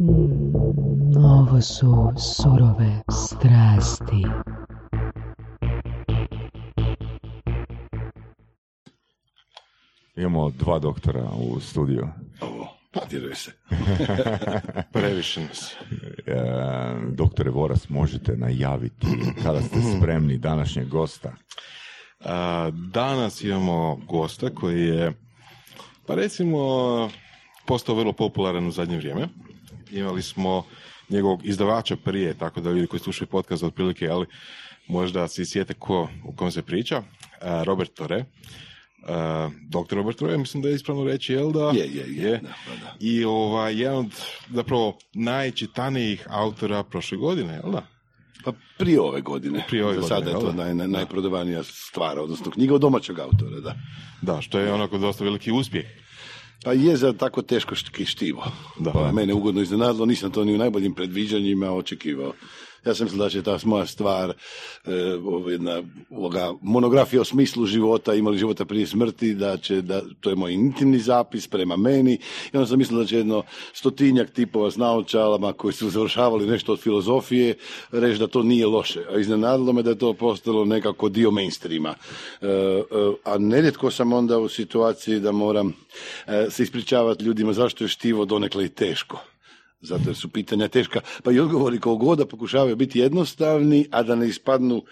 Mm, ovo su surove strasti. Imamo dva doktora u studiju. Ovo, patire se. Previše nas. E, doktore Voras, možete najaviti kada ste spremni današnjeg gosta? A, danas imamo gosta koji je, pa recimo, postao vrlo popularan u zadnje vrijeme. Imali smo njegovog izdavača prije, tako da ljudi koji slušaju podcast otprilike, ali možda se sjete ko, u kom se priča. A, Robert Tore. Uh, doktor Robert Tore, mislim da je ispravno reći, jel da? Je, je, je. Da, da. I ovaj, jedan od zapravo najčitanijih autora prošle godine, jel da? Pa prije ove godine. Prije ove Za godine, sada je to naj, naj, najprodavanija stvar, odnosno knjiga od domaćeg autora, da. Da, što je onako dosta veliki uspjeh. Pa je za tako teško št- štivo. Da. Pa mene ugodno iznenadilo, nisam to ni u najboljim predviđanjima očekivao. Ja sam mislio da će ta moja stvar, e, ovo jedna ovoga, monografija o smislu života, imali života prije smrti, da će, da, to je moj intimni zapis prema meni, i onda sam mislio da će jedno stotinjak tipova s naočalama koji su završavali nešto od filozofije, reći da to nije loše. A iznenadilo me da je to postalo nekako dio mainstreama. E, e, a nerijetko sam onda u situaciji da moram e, se ispričavati ljudima zašto je štivo donekle i teško zato jer su pitanja teška, pa i odgovori koliko god da pokušavaju biti jednostavni, a da ne ispadnu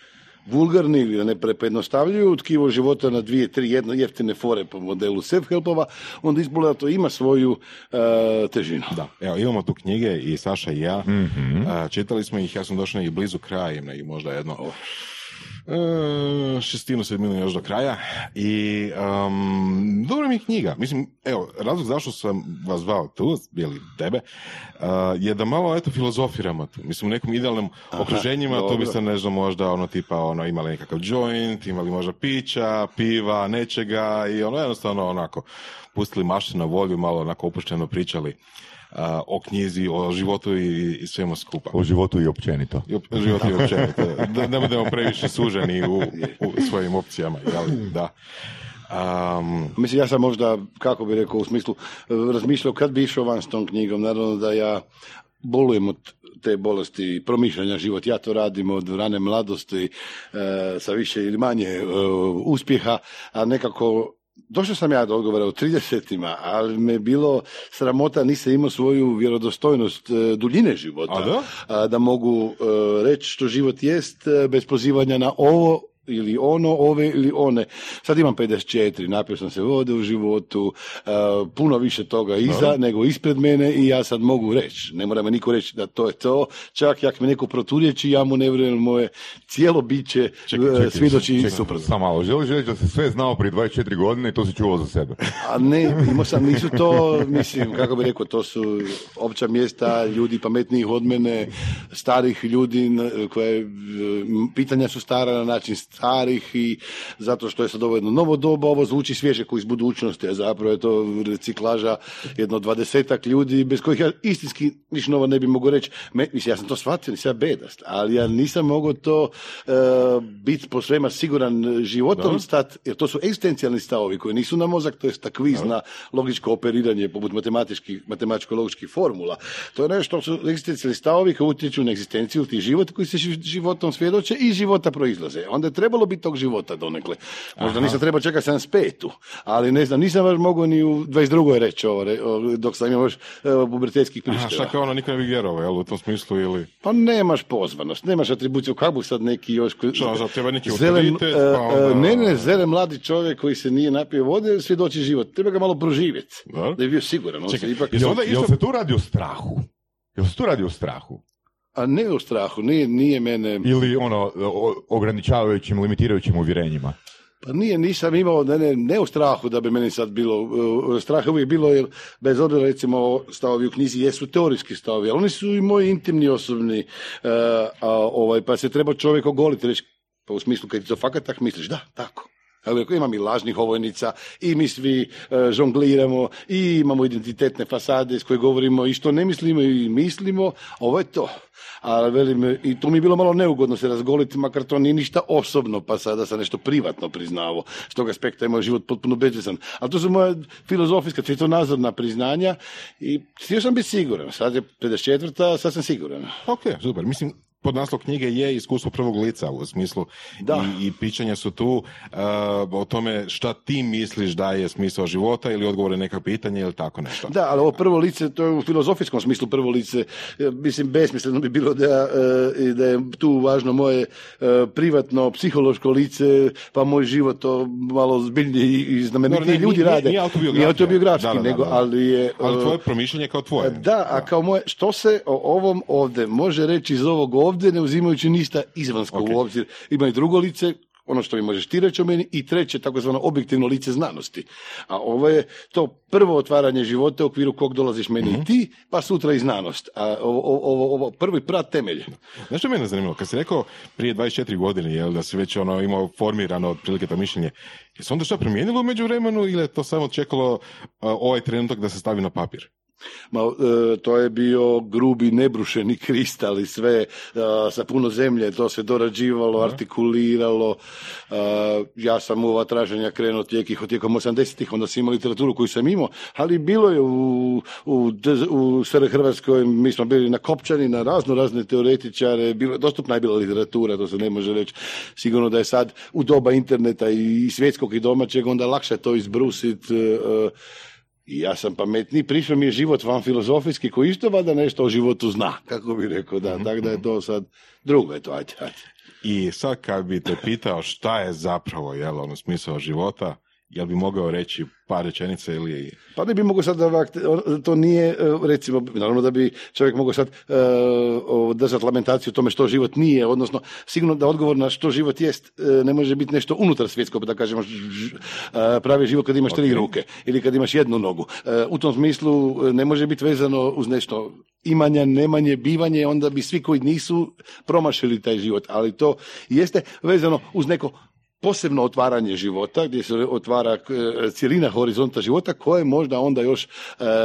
vulgarni ili da ne prepojednostavljuju tkivo života na dvije, tri jedno jeftine fore po modelu self-helpova, onda da to ima svoju e, težinu. Da, evo imamo tu knjige i Saša i ja, A, čitali smo ih, ja sam došao i blizu kraja, možda jedno e, šestinu, sedminu još do kraja i um, dobra mi je knjiga, mislim, evo, razlog zašto sam vas zvao tu, ili tebe, a, je da malo, eto, filozofiramo tu, mislim, u nekom idealnom okruženjima, tu bi dobro. se, ne znam, možda, ono, tipa, ono, imali nekakav joint, imali možda pića, piva, nečega i ono, jednostavno, onako, pustili maštu na volju, malo onako opušteno pričali o knjizi, o životu i, i svemu skupa. O životu i općenito. I op- životu i općenito. Da ne budemo previše suženi u, u svojim opcijama, jel? Da. Um, Mislim, ja sam možda, kako bi rekao, u smislu, razmišljao kad bi išao van s tom knjigom, naravno da ja bolujem od te bolesti promišljanja život. Ja to radim od rane mladosti e, sa više ili manje e, uspjeha, a nekako Došao sam ja do odgovora u 30-ima, ali me je bilo sramota, nisam imao svoju vjerodostojnost e, duljine života. A da? a, da mogu e, reći što život jest e, bez pozivanja na ovo ili ono, ove ili one. Sad imam 54, napio sam se vode u životu, e, puno više toga iza nego ispred mene i ja sad mogu reći. Ne mora me niko reći da to je to. Čak jak me neko proturječi, ja mu ne vjerujem moje cijelo biće Čekaj, e, čekaj, svjedoči Čekaj, suprotno. Samo malo, želiš reći da se sve znao prije 24 godine i to si čuvao za sebe. A ne, imao sam, nisu to, mislim, kako bi rekao, to su opća mjesta, ljudi pametnijih od mene, starih ljudi, koje, pitanja su stara na način starih i zato što je sad ovo jedno novo doba, ovo zvuči svježe koji iz budućnosti, a zapravo je to reciklaža jedno dvadesetak ljudi bez kojih ja istinski ništa novo ne bi mogao reći. Me, mislim, ja sam to shvatio, nisam ja bedast, ali ja nisam mogao to e, biti po svema siguran životom Dobro. stat, jer to su egzistencijalni stavovi koji nisu na mozak, to je takviz na logičko operiranje poput matematičkih, matematičko-logičkih formula. To je nešto što su egzistencijalni stavovi koji utječu na egzistenciju tih života koji se ži- životom svjedoče i života proizlaze. Onda je trebalo biti tog života donekle. Možda nisam trebao čekati 75 ali ne znam, nisam baš mogao ni u 22. reći ovo, dok sam imao još e, pubertetskih aha, prišteva. šta kao ono, niko ne bi vjerovao, jel, u tom smislu ili... Pa nemaš pozvanost, nemaš atribuciju, kako bi sad neki još... Što, zato treba neki Zelen, e, pa onda- e, ne, ne, zelen mladi čovjek koji se nije napio vode, svjedoči život. Treba ga malo proživjeti, Da. da je bio siguran. On Čekaj, se ipak... jel Jel isto... se tu radi o strahu? Jel se tu radi o strahu? A ne u strahu, nije, nije mene... Ili ono, o- ograničavajućim, limitirajućim uvjerenjima? Pa nije, nisam imao, ne, ne, ne u strahu da bi meni sad bilo, uh, strah je uvijek bilo, jer bez obzira recimo stavovi u knjizi jesu teorijski stavovi, ali oni su i moji intimni osobni, uh, a, ovaj, pa se treba čovjek ogoliti, reći, pa u smislu kad ti to fakat tak misliš, da, tako. Bi rekao, imam i lažnih ovojnica i mi svi e, žongliramo i imamo identitetne fasade s koje govorimo i što ne mislimo i mislimo, ovo je to. A velim, i tu mi je bilo malo neugodno se razgoliti, makar to nije ništa osobno, pa sada sam nešto privatno priznavo. S tog aspekta je moj život potpuno bezvezan. Ali to su moja filozofijska, svjetonazorna priznanja i htio sam biti siguran. Sad je 54. sad sam siguran. Ok, super. Mislim, pod naslov knjige je iskustvo prvog lica u smislu Da. i, i pitanja su tu uh, o tome šta ti misliš da je smisao života ili odgovore na neka pitanja ili tako nešto. Da, ali ovo prvo lice, to je u filozofijskom smislu prvo lice. E, Mislim, besmisleno bi bilo da, e, da je tu važno moje e, privatno, psihološko lice, pa moj život to malo zbiljnije i- i znamenitiji ljudi nije- rade. nije autobiografija. Nije autobiografski, Da, da, da, nego, da. ali je... Ali tvoje promišljanje kao tvoje. Da, a kao moje, što se o ovom ovdje može reći iz ovog ovdje, ne uzimajući ništa izvansko Ok. u obzir. Ima i drugo lice, ono što mi možeš ti reći o meni, i treće, takozvano objektivno lice znanosti. A ovo je to prvo otvaranje života u okviru kog dolaziš meni Mhm. i ti, pa sutra i znanost. A ovo, ovo, ovo prvi prat temelj. Znaš što je mene zanimljivo? Kad si rekao prije 24 godine, jel, da si već ono imao formirano otprilike to mišljenje, je se onda što promijenilo u međuvremenu ili je to samo čekalo uh, ovaj trenutak da se stavi na papir? Ma, e, to je bio grubi nebrušeni kristal i sve e, sa puno zemlje, to se dorađivalo, artikuliralo. E, ja sam u ova traženja krenuo tijekih, tijekom 80-ih, onda sam imao literaturu koju sam imao, ali bilo je u, u, u Hrvatskoj, mi smo bili na Kopčani, na razno razne teoretičare, bilo, dostupna je bila literatura, to se ne može reći. Sigurno da je sad u doba interneta i svjetskog i domaćeg, onda lakše to izbrusiti. I ja sam pametniji, prišao mi je život van filozofijski koji isto valjda nešto o životu zna, kako bi rekao, da, tako da je to sad drugo je to, ajde, ajde. I sad kad bi te pitao šta je zapravo jel, ono, smisao života, jel bi mogao reći par rečenica ili... Pa ne bi mogao sad ovak, to nije, e, recimo, naravno da bi čovjek mogao sad e, držati lamentaciju o tome što život nije, odnosno sigurno da odgovor na što život jest e, ne može biti nešto unutar svjetskog, da kažemo pravi život kad imaš tri ruke ili kad imaš jednu nogu. U tom smislu ne može biti vezano uz nešto imanja, nemanje, bivanje, onda bi svi koji nisu promašili taj život, ali to jeste vezano uz neko posebno otvaranje života, gdje se otvara e, cjelina horizonta života, koje možda onda još e,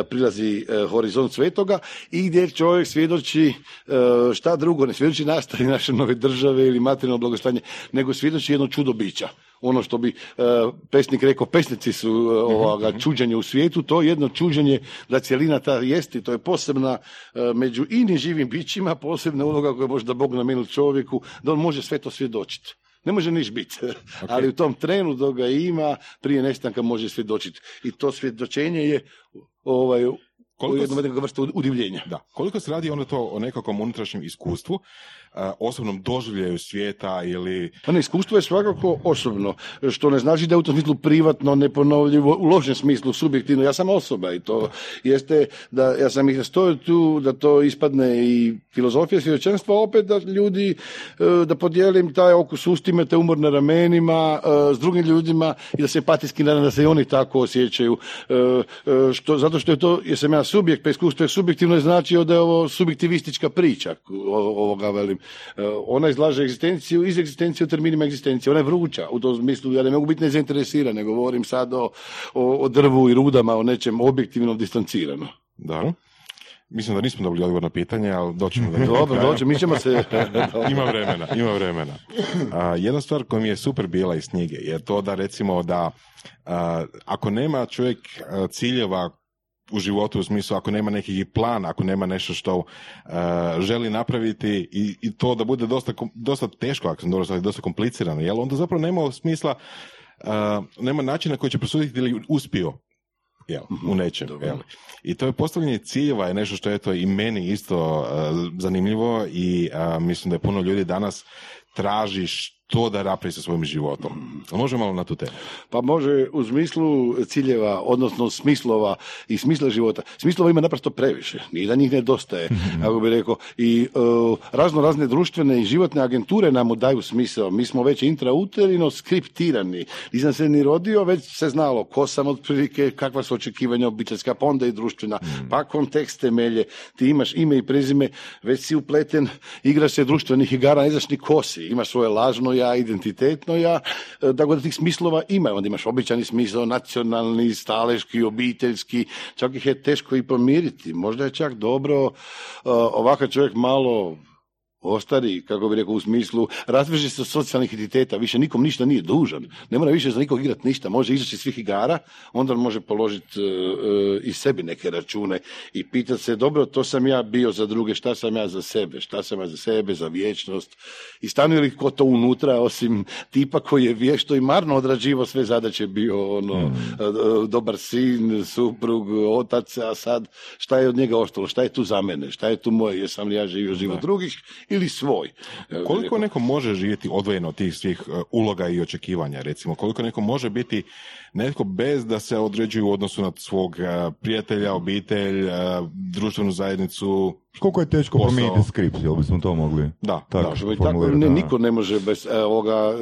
prilazi e, horizont svetoga i gdje čovjek svjedoči šta drugo, ne svjedoči nastaje naše nove države ili materijalno blagostanje, nego svjedoči jedno čudo bića. Ono što bi pesnik rekao, pesnici su e, ovoga, čuđenje u svijetu, to je jedno čuđenje da cjelina ta jest i to je posebna među inim živim bićima, posebna uloga koju možda Bog namijenil čovjeku, da on može sve to svjedočiti. Ne može niš biti, ali u tom trenu dok ga ima, prije nestanka može svjedočiti. I to svjedočenje je ovaj, u Koliko s- neku vrstu udivljenja. Da. Koliko se radi onda to o nekakvom unutrašnjem iskustvu, osobnom doživljaju svijeta ili... Pa ne, iskustvo je svakako osobno, što ne znači da je u tom smislu privatno, neponovljivo, u lošem smislu, subjektivno. Ja sam osoba i to jeste da ja sam ih nastojao tu da to ispadne i filozofija svjedočanstva, opet da ljudi, e, da podijelim taj okus ustima, te umor na ramenima e, s drugim ljudima i da se empatijski nadam da se i oni tako osjećaju. E, e, Što, zato što je to, jer sam ja subjekt, pa iskustvo je subjektivno je značio da je ovo subjektivistička priča ovoga velim. E, Ona izlaže egzistenciju iz egzistencije u terminima egzistencije. Ona je vruća u tom smislu, ja ne mogu biti nezainteresiran, nego govorim sad o, o, o drvu i rudama, o nečem objektivno distancirano. Da. Mislim da nismo dobili odgovor na pitanje, ali doćemo do njega. Dobro, dođe, mi ćemo se... ima vremena, ima vremena. A, jedna stvar koja mi je super bila iz knjige je to da recimo da a, ako nema čovjek ciljeva u životu u smislu ako nema neki plan, ako nema nešto što a, želi napraviti i, i to da bude dosta, dosta teško, ako sam dobro shvatio, dosta komplicirano, jel onda zapravo nema smisla, a, nema načina koji će prosuditi ili uspio jel, u nečem. Jel. I to je postavljanje ciljeva je nešto što je to i meni isto a, zanimljivo i a, mislim da je puno ljudi danas traži što da napravi sa svojim životom. Može malo na tu temu? Pa može u smislu ciljeva, odnosno smislova i smisla života. Smislova ima naprosto previše, ni da njih nedostaje, kako bi rekao. I uh, razno razne društvene i životne agenture nam daju smisao. Mi smo već intrauterino skriptirani. Nisam se ni rodio, već se znalo ko sam otprilike, kakva su očekivanja obiteljska, pa onda i društvena, pa kontekst temelje. Ti imaš ime i prezime, već si upleten, igraš se društvenih igara, ne znaš ni ko si. Imaš svoje lažno ja, identitetno ja, e, tako da tih smislova ima. Onda imaš običani smisao, nacionalni, staleški, obiteljski, čak ih je teško i pomiriti. Možda je čak dobro uh, ovakav čovjek malo ostari, kako bi rekao, u smislu, razveže se od socijalnih identiteta, više nikom ništa nije dužan, ne mora više za nikog igrati ništa, može izaći iz svih igara, onda on može položiti uh, i sebi neke račune i pitati se, dobro, to sam ja bio za druge, šta sam ja za sebe, šta sam ja za sebe, za vječnost? I stanuje li ko to unutra, osim tipa koji je vješto i marno odrađivo sve zadaće, bio ono, mm. dobar sin, suprug, otac, a sad šta je od njega ostalo, šta je tu za mene, šta je tu moje, jesam li ja živio život drugih ili svoj. Koliko neko može živjeti odvojeno od tih svih e, uloga i očekivanja, recimo? Koliko neko može biti netko bez da se određuju u odnosu na svog e, prijatelja, obitelj, e, društvenu zajednicu, koliko je teško promijeniti skript, jel bismo to mogli? Da, tako, da, tako ne, niko ne može bez ovoga,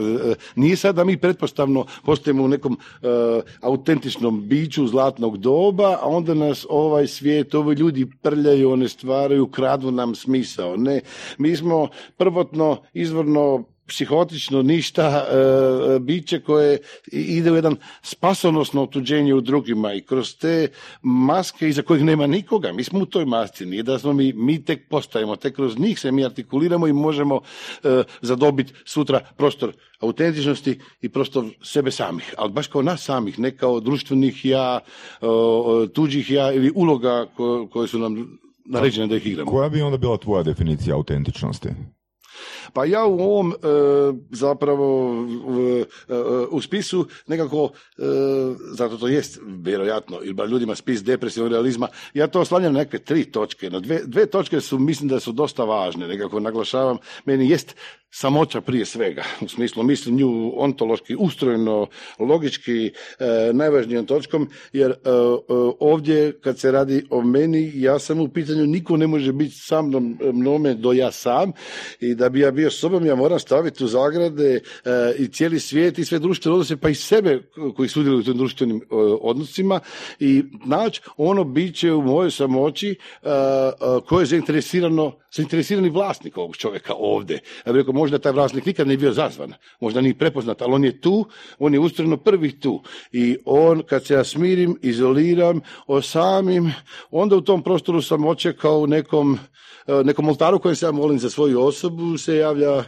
nije sad da mi pretpostavno postajemo u nekom autentičnom biću zlatnog doba, a onda nas ovaj svijet, ovi ljudi prljaju, one stvaraju, kradu nam smisao. Ne, mi smo prvotno, izvorno psihotično ništa e, biće koje ide u jedan spasonosno otuđenje u drugima i kroz te maske iza kojih nema nikoga, mi smo u toj masci, nije da smo mi, mi tek postajemo, tek kroz njih se mi artikuliramo i možemo e, zadobiti sutra prostor autentičnosti i prostor sebe samih, ali baš kao nas samih, ne kao društvenih ja, tuđih ja ili uloga koje su nam naređene da ih igramo. Koja bi onda bila tvoja definicija autentičnosti? Pa ja u ovom e, zapravo e, u spisu nekako, e, zato to jest vjerojatno, ili bar ljudima spis depresivnog realizma, ja to oslanjam na neke tri točke. Na dve, dve točke su, mislim da su dosta važne, nekako naglašavam, meni jest samoća prije svega, u smislu mislim nju ontološki, ustrojno, logički e, najvažnijom točkom, jer e, e, ovdje kad se radi o meni, ja sam u pitanju, niko ne može biti sa mnom mnome do ja sam. I da bi ja bio sobom, ja moram staviti u zagrade i cijeli svijet i sve društvene odnose, pa i sebe koji sudjeluju u tim društvenim odnosima. I naći ono biće u mojoj samoći koje je zainteresirano, zainteresirani vlasnik ovog čovjeka ovdje. Ja bih rekao, možda taj vlasnik nikad nije bio zazvan, možda nije prepoznat, ali on je tu, on je ustrojno prvi tu. I on, kad se ja smirim, izoliram, osamim, onda u tom prostoru sam očekao nekom, e, nekom oltaru kojem se ja molim za svoju osobu, se javlja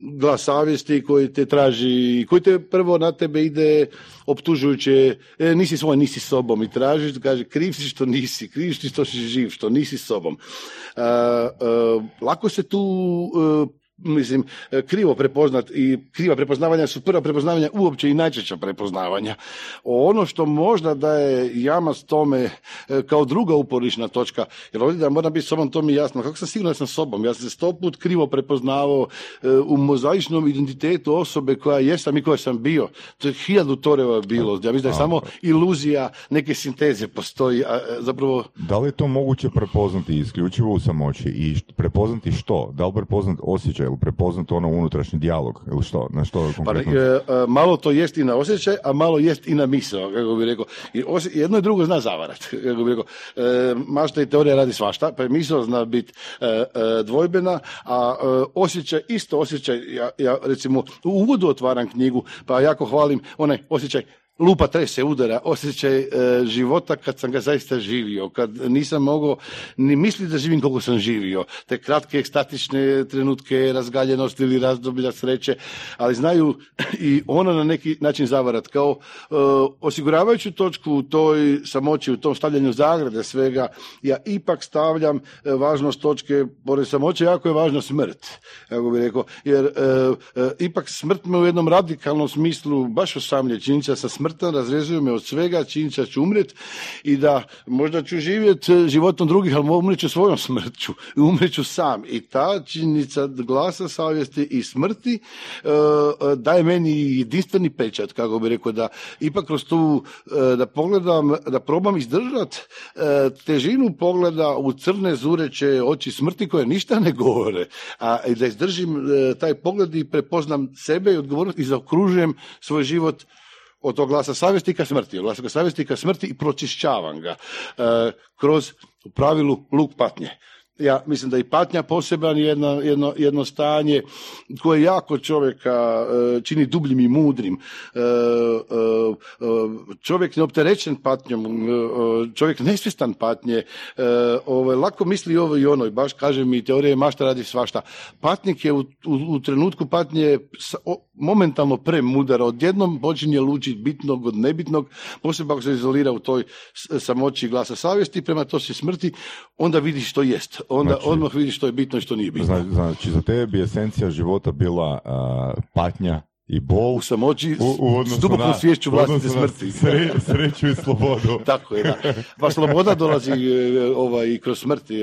glas savjesti koji te traži, koji te prvo na tebe ide optužujuće, e, nisi svoj, nisi sobom i tražiš, kaže, kriv si što nisi, kriv si što si živ, što nisi sobom. E, lako se tu mislim, e, krivo prepoznat i kriva prepoznavanja su prva prepoznavanja uopće i najčešća prepoznavanja. Ono što možda da je jamac tome e, kao druga uporišna točka, jer ovdje da moram biti sobom, to mi jasno. Kako sam siguran sam sobom? Ja sam se sto put krivo prepoznavao e, u mozaičnom identitetu osobe koja jesam i koja sam bio. To je hiljadu toreva bilo. Ja mislim da je samo iluzija neke sinteze postoji, a zapravo... Da li je to moguće prepoznati isključivo u samoći i prepoznati što? Da li prepoznati osjećaj ili prepoznati ono unutrašnji dijalog ili što, na što pa, konkretno? Pa, e, malo to jest i na osjećaj, a malo jest i na misao, kako bi rekao. I jedno i drugo zna zavarat, kako bi rekao. E, mašta i teorija radi svašta, pa misao zna biti e, e, dvojbena, a osjećaj, isto osjećaj, ja, ja recimo u uvodu otvaram knjigu, pa jako hvalim onaj osjećaj lupa trese udara, osjećaj e, života kad sam ga zaista živio, kad nisam mogao ni misliti da živim koliko sam živio, te kratke ekstatične trenutke razgaljenosti ili razdoblja sreće, ali znaju i ono na neki način zavarat, kao e, osiguravajuću točku u toj samoći, u tom stavljanju zagrade svega, ja ipak stavljam e, važnost točke, pored samoće jako je važna smrt, kako bih rekao, jer e, ipak smrt me u jednom radikalnom smislu baš osamlje, činjenica sa smrt smrtan, razrezuju me od svega, činjenica ću umret i da možda ću živjeti e, životom drugih, ali umreću svojom smrću i umreću sam. I ta činjenica glasa savjesti i smrti e, e, daje meni jedinstveni pečat, kako bi rekao, da ipak kroz tu, da pogledam, da probam izdržat težinu pogleda u crne zureće oči smrti koje ništa ne govore, a da izdržim taj pogled i prepoznam sebe i odgovornost i zaokružujem svoj život od tog glasa savjesti ka smrti, od glasa savjesti ka smrti i pročišćavam ga e, kroz u pravilu luk patnje. Ja mislim da i patnja poseban jedno, jedno, jedno stanje koje jako čovjeka e, čini dubljim i mudrim. E, e, čovjek neopterećen patnjom, čovjek nesvjestan patnje, ovaj, lako misli ovo i ono i baš kaže mi teorije mašta radi svašta. Patnik je u, u, trenutku patnje momentalno premudar, odjednom počinje lučiti bitnog od nebitnog, posebno ako se izolira u toj samoći glasa savjesti, prema to se smrti, onda vidi što jest onda znači, odmah vidiš što je bitno i što nije bitno. Znači, za tebe bi esencija života bila patnja i bol u samoći u, u na, svješću vlastite smrti. Sre, sreću i slobodu. Tako je, da. Pa sloboda dolazi e, ovaj, i kroz smrt e,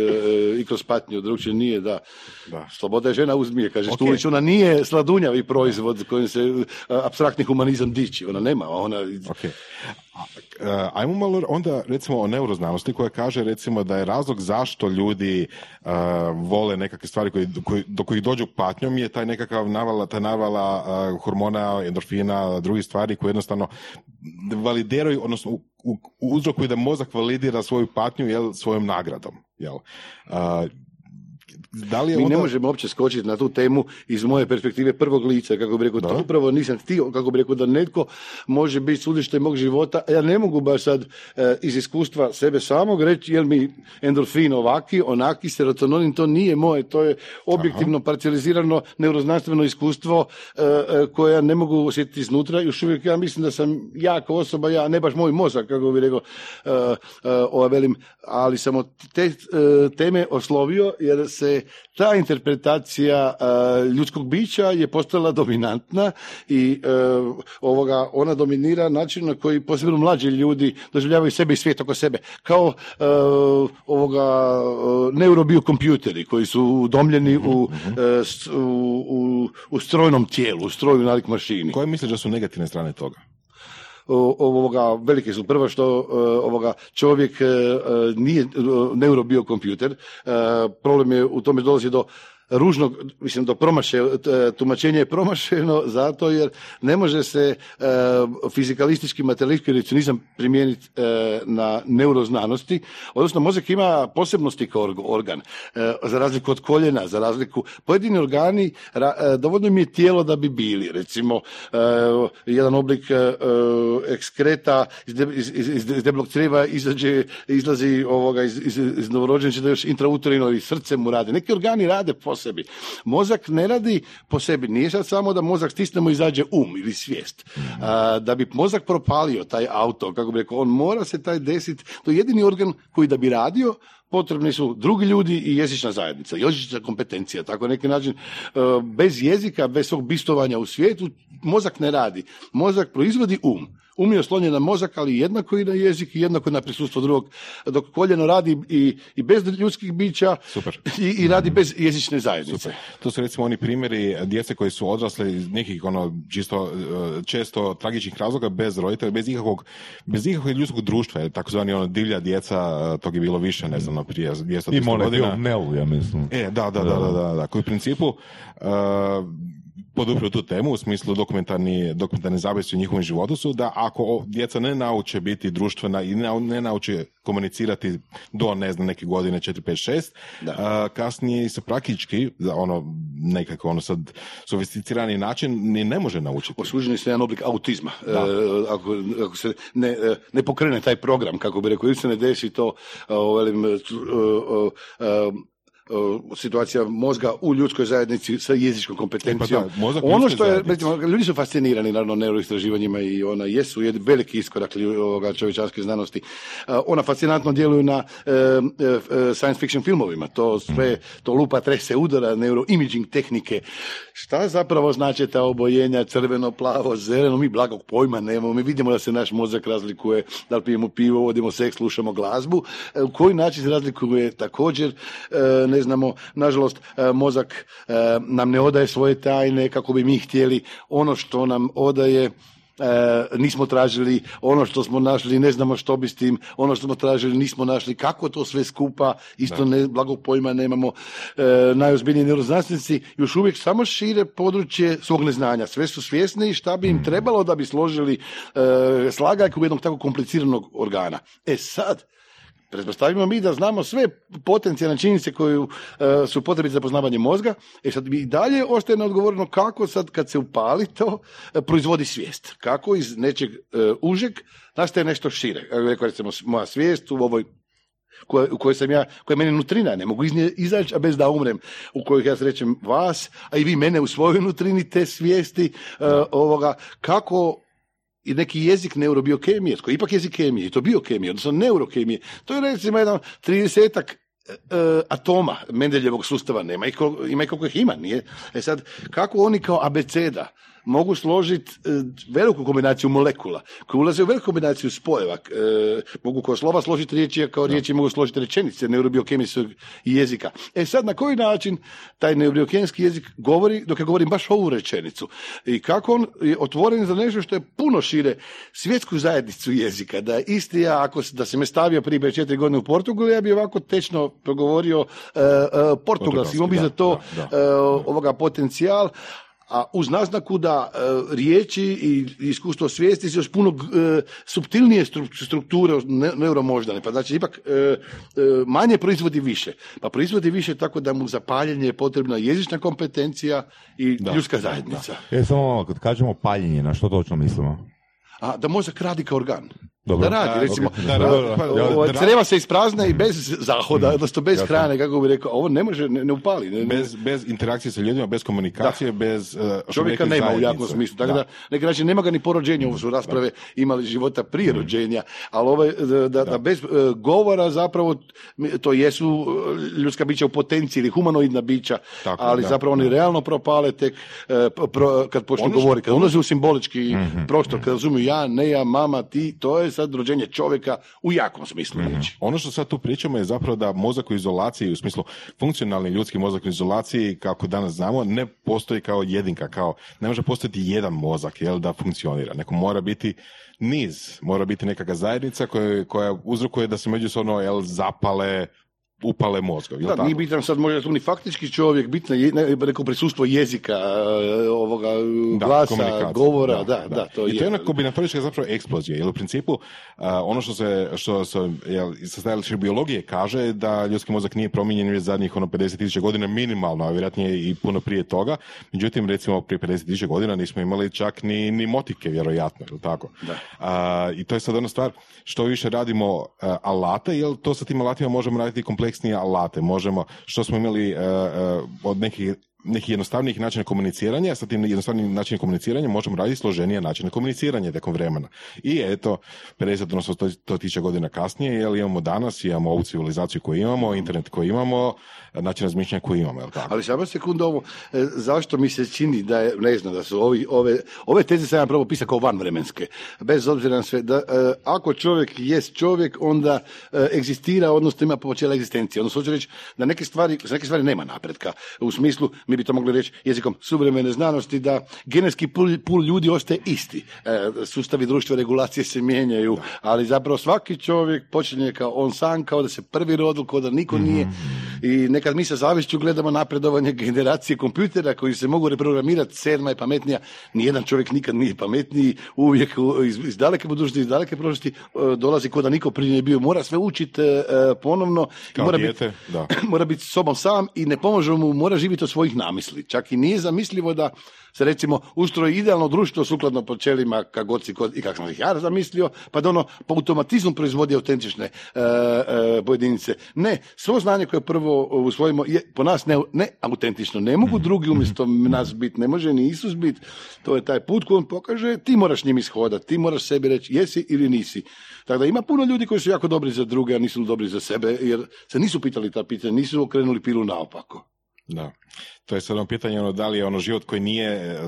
i kroz patnju, drugčije nije, da. da. Sloboda je žena uzmije, kaže okay. Štulić, ona nije sladunjavi proizvod kojim se e, abstraktni humanizam diči, ona nema, ona... Okay. Uh, ajmo malo onda recimo o neuroznanosti koja kaže recimo da je razlog zašto ljudi uh, vole nekakve stvari koji, koji, do kojih dođu patnjom je taj nekakav navala, ta navala uh, hormona, endorfina, drugih stvari koje jednostavno validiraju, odnosno uzrokuju da mozak validira svoju patnju jel, svojom nagradom. Jel? Da li je Mi ne možemo uopće skočiti na tu temu iz moje perspektive prvog lica, kako bi rekao, to upravo nisam htio, kako bi rekao da netko može biti sudište mog života, ja ne mogu baš sad e, iz iskustva sebe samog reći jel mi endorfin ovaki, onaki, serotonin, to nije moje, to je objektivno Aha. parcializirano neuroznanstveno iskustvo e, e, koje ja ne mogu osjetiti iznutra, još uvijek ja mislim da sam jako osoba, ja ne baš moj mozak, kako bi rekao, ova velim, ali sam od te teme oslovio jer se ta interpretacija e, ljudskog bića je postala dominantna i e, ovoga ona dominira način na koji posebno mlađi ljudi doživljavaju sebe i svijet oko sebe kao e, ovoga neurobiokompjuteri koji su udomljeni u, u, u, strojnom tijelu, u stroju nalik mašini. Koje misliš da su negativne strane toga? Ovoga velike su. Prvo što ovoga čovjek e, e, nije neurobio kompjuter. E, problem je u tome dolazi do ružnog, mislim do promaše, tumačenje je promašeno zato jer ne može se e, fizikalistički materialistički recionizam primijeniti e, na neuroznanosti, odnosno mozak ima posebnosti kao organ, e, za razliku od koljena, za razliku, pojedini organi, dovoljno im je tijelo da bi bili, recimo jedan oblik ekskreta iz, iz, iz, deblog crijeva izađe, izlazi ovoga iz, iz, iz da još intrauterino i srce mu rade. Neki organi rade po sebi. Mozak ne radi po sebi. Nije sad samo da mozak stisnemo i izađe um ili svijest. da bi mozak propalio taj auto, kako bi rekao, on mora se taj desiti. To je jedini organ koji da bi radio, potrebni su drugi ljudi i jezična zajednica, jezična kompetencija, tako neki način. E, bez jezika, bez svog bistovanja u svijetu, mozak ne radi. Mozak proizvodi um. Um je oslonjen na mozak, ali jednako i na jezik i jednako na prisustvo drugog. Dok koljeno radi i, i bez ljudskih bića Super. I, i, radi bez jezične zajednice. Super. To su recimo oni primjeri djece koji su odrasle iz nekih ono čisto e, često tragičnih razloga bez roditelja, bez ikakvog, bez ikakvog ljudskog društva, takozvani ono divlja djeca, e, tog je bilo više, ne znam, prije 200 godina. Nelu, ja mislim. E, da, da, da, da, da, da, koji u principu uh, podupio tu temu u smislu dokumentarni, dokumentarni zavisi u njihovom životu su da ako djeca ne nauče biti društvena i ne, nauče komunicirati do ne znam neke godine 4, 5, 6 kasnije se praktički ono nekako ono sad sofisticirani način ni ne može naučiti. Osuđeni se jedan oblik autizma. E, ako, ako, se ne, e, ne pokrene taj program, kako bi rekao, ili se ne desi to velim, e, situacija mozga u ljudskoj zajednici sa jezičkom kompetencijom. E, pa ono što je, recimo, ljudi su fascinirani naravno neuroistraživanjima i ona jesu jedan veliki iskorak ovoga čovječanske znanosti. Ona fascinantno djeluju na e, e, science fiction filmovima. To sve, to lupa trese udara, neuroimaging tehnike. Šta zapravo znači ta obojenja crveno, plavo, zeleno? Mi blagog pojma nemamo. Mi vidimo da se naš mozak razlikuje, da li pijemo pivo, vodimo seks, slušamo glazbu. U koji način se razlikuje također ne znamo, nažalost e, mozak e, nam ne odaje svoje tajne kako bi mi htjeli. Ono što nam odaje E, nismo tražili. Ono što smo našli, ne znamo što bi s tim, ono što smo tražili nismo našli, kako to sve skupa, isto ne, blagog pojma nemamo. E, najozbiljniji neuroznanstvenici još uvijek samo šire područje svog neznanja. Sve su svjesni šta bi im trebalo da bi složili e, slagajku jednog tako kompliciranog organa. E sad, Pretpostavimo mi da znamo sve potencijalne činjenice koje e, su potrebite za poznavanje mozga, e sad i dalje ostaje neodgovoreno kako sad kad se upali to e, proizvodi svijest. Kako iz nečeg e, užeg nastaje nešto šire. Rekao recimo moja svijest u ovoj u kojoj sam ja, koja je meni nutrina, ne mogu izaći, a bez da umrem, u kojoj ja srećem vas, a i vi mene u svojoj nutrini te svijesti, e, ovoga, kako i neki jezik neurobiokemije, koji je ipak jezik kemije, i to biokemije, odnosno neurokemije, to je recimo jedan tridesetak e, atoma Mendeljevog sustava, nema koliko, ima ih koliko ih ima, nije? E sad, kako oni kao abeceda mogu složiti e, veliku kombinaciju molekula, koje ulaze u veliku kombinaciju spojeva, e, mogu kao slova složiti riječi, a kao riječi mogu složiti rečenice neurobiokemijskog jezika. E sad, na koji način taj neurobiokemijski jezik govori, dok ja govorim baš ovu rečenicu, i kako on je otvoren za nešto što je puno šire svjetsku zajednicu jezika, da isti ja, ako da se me stavio prije četiri godine u Portugal, ja bi ovako tečno progovorio e, portugalski, imao bi za to da, da. ovoga potencijal, a uz naznaku da e, riječi i iskustvo svijesti su još puno e, subtilnije stru- strukture ne, neuromoždane, pa znači ipak e, e, manje proizvodi više. Pa proizvodi više tako da mu za paljenje je potrebna jezična kompetencija i Da, ljudska da, zajednica. E, samo malo, kad kažemo paljenje, na što točno mislimo? A da mozak radi kao organ. Dobro. Da radi, recimo. Da, da, da, pa, ovo, da, da, creva se isprazne i bez zahoda, odnosno bez jasno. hrane, kako bi rekao, ovo ne može, ne, ne upali. Ne, ne- bez, bez interakcije sa ljudima, bez komunikacije, bez... Uh, Čovjeka nema u zajednice. jakom smislu. Tako da, neki način nema ga ni po rođenju, ovo su rasprave imali života prije Mm. rođenja, ali ovo je, da, da, da bez e, govora zapravo to jesu e, ljudska bića u potenciji ili humanoidna bića, Tako, ali da, zapravo oni realno propale tek e, pro- kad počnu Ono govoriti, kad ulaze u simbolički Mhm. prostor, kad razumiju ja, ne ja, mama, ti, to je sad rođenje čovjeka u jakom smislu Mhm. riječi. Ono što sad tu pričamo je zapravo da mozak u izolaciji, u smislu funkcionalni ljudski mozak u izolaciji, kako danas znamo, ne postoji kao jedinka, kao ne može postojati jedan mozak jel, da funkcionira. Neko mora biti niz, mora biti nekakva zajednica koja, koja uzrokuje da se međusobno jel, zapale, upale mozgovi. Da, tako? nije bitan sad možda tu ni faktički čovjek, bitno je ne, rekao prisustvo jezika, e, ovoga Da, glasa, govora, da, da, to I je. to je jedna kombinatorička zapravo eksplozija, jer u principu a, ono što se, što se jel, sa stajališta biologije kaže da ljudski mozak nije promijenjen već zadnjih ono 50.000 godina minimalno, a vjerojatnije i puno prije toga. Međutim, recimo prije 50.000 godina nismo imali čak ni, ni motike, vjerojatno, jel tako? Da. A, I to je sad ona stvar, što više radimo a, alate, jer to sa tim alatima možemo raditi kompleksnije alate. Možemo, što smo imali a, a, od nekih nekih jednostavnijih načina komuniciranja, sa tim jednostavnim načinom komuniciranja možemo raditi složenije načine komuniciranja tijekom vremena. I eto, 50 odnosno 100 100 tisuća godina kasnije, jel imamo danas, imamo ovu civilizaciju koju imamo, internet koji imamo, način razmišljanja koji imamo, jel tako? Ali samo sekundu ovo, e, zašto mi se čini da je, ne znam, da su ovi, ove, ove teze sam ja probao pisati kao vanvremenske, bez obzira na sve, da e, ako čovjek jest čovjek, onda e, egzistira, odnosno ima počela egzistencije, odnosno hoću reći da neke stvari, za neke stvari nema napretka, u smislu, mi bi to mogli reći jezikom suvremene znanosti, da genetski pul, pul ljudi ostaje isti, e, sustavi društva regulacije se mijenjaju, ali zapravo svaki čovjek počinje kao on sam, kao da se prvi rodil, kao da niko nije, i nekad mi sa zavišću gledamo napredovanje generacije kompjutera koji se mogu reprogramirati, sedma je pametnija, nijedan čovjek nikad nije pametniji, uvijek iz, iz daleke budućnosti, iz daleke prošlosti e, dolazi ko da niko prije nije bio, mora sve učiti ponovno, i Kao mora dijete, biti, da. mora biti sobom sam i ne pomaže mu, mora živjeti od svojih namisli. Čak i nije zamislivo da se recimo ustroji idealno društvo sukladno počelima kako god si kod, i kako sam ih ja zamislio, pa da ono po automatizmu proizvodi autentične e, e, pojedinice. Ne, svo znanje koje prvo usvojimo je po nas ne, ne autentično. Ne mogu drugi umjesto nas biti, ne može ni Isus biti. To je taj put koji on pokaže, ti moraš njim ishodati, ti moraš sebi reći jesi ili nisi. Tako da ima puno ljudi koji su jako dobri za druge, a nisu dobri za sebe, jer se nisu pitali ta pitanja, nisu okrenuli pilu naopako. Da. To je sad ono pitanje, ono, da li je ono život koji nije, e,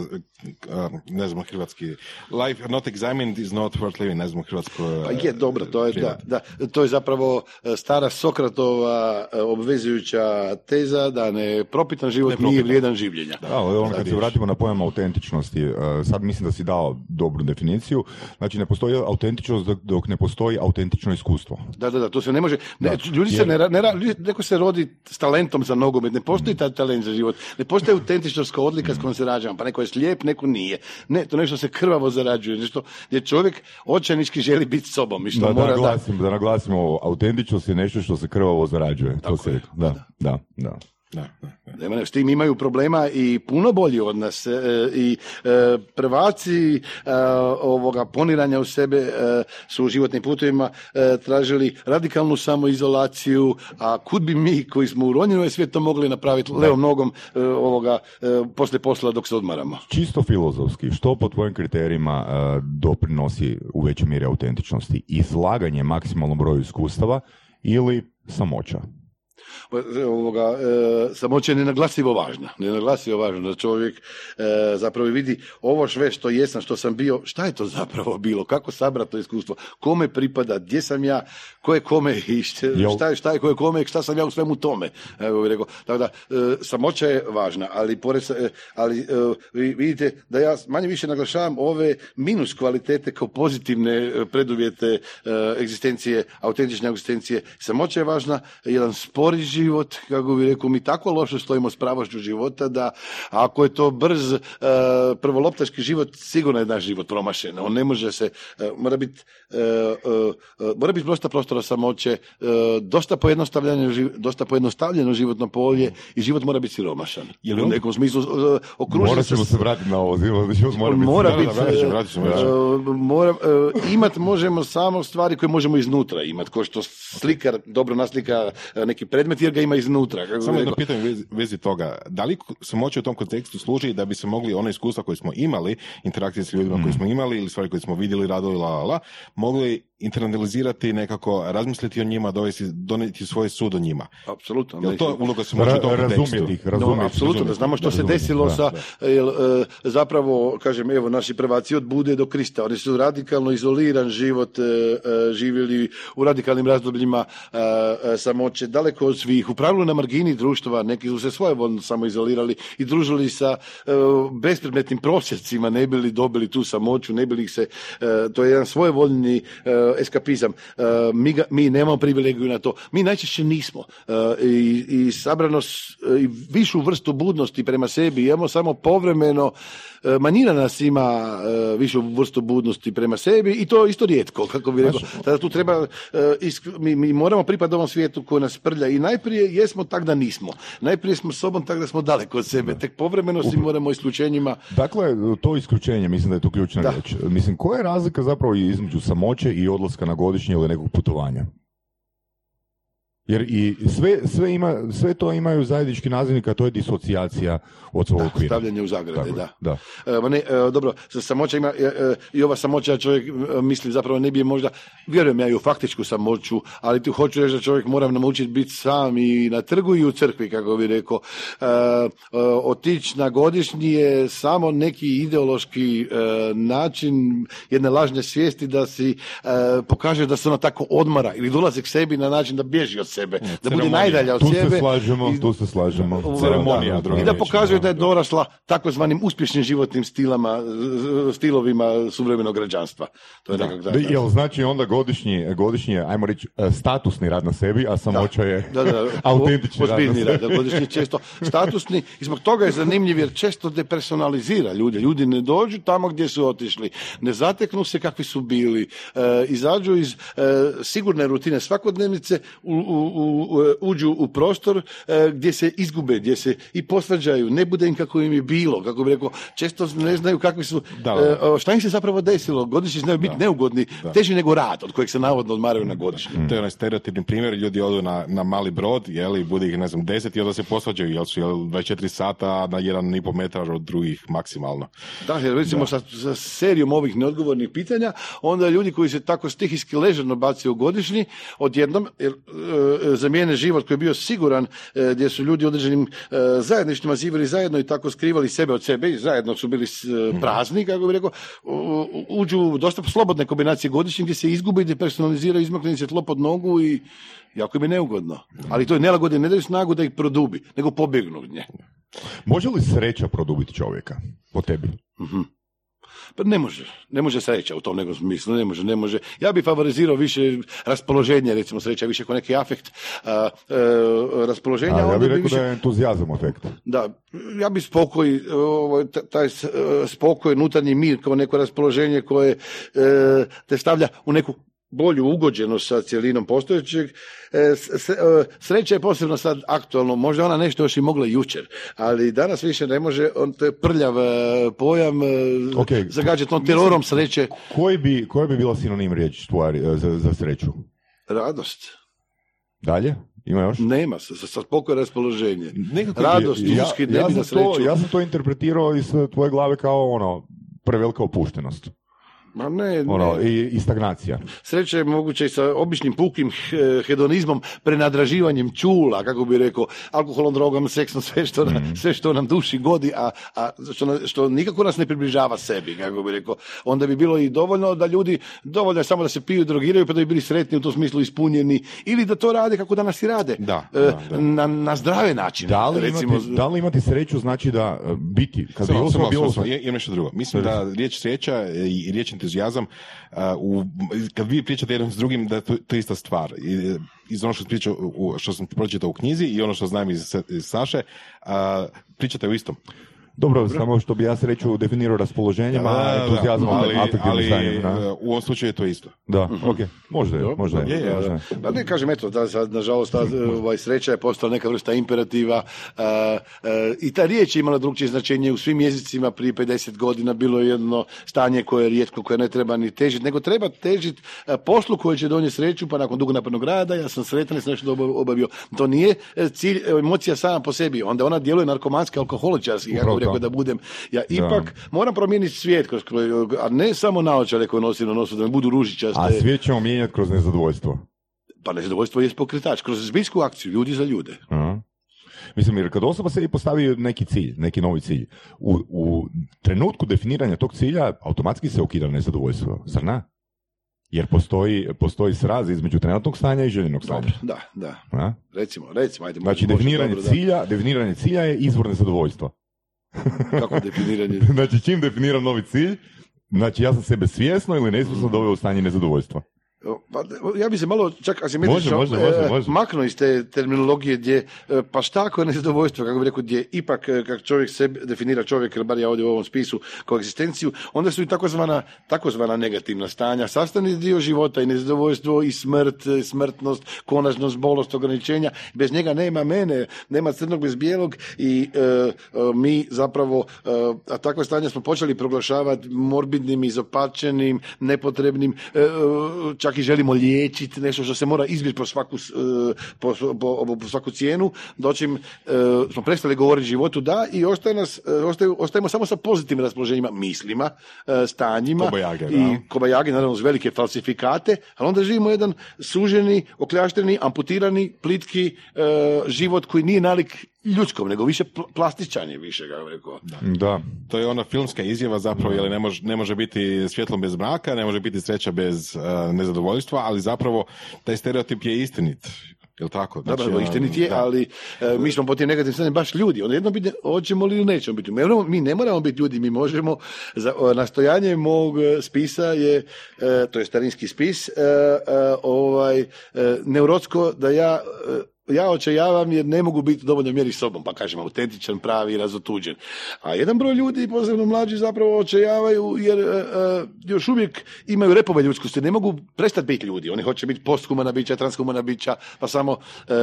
e, ne znam hrvatski, life not examined is not worth living, ne znam hrvatsko... Pa je dobro, to je, da, da, to je zapravo e, stara Sokratova e, obvezujuća teza da ne propitan život nije Nepropitan. vrijedan življenja. Da, ali ono kad se vratimo na pojam autentičnosti, sad mislim da si dao dobru definiciju, znači ne postoji autentičnost dok, ne postoji autentično iskustvo. Da, da, da, to se ne može, ne, Da, ljudi se jer- ne, ne, neko se rodi s talentom za nogomet, ne postoji ta taj talent za život. Ne postoji autentičnost kao odlika s kojom se rađamo, pa neko je slijep, neko nije. Ne, to nešto se krvavo zarađuje, nešto gdje čovjek očajnički želi biti sobom i što Da, da, mora da... naglasim, da naglasimo ovo, autentičnost je nešto što se krvavo zarađuje. to se rekao. Da, da, da. Da, da, da. Nema, ne, s tim imaju problema i puno bolji od nas e, i e, prvaci e, ovoga poniranja u sebe e, su u životnim putovima e, tražili radikalnu samoizolaciju, a kud bi mi koji smo u svijet to mogli napraviti levom nogom e, ovoga e, poslije posla dok se odmaramo. Čisto filozofski, što po tvojim kriterijima e, doprinosi u većoj mjeri autentičnosti? Izlaganje maksimalnom broju iskustava ili samoća? Pa, ovoga, e, samoća je nenaglasivo važna. Nenaglasivo važna da čovjek e, zapravo vidi ovo sve što jesam, što sam bio, šta je to zapravo bilo, kako sabrati to iskustvo, kome pripada, gdje sam ja, ko je kome i šta, šta je, šta je ko je kome, šta sam ja u svemu tome. Evo bih rekao. Tako da, e, samoća je važna, ali, pored, e, ali e, vi vidite da ja manje više naglašavam ove minus kvalitete kao pozitivne e, preduvjete e, egzistencije, autentične egzistencije. Samoća je važna, jedan spori život, kako bi rekao, mi tako loše stojimo s pravošću života da ako je to brz e, prvoloptaški život, sigurno je naš život promašen. On ne može se, e, mora biti e, e, e, mora biti dosta prostora samoće, dosta pojednostavljeno, dosta pojednostavljeno životno polje i život mora biti siromašan. Je li u nekom smislu okružen Morat ćemo se vratiti na ovo. mora biti mora biti, mora, imat možemo samo stvari koje možemo iznutra imat, kao što slikar dobro naslika neki predmet jer ga ima iznutra. Kako Samo jedno pitanje vezi, vezi toga. Da li samoća u tom kontekstu služi da bi se mogli ona iskustva koje smo imali, interakcije s ljudima koje smo imali ili stvari koje smo vidjeli, radili, la, la, la, mogli internalizirati nekako, razmisliti o njima, dovesti, donijeti svoj sud o njima. Apsolutno. Je to uloga Ra- tom kontekstu? razumjeti ih, No, razumjeti. apsolutno, da znamo što se razumjeti, desilo da, sa, da. jel, e, zapravo, kažem, evo, naši prvaci od Bude do Krista, oni su radikalno izoliran život e, e, živjeli u radikalnim razdobljima samoće, daleko od svih, u pravilu na margini društva, neki su se svojevoljno samo izolirali i družili sa bespredmetnim prosjecima, ne bili dobili tu samoću, ne bili ih se, to je jedan svojevoljni eskapizam. E, mi, ga, mi nemamo privilegiju na to. Mi najčešće nismo. E, i, i sabrano i višu vrstu budnosti prema sebi imamo samo povremeno manjina nas ima višu vrstu budnosti prema sebi i to isto rijetko, kako bi rekao. Tada tu treba, isk- mi, mi moramo pripadati ovom svijetu koji nas prlja i najprije jesmo tak da nismo. Najprije smo sobom tak da smo daleko od sebe. Tek povremeno si moramo isključenjima Dakle, to isključenje, mislim da je to ključna Da. riječ. Mislim, koja je razlika zapravo između samoće i odlaska na godišnje ili nekog putovanja? Jer i sve, sve, ima, sve to imaju zajednički nazivnik, a to je disocijacija od svog okvira. stavljanje u zagrade, Tako da. da. E, ne, e, dobro, sa samoća ima, e, e, i ova samoća čovjek e, misli zapravo ne bi možda, vjerujem ja i u faktičku samoću, ali tu hoću reći da čovjek mora naučiti biti sam i na trgu i u crkvi, kako bi rekao. E, e, otići na godišnji je samo neki ideološki e, način jedne lažne svijesti da si e, pokaže da se ona tako odmara ili dolazi k sebi na način da bježi od sebe, da bude najdalja od Tu sebe. se slažemo, i- tu se slažemo. Ceremonija, Da, druga i da pokazuje da. je dorasla takozvanim uspješnim životnim stilama, stilovima suvremenog građanstva. To je nekak da, Da, Jel znači onda godišnji, godišnji ajmo reći, e, statusni rad na sebi, a samoća je Da, da, autentični rad na sebi. rad, da, godišnji često statusni i zbog toga je zanimljiv jer često depersonalizira ljude. Ljudi ne dođu tamo gdje su otišli, ne zateknu se kakvi su bili, e, izađu iz e, sigurne rutine svakodnevnice, u, u- u- uđu u prostor e, gdje se izgube, gdje se i posvađaju, ne bude im kako im je bilo, kako bi rekao, često ne znaju kakvi su, Da, da, da. e, šta im se zapravo desilo, godišnji znaju biti neugodni, teži nego rad od kojeg se navodno odmaraju na godišnji. To je onaj stereotipni primjer, ljudi odu na, na mali brod, jeli, bude ih, ne znam, deset i onda se posvađaju, jel su jel, 24 sata na jedan i pol metar od drugih maksimalno. Da, jer recimo sa, sa serijom ovih neodgovornih pitanja, onda ljudi koji se tako stihijski ležerno bacio u godišnji, odjednom jer, e, zamijene život koji je bio siguran, e, gdje su ljudi u određenim e, zajedništima živjeli zajedno i tako skrivali sebe od sebe i zajedno su bili e, prazni, kako bi rekao, uđu u dosta slobodne kombinacije godišnjih gdje se izgube i depersonaliziraju, izmakne se tlo pod nogu i jako im je neugodno. Ali to je nelagodno, ne daju snagu da ih produbi, nego pobjegnu od nje. Može li sreća produbiti čovjeka, po tebi? Pa ne može, ne može sreća u tom nekom smislu, ne može, ne može. Ja bi favorizirao više raspoloženje, recimo sreća više kao neki afekt a, e, raspoloženja. A, ja bih bi rekao više- da je entuzijazam efekt. da, ja bi spokoj, ovaj, t- taj e, spokoj, unutarnji mir kao neko raspoloženje koje e, te stavlja u neku bolju ugođenost sa cjelinom postojećeg. E, e, sreća je posebno sad aktualno, možda ona nešto još i mogla jučer, ali danas više ne može, on to je prljav e, pojam, Ok. zagađen tom terorom sreće, Koji bi, koja bi bila sinonim riječ tvoja za, za sreću? radost. Dalje? Ima još? Nema, sa, sa spokoj raspoloženje. Nekako Radost, ja, uski, ja, na sam to, ja sam to interpretirao iz tvoje glave kao ono, prevelika opuštenost. Ma ne, ne. Ono, i, i stagnacija. Sreća je moguće i sa običnim pukim he- hedonizmom, prenadraživanjem čula, kako bi rekao, alkoholom, drogom, seksom, sve što, nam, Mhm. sve što nam duši godi, a, a što, na- što nikako nas ne približava sebi, kako bi rekao. Onda bi bilo i dovoljno da ljudi, dovoljno je samo da se piju i drogiraju, pa da bi bili sretni u tom smislu ispunjeni, ili da to rade kako danas i rade. Da, E, da, da. Na, na zdrave načine. Da li, recimo, imati, da li imati sreću znači da e, biti? Kad bi osoba samo, bila- samo, samo, imam nešto drugo. Mislim entuzijazam, a, u, kad vi pričate jedan s drugim, da je to, to ista stvar. I, iz ono što u, što sam pročitao u knjizi i ono što znam iz, iz Saše, a, pričate o istom. Dobro, samo što bi ja sreću definirao raspoloženjem, a entuzijazam ali, afektivnim ali stanjem, da. e, u ovom slučaju je to isto. Da, ok, možda je, Dobro, možda je. dobro, je, možda je. Pa ne kažem, eto, da, sad, nažalost, ta ovaj, sreća je postala neka vrsta imperativa a, a, i ta riječ je imala drugčije značenje u svim jezicima prije 50 godina bilo je jedno stanje koje je rijetko, koje ne treba ni težiti, nego treba težiti a, poslu koje će donijeti sreću, pa nakon dugo napornog rada, ja sam sretan sam nešto dobro obavio. To nije e, cilj, e, emocija sama po sebi, onda ona djeluje narkomanski, alkoholičarski, kako bi rekao to. da budem. Ja ipak moram promijeniti svijet, kroz, a ne samo naočare koje nosim na nosu, da mi budu ružičaste. A svijet ćemo mijenjati kroz nezadovoljstvo. Pa nezadovoljstvo je pokretač, kroz zbiljsku akciju, ljudi za ljude. Aha. Mislim, jer kad osoba sebi postavi neki cilj, neki novi cilj, u, u trenutku definiranja tog cilja automatski se ukida nezadovoljstvo, zar ne? Jer postoji, postoji sraz između trenutnog stanja i željenog stanja. Da, da. A? Recimo, recimo, ajde. Znači, definiranje dobro, da. cilja, definiranje cilja je izvor nezadovoljstva. Kako definiranje? Znači, čim definiram novi cilj, znači ja sam sebe svjesno ili nesvjesno doveo u stanje nezadovoljstva. Pa, ja bi se malo čak asimetrično Može, može, može, e, može. maknuo iz te terminologije gdje, e, pa šta ako je nezadovoljstvo, kako bi rekao, gdje ipak, e, kako čovjek sebe definira čovjek, ili bar ja ovdje u ovom spisu, kao egzistenciju, onda su i takozvana, takozvana negativna stanja, sastavni dio života i nezadovoljstvo i smrt, smrtnost, konačnost, bolost, ograničenja, bez njega nema mene, nema crnog bez bijelog i mi zapravo, a takva stanja smo počeli proglašavati morbidnim, izopačenim, nepotrebnim, e, čak i želimo liječiti nešto što se mora izbjeći po svaku, e, po, po, po svaku cijenu, dočim e, smo prestali govoriti životu da i ostaje nas, e, ostaju, ostajemo samo sa pozitivnim raspoloženjima, mislima, stanjima Kobajage, da. i kobajage, naravno uz velike falsifikate, ali onda živimo jedan suženi, okljašteni, amputirani, plitki život koji nije nalik ljudskom, nego više pl- plastičan je više, kako rekao. Da. To je ona filmska izjava zapravo, jer ne može, ne može biti svjetlom bez mraka, ne može biti sreća bez uh, nezadovoljstva, ali zapravo taj stereotip je istinit. Jel tako? Da, Znači, da, um, istinit je, da. ali e, mi smo po tim negativnim stanjima baš ljudi. Onda jedno biti, hoćemo li ili nećemo biti. Mi, moramo- mi ne moramo biti ljudi, mi možemo, za, o, nastojanje mog e, spisa je, e, to je starinski spis, e, e, ovaj, e, neurotsko da ja e, ja očajavam jer ne mogu biti u dovoljnoj mjeri sobom, pa kažem autentičan, pravi i razotuđen. A jedan broj ljudi, posebno mlađi, zapravo očajavaju jer e, još uvijek imaju repove ljudskosti, ne mogu prestati biti ljudi. Oni hoće biti posthumana bića, transhumana bića, pa samo e,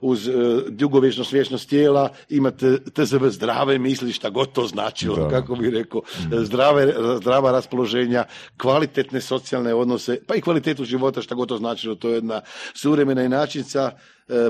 uz e, dugovječnost, vječnost tijela imate TZV zdrave misli, šta god to značilo, Da. kako bi rekao, e, zdrave, zdrava raspoloženja, kvalitetne socijalne odnose, pa i kvalitetu života, šta god to značilo, to je jedna suvremena inačica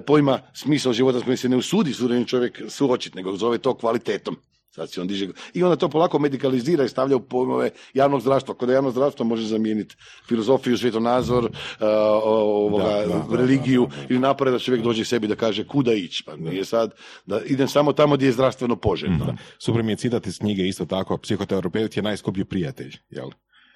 pojma smisao života s kojim se ne usudi suvremeni čovjek suočiti, nego zove to kvalitetom. Sad se on diže. I onda to polako medikalizira i stavlja u pojmove javnog zdravstva. Kod javno zdravstvo može zamijeniti filozofiju, svjetonazor, e, ovoga, Da, da, da, religiju da, ili napore da čovjek dođe sebi da kaže kuda ići. Pa nije sad da idem samo tamo gdje je zdravstveno poželjno. Super mi je citat iz knjige isto tako, psihoterapeut je najskuplji prijatelj, jel?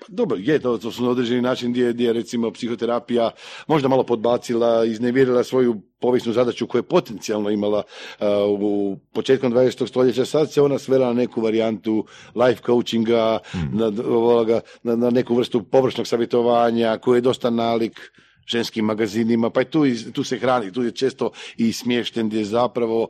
Dobro, je, to, to su na određeni način gdje, gdje recimo psihoterapija možda malo podbacila, iznevjerila svoju povijesnu zadaću koju je potencijalno imala uh, u početkom 20. stoljeća, sad se ona svela na neku varijantu life coachinga, na, ovoga, na, na neku vrstu površnog savjetovanja koji je dosta nalik ženskim magazinima, pa i tu, tu se hrani, tu je često i smješten gdje zapravo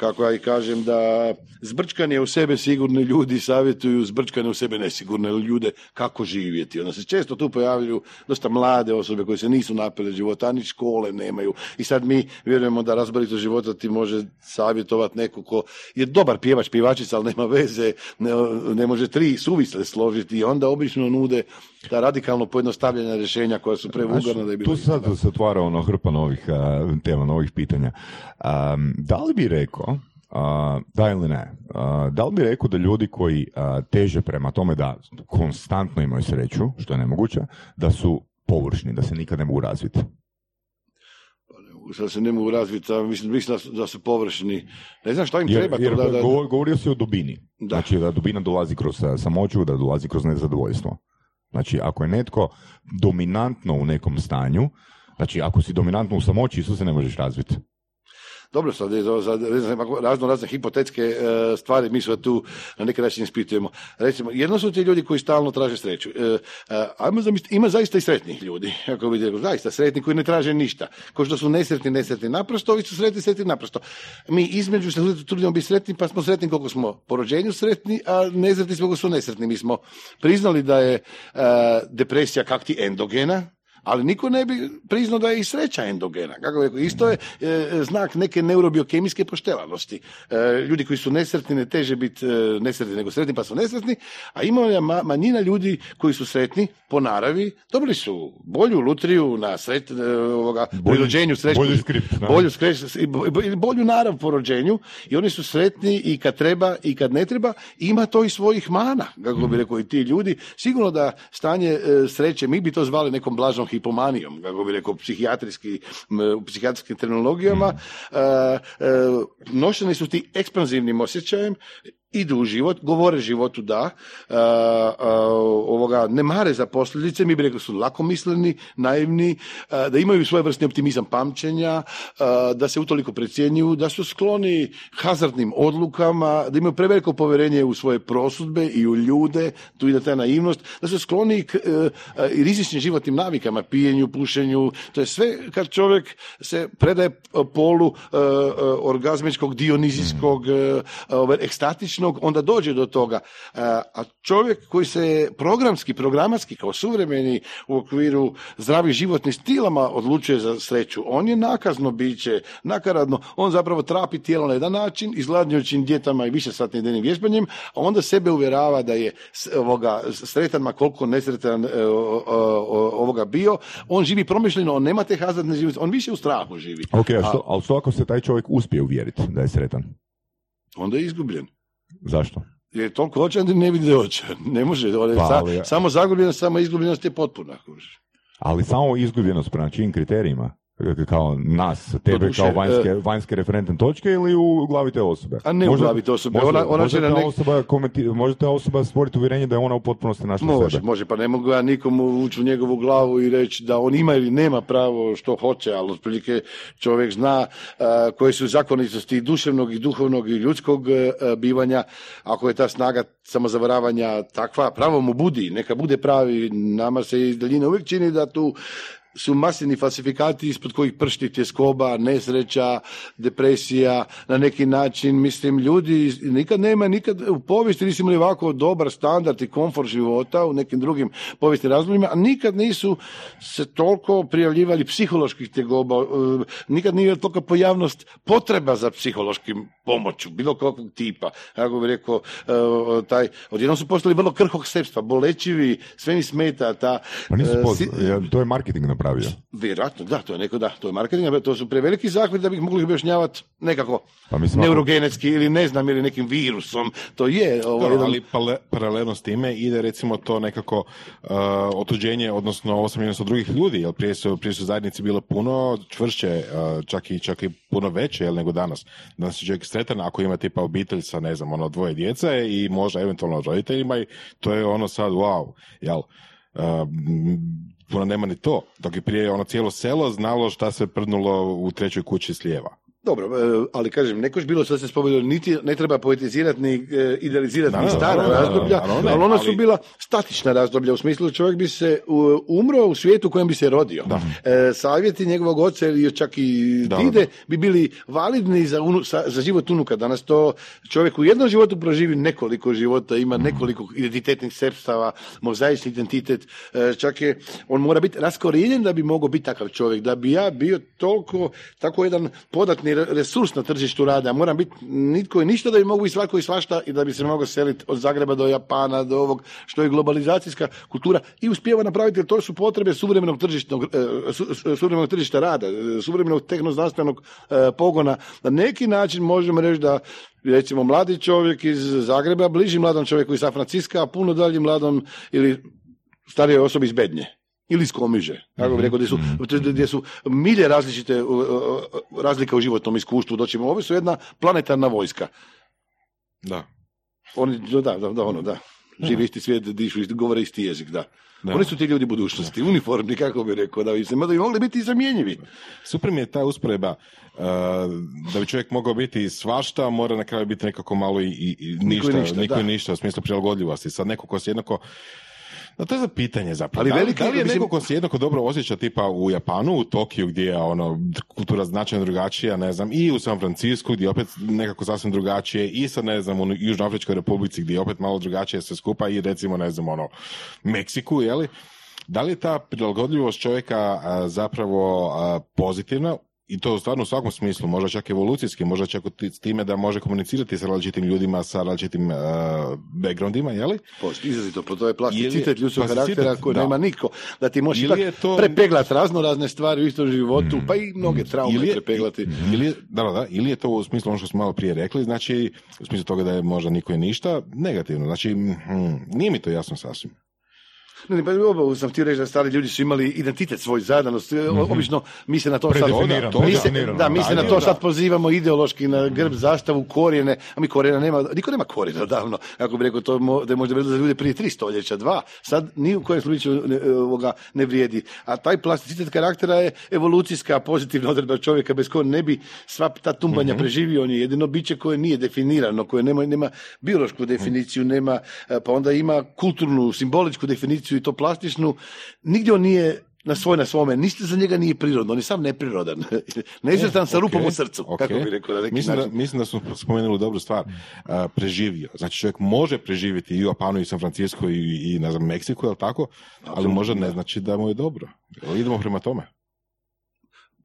kako ja i kažem, da zbrčkanje u sebe sigurni ljudi savjetuju zbrčkane u sebe nesigurne ljude kako živjeti. Onda se često tu pojavljuju dosta mlade osobe koje se nisu napile života, a ni škole nemaju. I sad mi vjerujemo da razborito života ti može savjetovati neko ko je dobar pjevač, pjevačica, ali nema veze, ne, ne može tri suvisle složiti i onda obično nude ta radikalno pojednostavljena rješenja koja su prevulgarna da je bilo tu sad se otvara ono hrpa novih a, tema, novih pitanja. Am, da li bi rekao, a, da ili ne, a, da li bi rekao da ljudi koji a, teže prema tome da konstantno imaju sreću, što je nemoguće, da su površni, da se nikad ne mogu razviti? sad se ne mogu razviti, a mislim, mislim da, su, da su površni. Ne znam šta im Jer, treba. to jer da, da, govor- govorio si o dubini. Da. Znači da dubina dolazi kroz a, samoću, da dolazi kroz nezadovoljstvo. Znači ako je netko dominantno u nekom stanju, znači ako si dominantno u samoći, isto se ne možeš razviti. Dobro, sad ako razno razne hipotetske e, stvari mi se tu na neki način ispitujemo. Recimo, jedno su ti ljudi koji stalno traže sreću. E, e, ajmo zamisliti, ima zaista i sretnih ljudi, ako bi rekao, zaista sretni koji ne traže ništa. Ko što su nesretni, nesretni naprosto, ovi su sretni, sretni naprosto. Mi između se trudimo biti sretni, pa smo sretni koliko smo po rođenju sretni, a nesretni smo koliko su nesretni. Mi smo priznali da je depresija kakti endogena, ali niko ne bi priznao da je i sreća endogena. Kako rekao, isto je e, znak neke neurobiokemijske poštelanosti. E, ljudi koji su nesretni ne teže biti e, nesretni nego sretni pa su nesretni, a ima ma- manjina ljudi koji su sretni po naravi, dobili su bolju lutriju na sret, e, ovoga, pri Bolji- rođenju sreću, bolji skript, bolju, i bolju narav po rođenju i oni su sretni i kad treba i kad ne treba, ima to i svojih mana, kako bi rekao i ti ljudi. Sigurno da stanje e, sreće, mi bi to zvali nekom blažnom hipomanijom, kako bi rekao psihijatrijski, psihijatrijskim terminologijama, e, e, nošeni su ti ekspanzivnim osjećajem, idu u život, govore životu da, e, e, ovoga, ne mare za posljedice, mi bi rekli su lakomisleni, naivni, e, da imaju svojevrsni optimizam pamćenja, da se utoliko precjenjuju, da su skloni hazardnim odlukama, da imaju preveliko povjerenje u svoje prosudbe i u ljude, tu ide ta naivnost, da su skloni k, e, e, i rizičnim životnim navikama, pijenju, pušenju, to je sve kad čovjek se predaje polu e, orgazmičkog, dionizijskog, e, ekstatičnog, onda dođe do toga. E, a čovjek koji se programski, programatski, kao suvremeni u okviru zdravih životnih stilama odlučuje za sreću, on je nakazno biće, nakaradno, on zapravo trapi tijelo na jedan način, izgladnjujućim djetama i više satnim dnevnim vježbanjem, a onda sebe uvjerava da je ovoga, sretan, ma koliko nesretan e, ovoga bio, on živi promišljeno, on nema te hazardne život, on više u strahu živi. Ok, a što, ali što ako se taj čovjek uspije uvjeriti da je sretan? Onda je izgubljen. Zašto? Jer je toliko očan da ne vidi očan. Ne može, on je Pa, sa- ali- samo zagubljenost, samo izgubljenost je potpuna. Ali samo izgubljenost prema čijim kriterijima? Kao nas, tebe Doduše, kao vanjske, e, vanjske referentne točke ili u glavi te osobe? A ne u glavi te osobe, ona- ona na ta nek- osoba komenti- može ta osoba stvoriti uvjerenje da je ona u potpunosti našla Može, sebe. može, pa ne mogu ja nikomu ući u njegovu glavu i reći da on ima ili nema pravo što hoće, ali otprilike čovjek zna a, koje su zakonitosti i duševnog i duhovnog i ljudskog e, bivanja. Ako je ta snaga samozavaravanja takva, pravo mu budi, neka bude pravi. Nama se iz daljine uvijek čini da tu su masivni falsifikati ispod kojih pršti tjeskoba, nesreća, depresija, na neki način, mislim, ljudi nikad nema, nikad u povijesti nisu imali ovako dobar standard i komfort života u nekim drugim povijesnim razdobljima, a nikad nisu se toliko prijavljivali psiholoških tegoba, e, nikad nije toliko pojavnost potreba za psihološkim pomoću, bilo kakvog tipa. Kako bi rekao, e, taj, odjednom su postali vrlo krhog srpstva, bolečivi, sve mi smeta ta... Pa nisu e, si- to je marketing napravio. Vjerojatno, da, to je neko, da, to je marketing, ali to su preveliki zahvati da bi ih mogli objašnjavati nekako Pa mislim, neurogenetski ili ne znam, ili nekim virusom. To je ovo jedan... ali pale- paralelno s time ide recimo to nekako uh, otuđenje, odnosno osamljenost od drugih ljudi, jer prije su, prije su zajednice bile puno čvršće, uh, čak, i, čak i puno veće jel, nego danas. Danas je čovjek sretan ako ima tipa obitelj sa, ne znam, ono, dvoje djece i možda eventualno roditeljima i to je ono sad, wow, jel? Puno nema ni to, dok je prije ono cijelo selo znalo šta se prdnulo u trećoj kući s lijeva. Dobro, e, ali kažem, nekoć bilo što se spomenuo, niti ne treba poetizirati ni e, idealizirati ni stara razdoblja, ali ona su bila statična razdoblja, u smislu čovjek bi se umro u svijetu u kojem bi se rodio. E, savjeti njegovog oca ili čak i dide bi bili validni za, za život unuka. Danas to čovjek u jednom životu proživi nekoliko života, ima mhm. nekoliko identitetnih sepstava, mozaični identitet, čak je, on mora biti raskorijenjen da bi mogao biti takav čovjek, da bi ja bio toliko, tako jedan podatni resurs na tržištu rada. Moram biti nitko i ništa da bi mogu i svako i svašta i da bi se mogao seliti od Zagreba do Japana, do ovog što je globalizacijska kultura i uspijeva napraviti jer to su potrebe suvremenog, tržišnog, e, suvremenog tržišta rada, e, suvremenog tehnoznanstvenog e, pogona. Na neki način možemo reći da recimo mladi čovjek iz Zagreba bliži mladom čovjeku iz San Francisca, a puno dalje mladom ili starijoj osobi iz Bednje ili iz Komiže, tako bih rekao, gdje su, mhm. gdje su milje različite razlika u životnom iskustvu, doći ovo su jedna planetarna vojska. Da. Oni, da, da, da, ono, da. Živi isti svijet, dišu isti, govore isti jezik, da. Oni su ti ljudi budućnosti, uniformni, kako bi rekao, da bi se da bi mogli biti i zamjenjivi. Super mi je ta usporeba, uh, da bi čovjek mogao biti svašta, mora na kraju biti nekako malo i, i, ništa, niko ništa, ništa, u smislu prilagodljivosti. Sad neko ko se jednako no to je za pitanje zapravo. Ali veliki, da, li je neko ko se jednako dobro osjeća tipa u Japanu, u Tokiju gdje je ono kultura značajno drugačija, ne znam, i u San Francisku gdje je opet nekako sasvim drugačije, i sad ne znam u Južnoafričkoj republici gdje je opet malo drugačije sve skupa i recimo ne znam ono Meksiku, je li? Da li je ta prilagodljivost čovjeka zapravo pozitivna i to stvarno u svakom smislu, možda čak evolucijski, možda čak s time da može komunicirati sa različitim ljudima, sa različitim uh, backgroundima, jeli? Pošto, izrazito, po to je plasticitet ljudskog karaktera koji nema niko, da ti možeš to... prepeglat razno razne stvari u istom životu, mm, pa i mnoge traume ili je, prepeglati. Ili je, da, da, ili je to u smislu ono što smo malo prije rekli, znači u smislu toga da je možda niko i ništa, negativno, znači mm, nije mi to jasno sasvim. Ne, pa ovo sam htio reći da stari ljudi su imali identitet svoj zadanost. Mm-hmm. Obično mi se na to sad... Mi se, da, mi se na to sad pozivamo ideološki na grb, zastavu, korijene, a mi korijena nema, niko nema korijena davno. Ako bi rekao to da je možda bilo za ljude prije tri stoljeća, dva. Sad ni u kojem slučaju ne, ovoga ne vrijedi. A taj plasticitet karaktera je evolucijska pozitivna odredba čovjeka bez koje ne bi sva ta tumbanja mm preživio. On je jedino biće koje nije definirano, koje nema, nema biološku definiciju, nema, pa onda ima kulturnu, simboličku definiciju i to plastičnu, nigdje on nije na svoj na svome, ništa za njega nije prirodno, on je sam neprirodan. Nesretan sa rupom u srcu, kako bi rekao na neki mislim Da, mislim da smo spomenuli dobru stvar. preživio. Znači čovjek može preživjeti i u Japanu i San Francisco i, i ne znam, Meksiku, je tako? Ali možda ne znači da mu je dobro. Idemo prema tome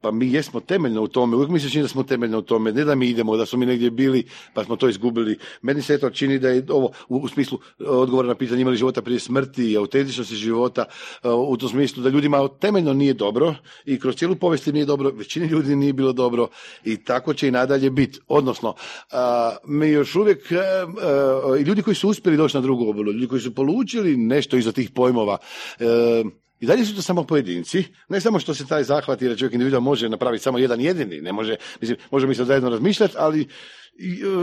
pa mi jesmo temeljno u tome, uvijek mi se čini da smo temeljno u tome, ne da mi idemo, da smo mi negdje bili pa smo to izgubili. Meni se to čini da je ovo u, smislu e, odgovora na pitanje imali života prije smrti i autentičnosti života, e, u tom smislu da ljudima temeljno nije dobro i kroz cijelu povijest nije dobro, većini ljudi nije bilo dobro i tako će i nadalje biti. Odnosno, mi još uvijek, e, ljudi koji su uspjeli doći na drugu obalu, ljudi koji su polučili nešto iza tih pojmova, i dalje su to samo pojedinci, ne samo što se taj zahvat jer čovjek individual može napraviti samo jedan jedini, ne može, mislim, možemo mi se zajedno razmišljati, ali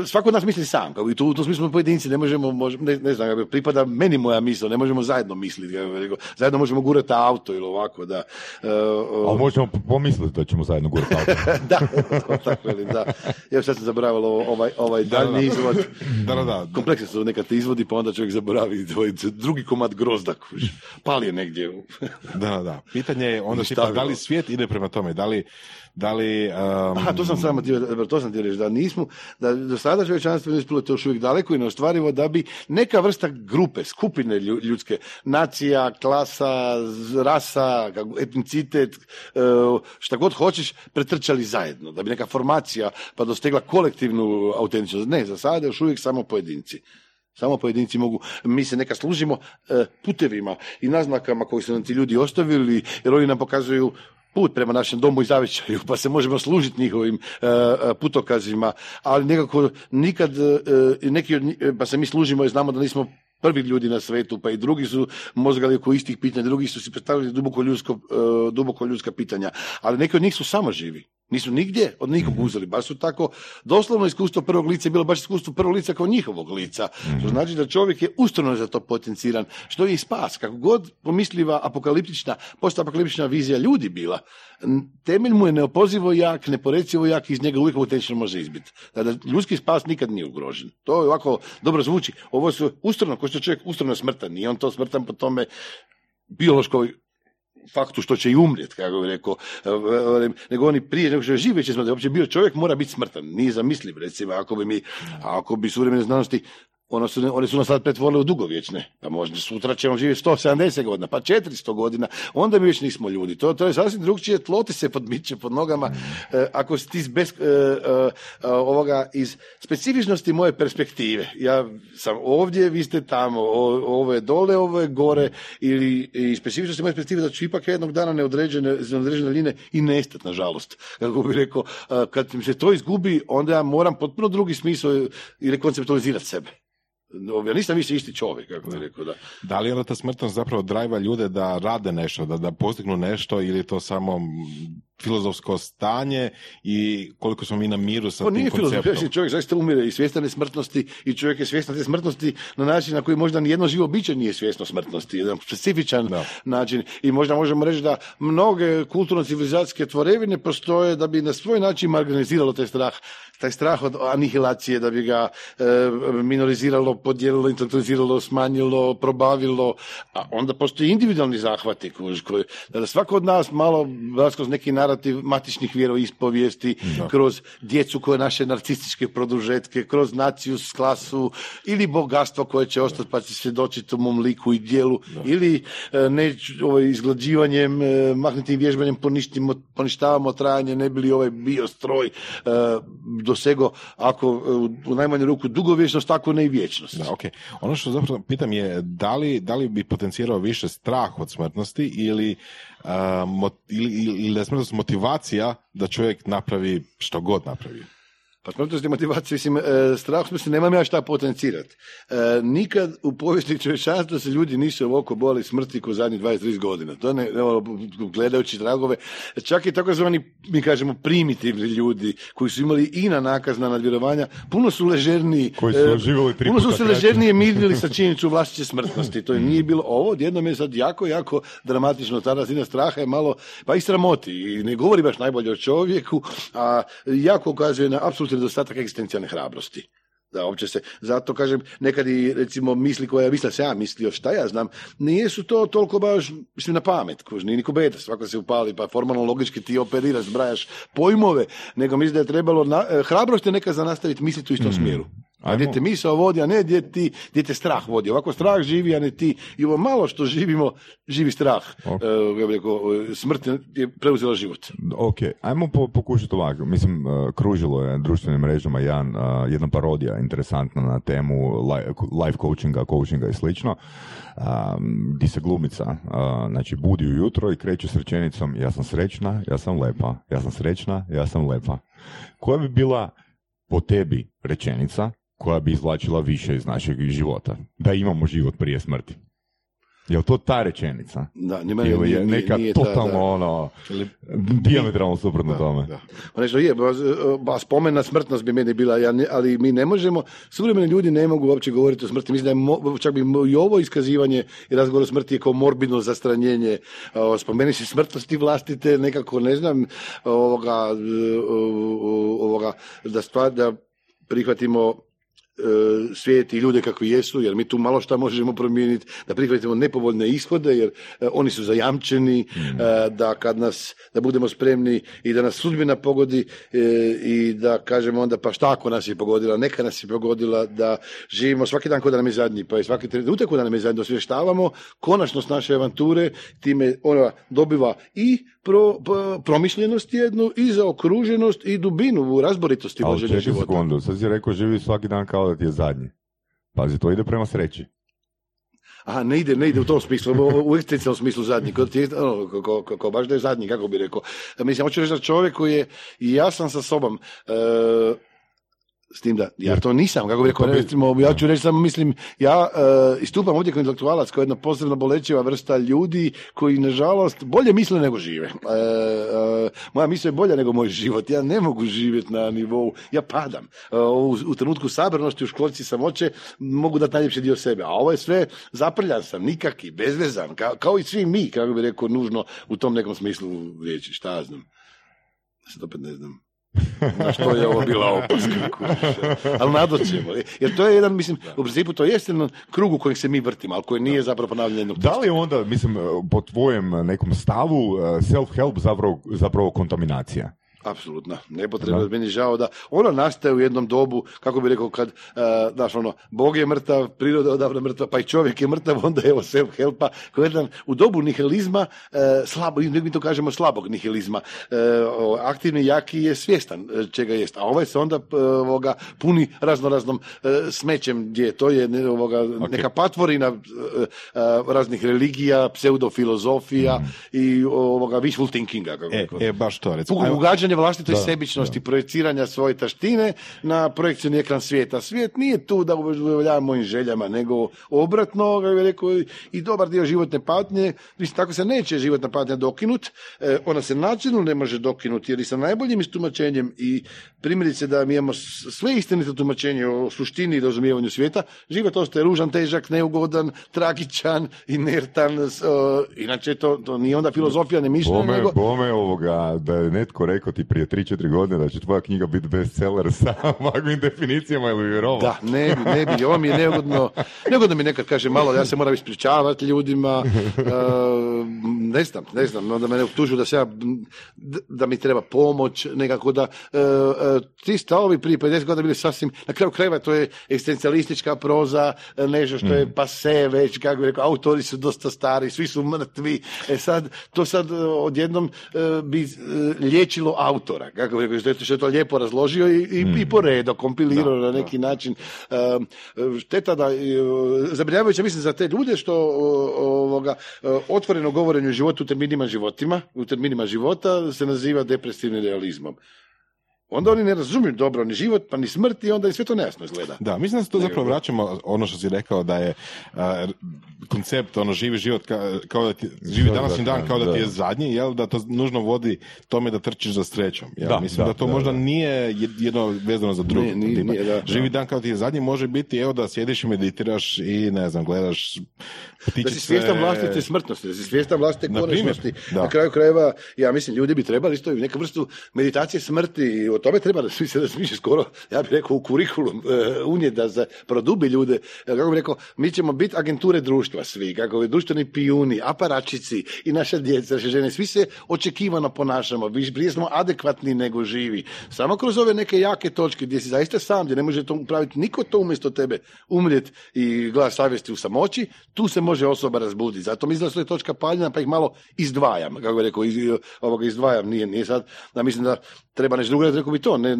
svako od nas misli sam, kao i tu u tom smislu pojedinci ne možemo, ne, ne znam, pripada meni moja misla, ne možemo zajedno misliti, zajedno možemo gurati auto ili ovako, da. Uh, Ali možemo pomisliti da ćemo zajedno gurati auto. da, tako je, da. Evo sad sam zaboravio ovaj, ovaj daljni izvod. Da, da, da. Kompleksno su nekad izvodi, pa onda čovjek zaboravi drugi komad grozda, pali je negdje. da, da, da. Pitanje je onda tipa, da li svijet ide prema tome, da li da li... Um... Aha, to sam samo to sam htio reći, da nismo, da do sada čovječanstvo nije uspjelo to još uvijek daleko i neostvarivo da bi neka vrsta grupe, skupine ljudske, nacija, klasa, rasa, etnicitet, e, šta god hoćeš, pretrčali zajedno, da bi neka formacija pa dostegla kolektivnu autentičnost. Ne, za sada još uvijek samo pojedinci. Samo pojedinci mogu, mi se neka služimo e, putevima i naznakama koji su nam ti ljudi ostavili, jer oni nam pokazuju put prema našem domu i zavičaju, pa se možemo služiti njihovim e, e, putokazima, ali nekako nikad, e, neki, pa se mi služimo i znamo da nismo prvi ljudi na svetu, pa i drugi su mozgali oko istih pitanja, drugi su si predstavili duboko, ljudsko, duboko ljudska pitanja, ali neki od njih su samo živi. Nisu nigdje od nikog uzeli, baš su tako, doslovno iskustvo prvog lica je bilo baš iskustvo prvog lica kao njihovog lica. To znači da čovjek je ustrano za to potenciran, što je i spas. Kako god pomisliva apokaliptična, postapokaliptična vizija ljudi bila, temelj mu je neopozivo jak, neporecivo jak, iz njega uvijek može izbiti. Dakle, ljudski spas nikad nije ugrožen. To je ovako dobro zvuči. Ovo su ustrano, ko je čovjek ustrano smrtan, nije on to smrtan po tome biološkoj faktu što će i umrijet, kako bi rekao, nego oni prije nego što je živ, već je smrtan. Uopće bio čovjek mora biti smrtan. Nije zamisliv, recimo, ako bi mi, ako bi suvremene znanosti ono su, one su nas sad pretvorile u dugovječne. Pa možda sutra ćemo živjeti 170 godina, pa 400 godina. Onda mi već nismo ljudi. To, to je sasvim drugčije. Tlo ti se podmiče pod nogama. E, ako si ti iz, bez, e, e, e, ovoga, iz specifičnosti moje perspektive. Ja sam ovdje, vi ste tamo. O, ovo je dole, ovo je gore. Ili i specifičnosti moje perspektive da ću ipak jednog dana neodređene, neodređene line i nestat, nažalost. Kako bih rekao, e, kad mi se to izgubi, onda ja moram potpuno drugi smisao ili konceptualizirati sebe. No, Ja nisam više isti čovjek, kako bih rekao, da. Da li je ta smrtnost zapravo drajva ljude da rade nešto, da, da postignu nešto ili je to samo filozofsko stanje i koliko smo mi na miru sa To tim nije konceptom? čovjek zaista umire i svjestan je smrtnosti i čovjek je svjestan te smrtnosti na način na koji možda nijedno živo biće nije svjesno smrtnosti, jedan specifičan Da. način i možda možemo reći da mnoge kulturno-civilizacijske tvorevine postoje da bi na svoj način marginaliziralo taj strah, taj strah od anihilacije, da bi ga e, minoriziralo, podijelilo, intelektualiziralo, smanjilo, probavilo, a onda postoji individualni zahvati kuž, koji, da svako od nas malo kroz neki narativ matičnih vjeroispovijesti, kroz djecu koje naše narcističke produžetke, kroz naciju, s klasu ili bogatstvo koje će ostati pa će svjedočiti u mom liku i dijelu ili e, ne, ovaj, izglađivanjem, e, mahnutim vježbanjem poništimo, poništavamo trajanje, ne bi li ovaj bio stroj e, dosego ako u, najmanju ruku dugovječnost, tako ne i vječnost. Da, ok. Ono što zapravo pitam je da li, da li bi potencirao više strah od smrtnosti ili, ili, ili, da je motivacija da čovjek napravi što god napravi? Pa smrtnost i motivacija, mislim, e, strah smislu nemam ja šta potencirati. E, nikad u povijesti čovječanstva se ljudi nisu ovako boli smrti ko zadnjih 23 godina. To ne, gledajući tragove, čak i takozvani, mi kažemo, primitivni ljudi koji su imali i na nakazna nadvjerovanja, puno su ležerniji. Koji su e, Puno su se ležernije mirili sa činjenicu vlastite smrtnosti. To nije bilo ovo, odjednom je sad jako, jako dramatično. Ta razina straha je malo, pa i sramoti. I ne govori baš najbolje o čovjeku, a jako ukazuje na apsolutni nedostatak egzistencijalne hrabrosti. Da, uopće se, zato kažem, nekad i recimo misli koje ja sam ja mislio, šta ja znam, nisu to toliko baš, mislim, na pamet, kuž, nije niko beda, svako se upali, pa formalno logički ti operiraš, zbrajaš pojmove, nego mislim da je trebalo, na, e, hrabrost je nekad za nastaviti misliti u istom smjeru. A gdje te misao vodi, a ne gdje, ti, gdje te strah vodi. Ovako strah živi, a ne ti. I ovo malo što živimo, živi strah. Ok. E, ja bih rekao, e, smrt je preuzela život. Ok, ajmo po, pokušati ovako. Mislim, uh, kružilo je društvenim mrežama jedan, jedna parodija interesantna na temu li- life coachinga, coachinga i slično, um, di se glumica uh, znači, budi ujutro i kreće s rečenicom ja sam srećna, ja sam lepa, ja sam srećna, ja sam lepa. Koja bi bila po tebi rečenica koja bi izvlačila više iz našeg života? Da imamo život prije smrti. Je li to ta rečenica? Da, Ili je nije- neka nije ta- totalno da. ono, diametralno suprotno tome? Da. Pa nešto je, ba, ba, spomen na smrtnost bi meni bila, ja ne- ali mi ne možemo, suvremeni ljudi ne mogu uopće govoriti o smrti. Mislim da je mo- čak bi i ovo iskazivanje i razgovor o smrti je kao morbidno zastranjenje. Spomeni si smrtnosti vlastite, nekako ne znam, ovoga, ovoga da stvar, da prihvatimo svijet i ljude kakvi jesu, jer mi tu malo šta možemo promijeniti, da prihvatimo nepovoljne ishode, jer e, oni su zajamčeni, e, da kad nas, da budemo spremni i da nas sudbina pogodi e, i da kažemo onda pa šta ako nas je pogodila, neka nas je pogodila, da živimo svaki dan kod da nam je zadnji, pa i svaki trenutak da nam je zadnji, osvještavamo konačnost naše avanture, time ona dobiva i pro, pro- promišljenost jednu, i zaokruženost i dubinu u razboritosti Ali voženja života. sekundu, sad si rekao živi svaki dan kao da ti je zadnji. Pazi, to ide prema sreći. Aha, ne ide, ne ide u tom smislu, u- ekstencijalnom smislu zadnji, kod ti, ono, ko, ko, ko- ko baš da je zadnji, kako bi rekao. Mislim, hoću reći da čovjek koji je jasan sa sobom, e, S tim da, ja to nisam, kako bi rekao, recimo, ja ću reći samo, mislim, ja uh, istupam ovdje kao intelektualac, kao jedna posebno bolečiva vrsta ljudi koji, nažalost, bolje misle nego žive. Uh, uh, moja misla je bolja nego moj život. Ja ne mogu živjeti na nivou, ja padam. u, u trenutku sabrnosti, u školici samoće, mogu dati najljepši dio sebe. A ovo je sve, zaprljan sam, nikaki, bezvezan, kao, kao i svi mi, kako bi rekao, nužno u tom nekom smislu riječi, šta znam. Sad opet ne znam. Na što je ovo bila opaska, ali nadoćemo. Jer to je jedan, mislim, u principu to jeste jedan krug u kojem se mi vrtimo, ali koji nije zapravo ponavljanje Da li je onda, mislim, po tvojem nekom stavu self-help zapravo, zapravo kontaminacija? Apsolutno, nepotrebno. Meni žao da ono nastaje u jednom dobu, kako bi rekao, kad, uh, znaš, ono, Bog je mrtav, priroda je odavno mrtva, pa i čovjek je mrtav, onda evo self-helpa, jedan, u dobu nihilizma, uh, slabo, mi to kažemo slabog nihilizma, uh, aktivni jaki je svjestan čega jest, a ovaj se onda ovoga, puni razno raznom smećem gdje to je ovoga, okay. neka patvorina raznih religija, pseudofilozofija mm. i ovoga wishful thinkinga. Kako e, e, baš to, recimo vlastitoj sebičnosti, projeciranja svoje taštine na projekcijni ekran svijeta. Svijet nije tu da uvoljava mojim željama, nego obratno, ga rekao, i dobar dio životne patnje, mislim, tako se neće životna patnja dokinut, e, ona se načinu ne može dokinuti, jer i sa najboljim istumačenjem i primjerice da mi imamo sve istinito tumačenje o suštini i razumijevanju svijeta, život ostaje ružan, težak, neugodan, tragičan, inertan, inače to, to nije onda filozofija, ne mišljenje, bome, nego... Bome ovoga, da je netko rekao ti prije 3-4 godine da će tvoja knjiga biti bestseller sa ovakvim definicijama ili vjerovao? Da, ne bi, ne bi. Ovo mi je neugodno. Neugodno mi nekad kaže malo, ja se moram ispričavati ljudima. Uh, ne znam, ne znam. Onda me optužuju da se ja, da mi treba pomoć, nekako da uh, uh, ti stavovi prije 50 godina bili sasvim, na kraju krajeva to je eksistencialistička proza, nešto što je mm. pase već, kako bi rekao, autori su dosta stari, svi su mrtvi. E sad, to sad odjednom bi liječilo autora, kako bi što je to lijepo razložio i, i, mm. i poredo, kompilirao na neki način. Uh, šteta da, zabrinjavajuće mislim za te ljude što ovoga, otvoreno govorenje o životu u terminima životima, u terminima života se naziva depresivnim realizmom onda oni ne razumiju dobro ni život, pa ni smrt i onda i sve to nejasno izgleda. Da, mislim da se to zapravo vraćamo ono što si rekao da je koncept ono živi život kao da ti, živi današnji dan kao da, ti je zadnji, jel da to nužno vodi tome da trčiš za srećom. Jel? Da, mislim da, to možda nije jedno vezano za drugo. živi dan kao da ti je zadnji može biti evo da sjediš i meditiraš i ne znam, gledaš da si svjestan vlastite smrtnosti, da si svjestan vlastite konačnosti. Na kraju krajeva, ja mislim, ljudi bi trebali isto neku vrstu meditacije smrti i o tome treba da svi se razmišlja skoro, ja bih rekao, u kurikulum unije da se produbi ljude. Kako bih rekao, mi ćemo biti agenture društva svi, kako bi društveni pijuni, aparačici i naša djeca, naše žene, svi se očekivano ponašamo, prije smo adekvatni nego živi. Samo kroz ove neke jake točke gdje si zaista sam, gdje ne može to upraviti niko to umjesto tebe umrijet i glas savjesti u samoći, tu se može osoba razbuditi. Zato mislim da je točka paljena, pa ih malo izdvajam, kako bih rekao, iz, ovoga izdvajam, nije, nije sad, da mislim da treba nešto drugo, rekao bi to, ne,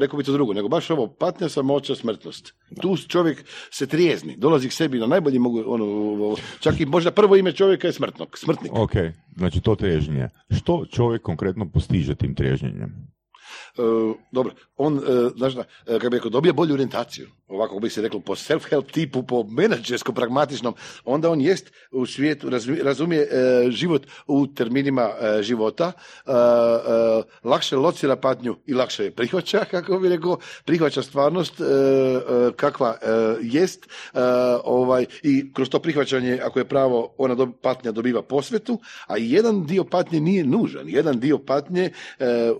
rekao bi to drugo, nego baš ovo, patnja, samoća, smrtnost. Tu čovjek se trijezni, dolazi k sebi na najbolji mogu, ono, čak i možda prvo ime čovjeka je smrtnog, smrtnik. Ok, znači to trežnje. Što čovjek konkretno postiže tim trežnjenjem? Uh, dobro, on, uh, znaš da, uh, kako bi rekao, dobije bolju orijentaciju, ovako bi se reklo, po self-help tipu, po menadžerskom, pragmatičnom, onda on jest u svijetu, razumije život u terminima života, lakše locira patnju i lakše je prihvaća, kako bi rekao, prihvaća stvarnost kakva jest, ovaj, i kroz to prihvaćanje, ako je pravo, ona do, patnja dobiva posvetu, a jedan dio patnje nije nužan, jedan dio patnje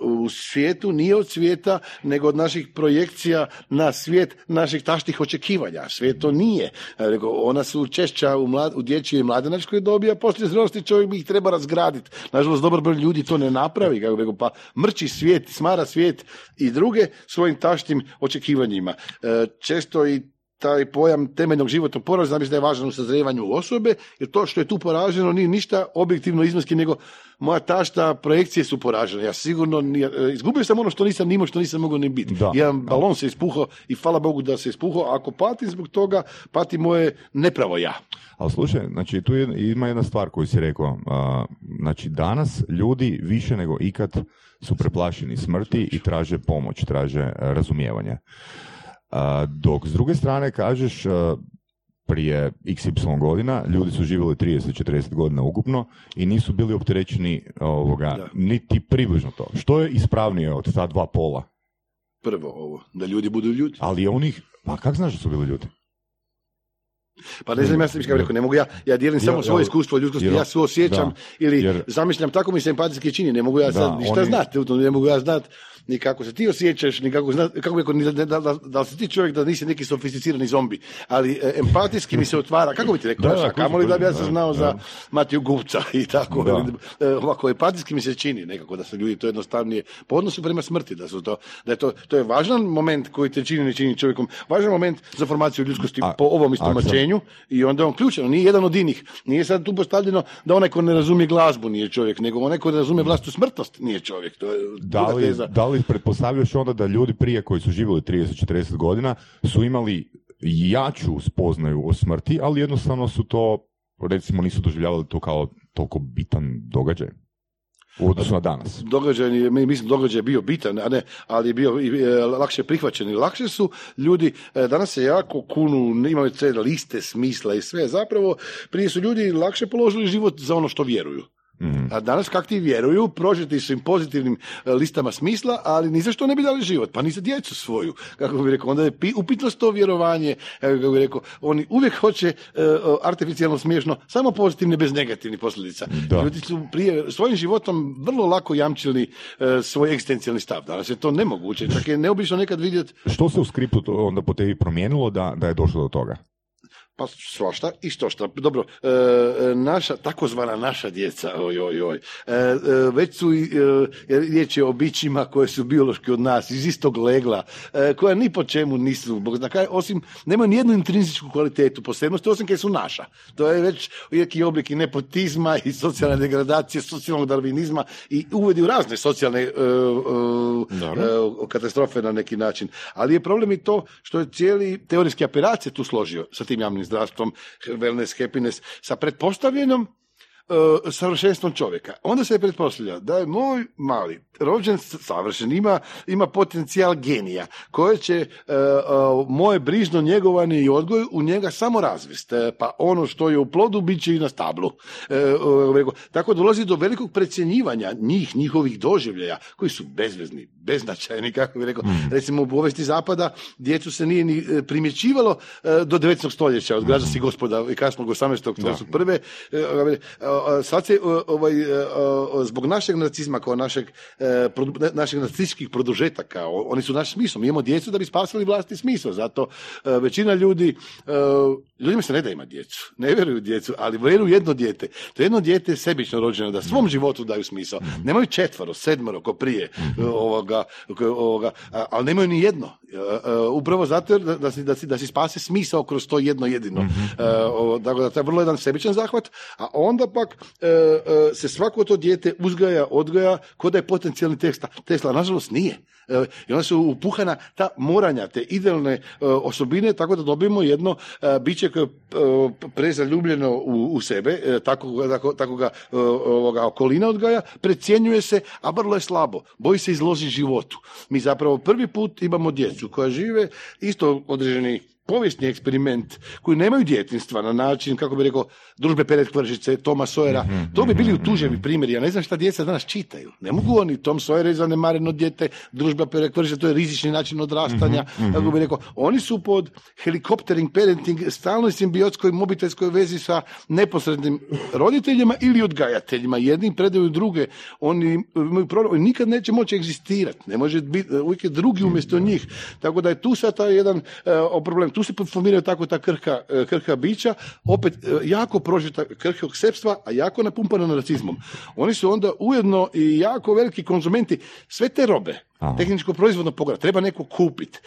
u svijetu nije nije od svijeta, nego od naših projekcija na svijet naših taštih očekivanja. Svijet to nije. Nego ona su češća u, mlad, u dječjoj i mladenačkoj dobi, a poslije zrelosti čovjek bi ih treba razgraditi. Nažalost, dobar broj ljudi to ne napravi, kako bi pa mrči svijet, smara svijet i druge svojim taštim očekivanjima. E, često i taj pojam temeljnog životnog poraza, mislim da je važan u sazrijevanju osobe, jer to što je tu poraženo nije ništa objektivno izvanjski, nego moja tašta projekcije su poražene. Ja sigurno, nije- e, izgubio sam ono što nisam nimao, što nisam mogao ni biti. Da. Jedan balon se ispuhao i hvala Bogu da se ispuhao. Ako patim zbog toga, pati moje nepravo ja. Ali slušaj, znači tu je, ima jedna stvar koju si rekao. a, znači danas ljudi više nego ikad su preplašeni smrti i traže pomoć, traže razumijevanje. A, dok s druge strane kažeš prije XY godina ljudi su živjeli 30-40 godina ukupno i nisu bili opterećeni ovoga, Da. niti približno to. Što je ispravnije od ta dva pola? Prvo ovo, da ljudi budu ljudi. Ali onih, pa kak znaš da su bili ljudi? Pa ne znam, ja sam rekao, ne mogu ja, ja dijelim samo svoje ja- iskustvo ljudskosti, ja se osjećam da, ili jer- zamišljam, tako mi se empatijski čini, ne mogu ja sad Da, ništa oni- znati, ne mogu ja znati ni kako se ti osjećaš, ni kako, zna, kako bi ni da, da, da, da li si ti čovjek da nisi neki sofisticirani zombi, ali e, empatijski mi se otvara, kako bi ti rekao, Da, kamoli da bi ja da, znao da. za Matiju Gupca i tako, Da. ili, e, ovako, empatijski mi se čini nekako da su ljudi to jednostavnije po odnosu prema smrti, da su to, da je to, to je važan moment koji te čini, ne čini čovjekom, važan moment za formaciju ljudskosti A- po ovom istomačenju i onda je on ključan, nije jedan od inih. Nije sad tu postavljeno da onaj ko ne razumije glazbu nije čovjek, nego onaj ko ne razumije vlastitu smrtnost nije čovjek. To je Da li, teza. da li pretpostavljaš onda da ljudi prije koji su živjeli 30-40 godina su imali jaču spoznaju o smrti, ali jednostavno su to, recimo nisu doživljavali to kao toliko bitan događaj u odnosu na danas. Događaj, je- mi- mislim, događaj je bio bitan, a ne, ali je bio i, e, lakše prihvaćen i lakše su ljudi, e, danas se jako kunu, imaju te liste smisla i sve, zapravo prije su ljudi lakše položili život za ono što vjeruju. Mhm. A danas kak ti vjeruju, prožeti su im pozitivnim e, listama smisla, ali ni za što ne bi dali život, pa ni za djecu svoju. Kako bi rekao, onda je pi- upitnost to vjerovanje, e, kako bi rekao, oni uvijek hoće e, artificijalno smiješno, samo pozitivne bez negativnih posljedica. Da. Ljudi su prije svojim životom vrlo lako jamčili e, svoj egzistencijalni stav. Danas je to nemoguće, čak je neobično nekad vidjeti Što se u skriptu onda po tebi promijenilo da, da je došlo do toga? Pa svašta i što šta. Dobro, e, e, naša, takozvana naša djeca, oj, oj, oj, e, već su, riječ je o bićima koje su biološki od nas, iz istog legla, koja ni po čemu nisu, bog zna kaj, osim, nemaju nijednu intrinzičku kvalitetu, posebnosti, osim kaj su naša. To je već neki oblik i nepotizma i socijalne degradacije, socijalnog darvinizma i uvedi u razne socijalne katastrofe na neki način. Ali je problem i to što je cijeli teorijski apelacije tu složio sa tim javnim zdravstvom, wellness, happiness, sa pretpostavljenom e, savršenstvom čovjeka. Onda se pretpostavlja da je moj mali rođen savršen, ima, ima potencijal genija koje će e, e, moje brižno njegovanje i odgoj u njega samo razvest. E, pa ono što je u plodu bit će i na stablu. Tako dolazi do velikog precjenjivanja njih, njihovih doživljaja koji su bezvezni, beznačajni, kako bi rekao. Recimo u povesti zapada djecu se nije ni primjećivalo do 19. stoljeća od građanskih gospoda i kasnog 18. To su prve. E, e, Sad se ovaj, e, zbog našeg nacizma kao našeg, e, naših nacističkih produžetaka, oni su naš smisao. Mi imamo djecu da bi spasili vlastiti smisao. Zato većina ljudi, ljudima se ne da ima djecu. Ne vjeruju djecu, ali vjeruju jedno dijete. To jedno dijete je sebično rođeno da svom životu daju smisao. Nemaju četvoro, sedmero, ko prije e, ovoga, ovoga, ali nemaju ni jedno. Upravo zato da, da, si, da, si, da si spase smisao kroz to jedno jedino. Ovo, dakle, da to je vrlo jedan sebičan zahvat, a onda pak e, e, se svako to dijete uzgaja, odgaja, ko da je potencijalni teksta. Tesla, nažalost, nije. E, I onda su upuhana ta moranja, te idealne e, osobine, tako da dobijemo jedno e, biće koje je prezaljubljeno u, u sebe, tako, tako, tako ga ovoga, okolina odgaja, precjenjuje se, a vrlo je slabo. Boji se izložiti životu. Mi zapravo prvi put imamo djecu koja žive isto određeni povijesni eksperiment koji nemaju djetinstva na način, kako bi rekao, družbe Peret Kvržice, Toma Sojera, to bi bili utuževi primjeri. Ja ne znam šta djeca danas čitaju. Ne mogu oni, Tom Sawyer je zanemareno dijete, družba Peret Kvržice, to je rizični način odrastanja, kako bi rekao. Oni su pod helikoptering, parenting, stalnoj simbiotskoj, mobitelskoj vezi sa neposrednim roditeljima ili odgajateljima. Jedni predaju druge. Oni imaju problem, oni nikad neće moći egzistirati. Ne može biti, uvijek je drugi umjesto njih. Tako da je tu sad taj jedan e, problem. Tu se formiraju tako ta krhka, e, krhka bića, opet e, jako prožita krhkog sepstva, a jako napumpana narcizmom. Oni su onda ujedno i jako veliki konzumenti sve te robe. Tehničko proizvodno poglavlje, treba neko kupiti.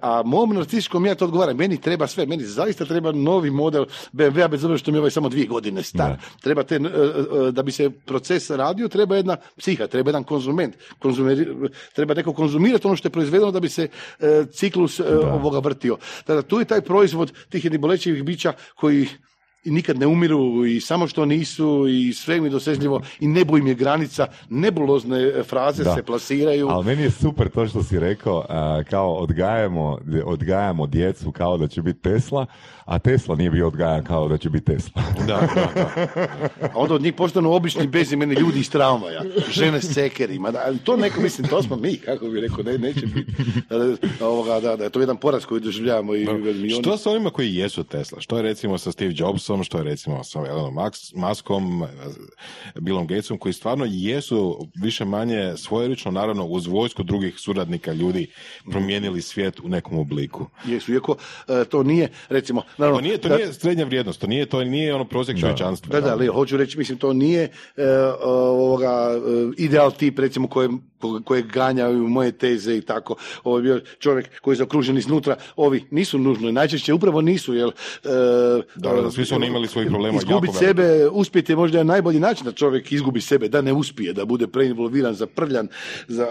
a mom narcističkom ja to odgovaram, meni treba sve, meni zaista treba novi model BMW-a, bez obzira što mi je ovaj samo dvije godine star. Da. Treba te, e, e, da bi se proces radio, treba jedna psiha, treba jedan konzument. Konzumeri- treba neko konzumirati ono što je proizvedeno da bi se e, ciklus e, ovoga vrtio. Tada, tu je taj proizvod tih jednih bolečivih bića koji i nikad ne umiru i samo što nisu i sve mi dosežljivo i nebo im je granica, nebulozne e, fraze Da. se plasiraju. Ali meni je super to što si rekao, a, kao odgajamo, odgajamo djecu kao da će biti Tesla, a Tesla nije bio odgajan kao da će biti Tesla. Da, da, da. A onda od njih postanu obični bezimeni ljudi iz tramvaja, žene s cekerima, da, to neko, mislim, to smo mi, kako bi rekao, ne, neće biti, da, ovoga, da, da, je to jedan poraz koji doživljavamo i, Što s onima koji jesu Tesla? Što je recimo sa Steve Jobsom, što je recimo sa Elonom eh, Billom Gatesom, koji stvarno jesu više manje svojerično, naravno uz vojsku drugih suradnika ljudi promijenili svijet u nekom obliku. jesu, iako e, to nije, recimo, naravno, To nije, to da- nije srednja vrijednost, to nije, to nije ono prosjek čovječanstva. Da, da, ali hoću reći, mislim, to nije e, ovoga, e, ideal tip, recimo, kojem, ko- kojeg ganjaju moje teze i tako. Ovo je bio čovjek koji je zaokružen iznutra, ovi nisu nužno, i najčešće upravo nisu, jer... e, Da, da, svi su imali svojih problema jako Izgubiti sebe, uspjeti je možda najbolji način da čovjek izgubi sebe, da ne uspije, da bude preinvolviran, zaprljan, za,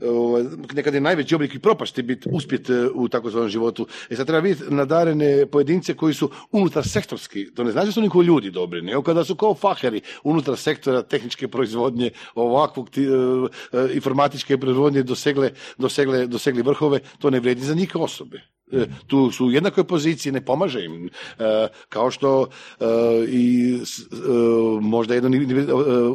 e, ovaj, nekad je najveći oblik i propasti biti uspjet e, u takozvanom životu. E sad treba vidjeti nadarene pojedince koji su unutar sektorski, to ne znači da su niko ljudi dobri, nego kada su kao faheri unutar sektora tehničke proizvodnje, ovakvog e, informatičke proizvodnje dosegle, dosegle, dosegli vrhove, to ne vrijedi za njih osobe. E, tu su u jednakoj poziciji, ne pomaže im. E, kao što e, i možda e,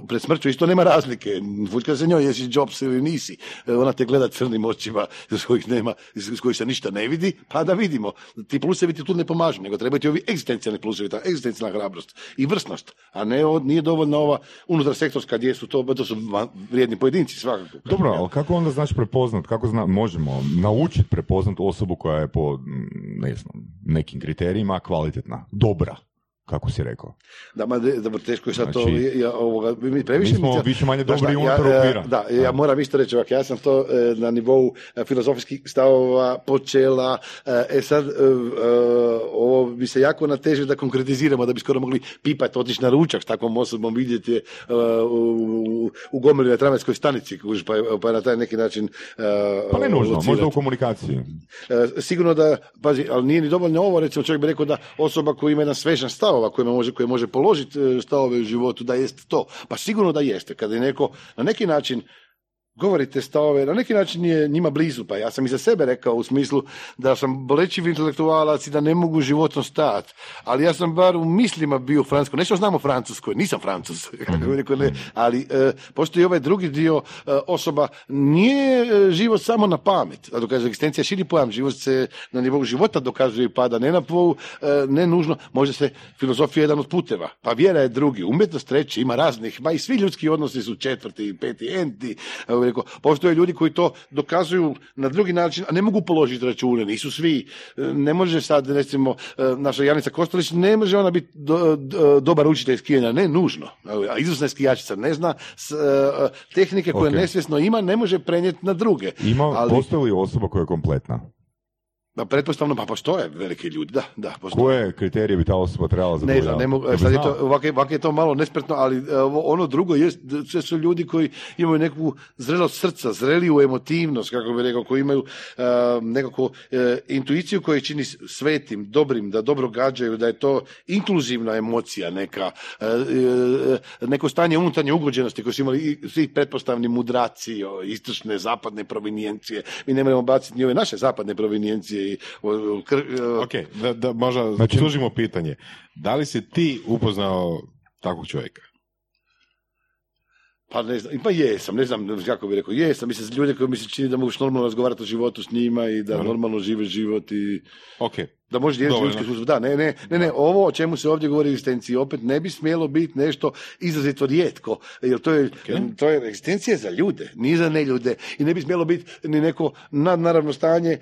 pred smrću isto nema razlike. Fućka se njoj, jesi Jobs ili nisi. Ona te gleda crnim očima iz kojih nema, iz kojih se ništa ne vidi, pa da vidimo. Ti plusevi ti tu ne pomažu, nego trebaju ti ovi egzistencijalni plusevi, ta egzistencijalna hrabrost i vrsnost, a ne nije dovoljna ova unutar sektorska gdje su to, to su vrijedni pojedinci svakako. Dobro, ali kako onda znaš prepoznat, kako zna, možemo naučiti prepoznat osobu koja je po, mm, ne znam, nekim kriterijima kvalitetna, dobra, kako si rekao. Da, ma, dobro, teško je sad to, Znači, ja, ovoga, mi previše... mi smo mi- više manje dobri unutar ja, e, okvira. Da, ja moram isto reći ovak, ja sam to e, na nivou e, filozofskih stavova počela, e, e sad, e, ovo bi se jako nateže da konkretiziramo, da bi skoro mogli pipati, otići na ručak s takvom osobom, vidjeti je e, u, u gomili na tramvajskoj stanici, pa, pa na taj neki način Pa ne nužno, možda u komunikaciji. Sigurno da, pazi, ali nije ni dovoljno ovo, recimo čovjek bi rekao da osoba koja ima jedan svežan stavova, koja može, koja može položiti e, stavove u životu, da jest to. Pa sigurno da jeste, kada je neko na neki način govorite stavove, na neki način je njima blizu, pa ja sam i za sebe rekao u smislu da sam bolečiv intelektualac i da ne mogu životno stajati, ali ja sam bar u mislima bio u Francuskoj, nešto znam o Francuskoj, nisam Francuz, kako rekao, ne, ali e, postoji ovaj drugi dio e, osoba, nije e, život samo na pamet, a dokazuje egzistencija širi pojam, život se na nivou života dokazuje i pada, ne na nivou, e, ne nužno, može se filozofija je jedan od puteva, pa vjera je drugi, umjetnost treći, ima raznih, ma i svi ljudski odnosi su četvrti, peti, enti, bih rekao, postoje ljudi koji to dokazuju na drugi način, a ne mogu položiti račune, nisu svi, e, ne može sad, recimo, e, naša Janica Kostelić, ne može ona biti do- do- dobar učitelj skijanja, ne nužno, a izvrsna je skijačica, ne zna s, e, tehnike koje Ok. nesvjesno ima, ne može prenijeti na druge. Ima, ali, postoji li osoba koja je kompletna? Pa pretpostavno, pa postoje veliki ljudi, da, da, postoje. Koje kriterije bi ta osoba trebala Ne znam, zadovoljavati? ne mogu, Da sad je to, ovak je, ovak je to malo nespretno, ali e, ono drugo da sve su ljudi koji imaju neku zrelost srca, zreliju emotivnost, kako bi rekao, koji imaju e, nekako e, intuiciju koja čini svetim, dobrim, da dobro gađaju, da je to inkluzivna emocija neka, neko stanje unutarnje ugođenosti koje su imali i svi pretpostavni mudraci, istočne, zapadne provinijencije. Mi ne moramo baciti ni ove naše zapadne provinijencije i Ok, da, da možda Znači- sužimo pitanje. Da li si ti upoznao takvog čovjeka? Pa ne znam, pa jesam, ne znam kako bi rekao, jesam, mislim, ljude koji mi se čini da mogu normalno razgovarati o životu s njima i da normalno žive život i... Ok, Da može dijeliti Dovoljno. ljudske sudbine. Da, ne, ne, ne, ne, ovo o čemu se ovdje govori o egzistenciji opet ne bi smjelo biti nešto izrazito rijetko, jer to je, to je egzistencija za ljude, nije za neljude i ne bi smjelo biti ni neko nadnaravno stanje e,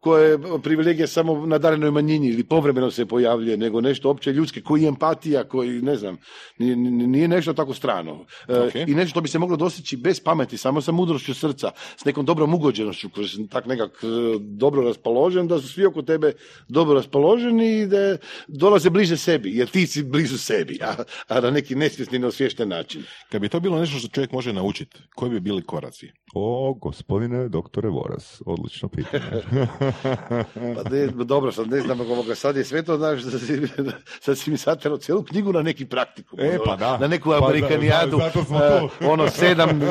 koje je privilegija samo na darenoj manjini ili povremeno se pojavljuje, nego nešto opće ljudske, koji je empatija, koji, ne znam, nije, nije nešto tako strano. E, Ok. I nešto što bi se moglo dostići bez pameti, samo sa mudrošću srca, s nekom dobrom ugođenošću, koji si tak nekak e, dobro raspoložen, da su svi oko tebe dobro raspoloženi i da dolaze bliže sebi, jer ti si blizu sebi, a, a na neki nesvjesni, neosviješten način. Kad bi to bilo nešto što čovjek može naučiti, koji bi bili koraci? O, gospodine doktore Voras, odlično pitanje. Pa ne, dobro, sad ne znam ovoga, sad je sve to, znaš, da si, sad si mi saterao cijelu knjigu na neki praktikum. E, pa da. Na neku Pa da, amerikanijadu, e, tu. ono, sedam e,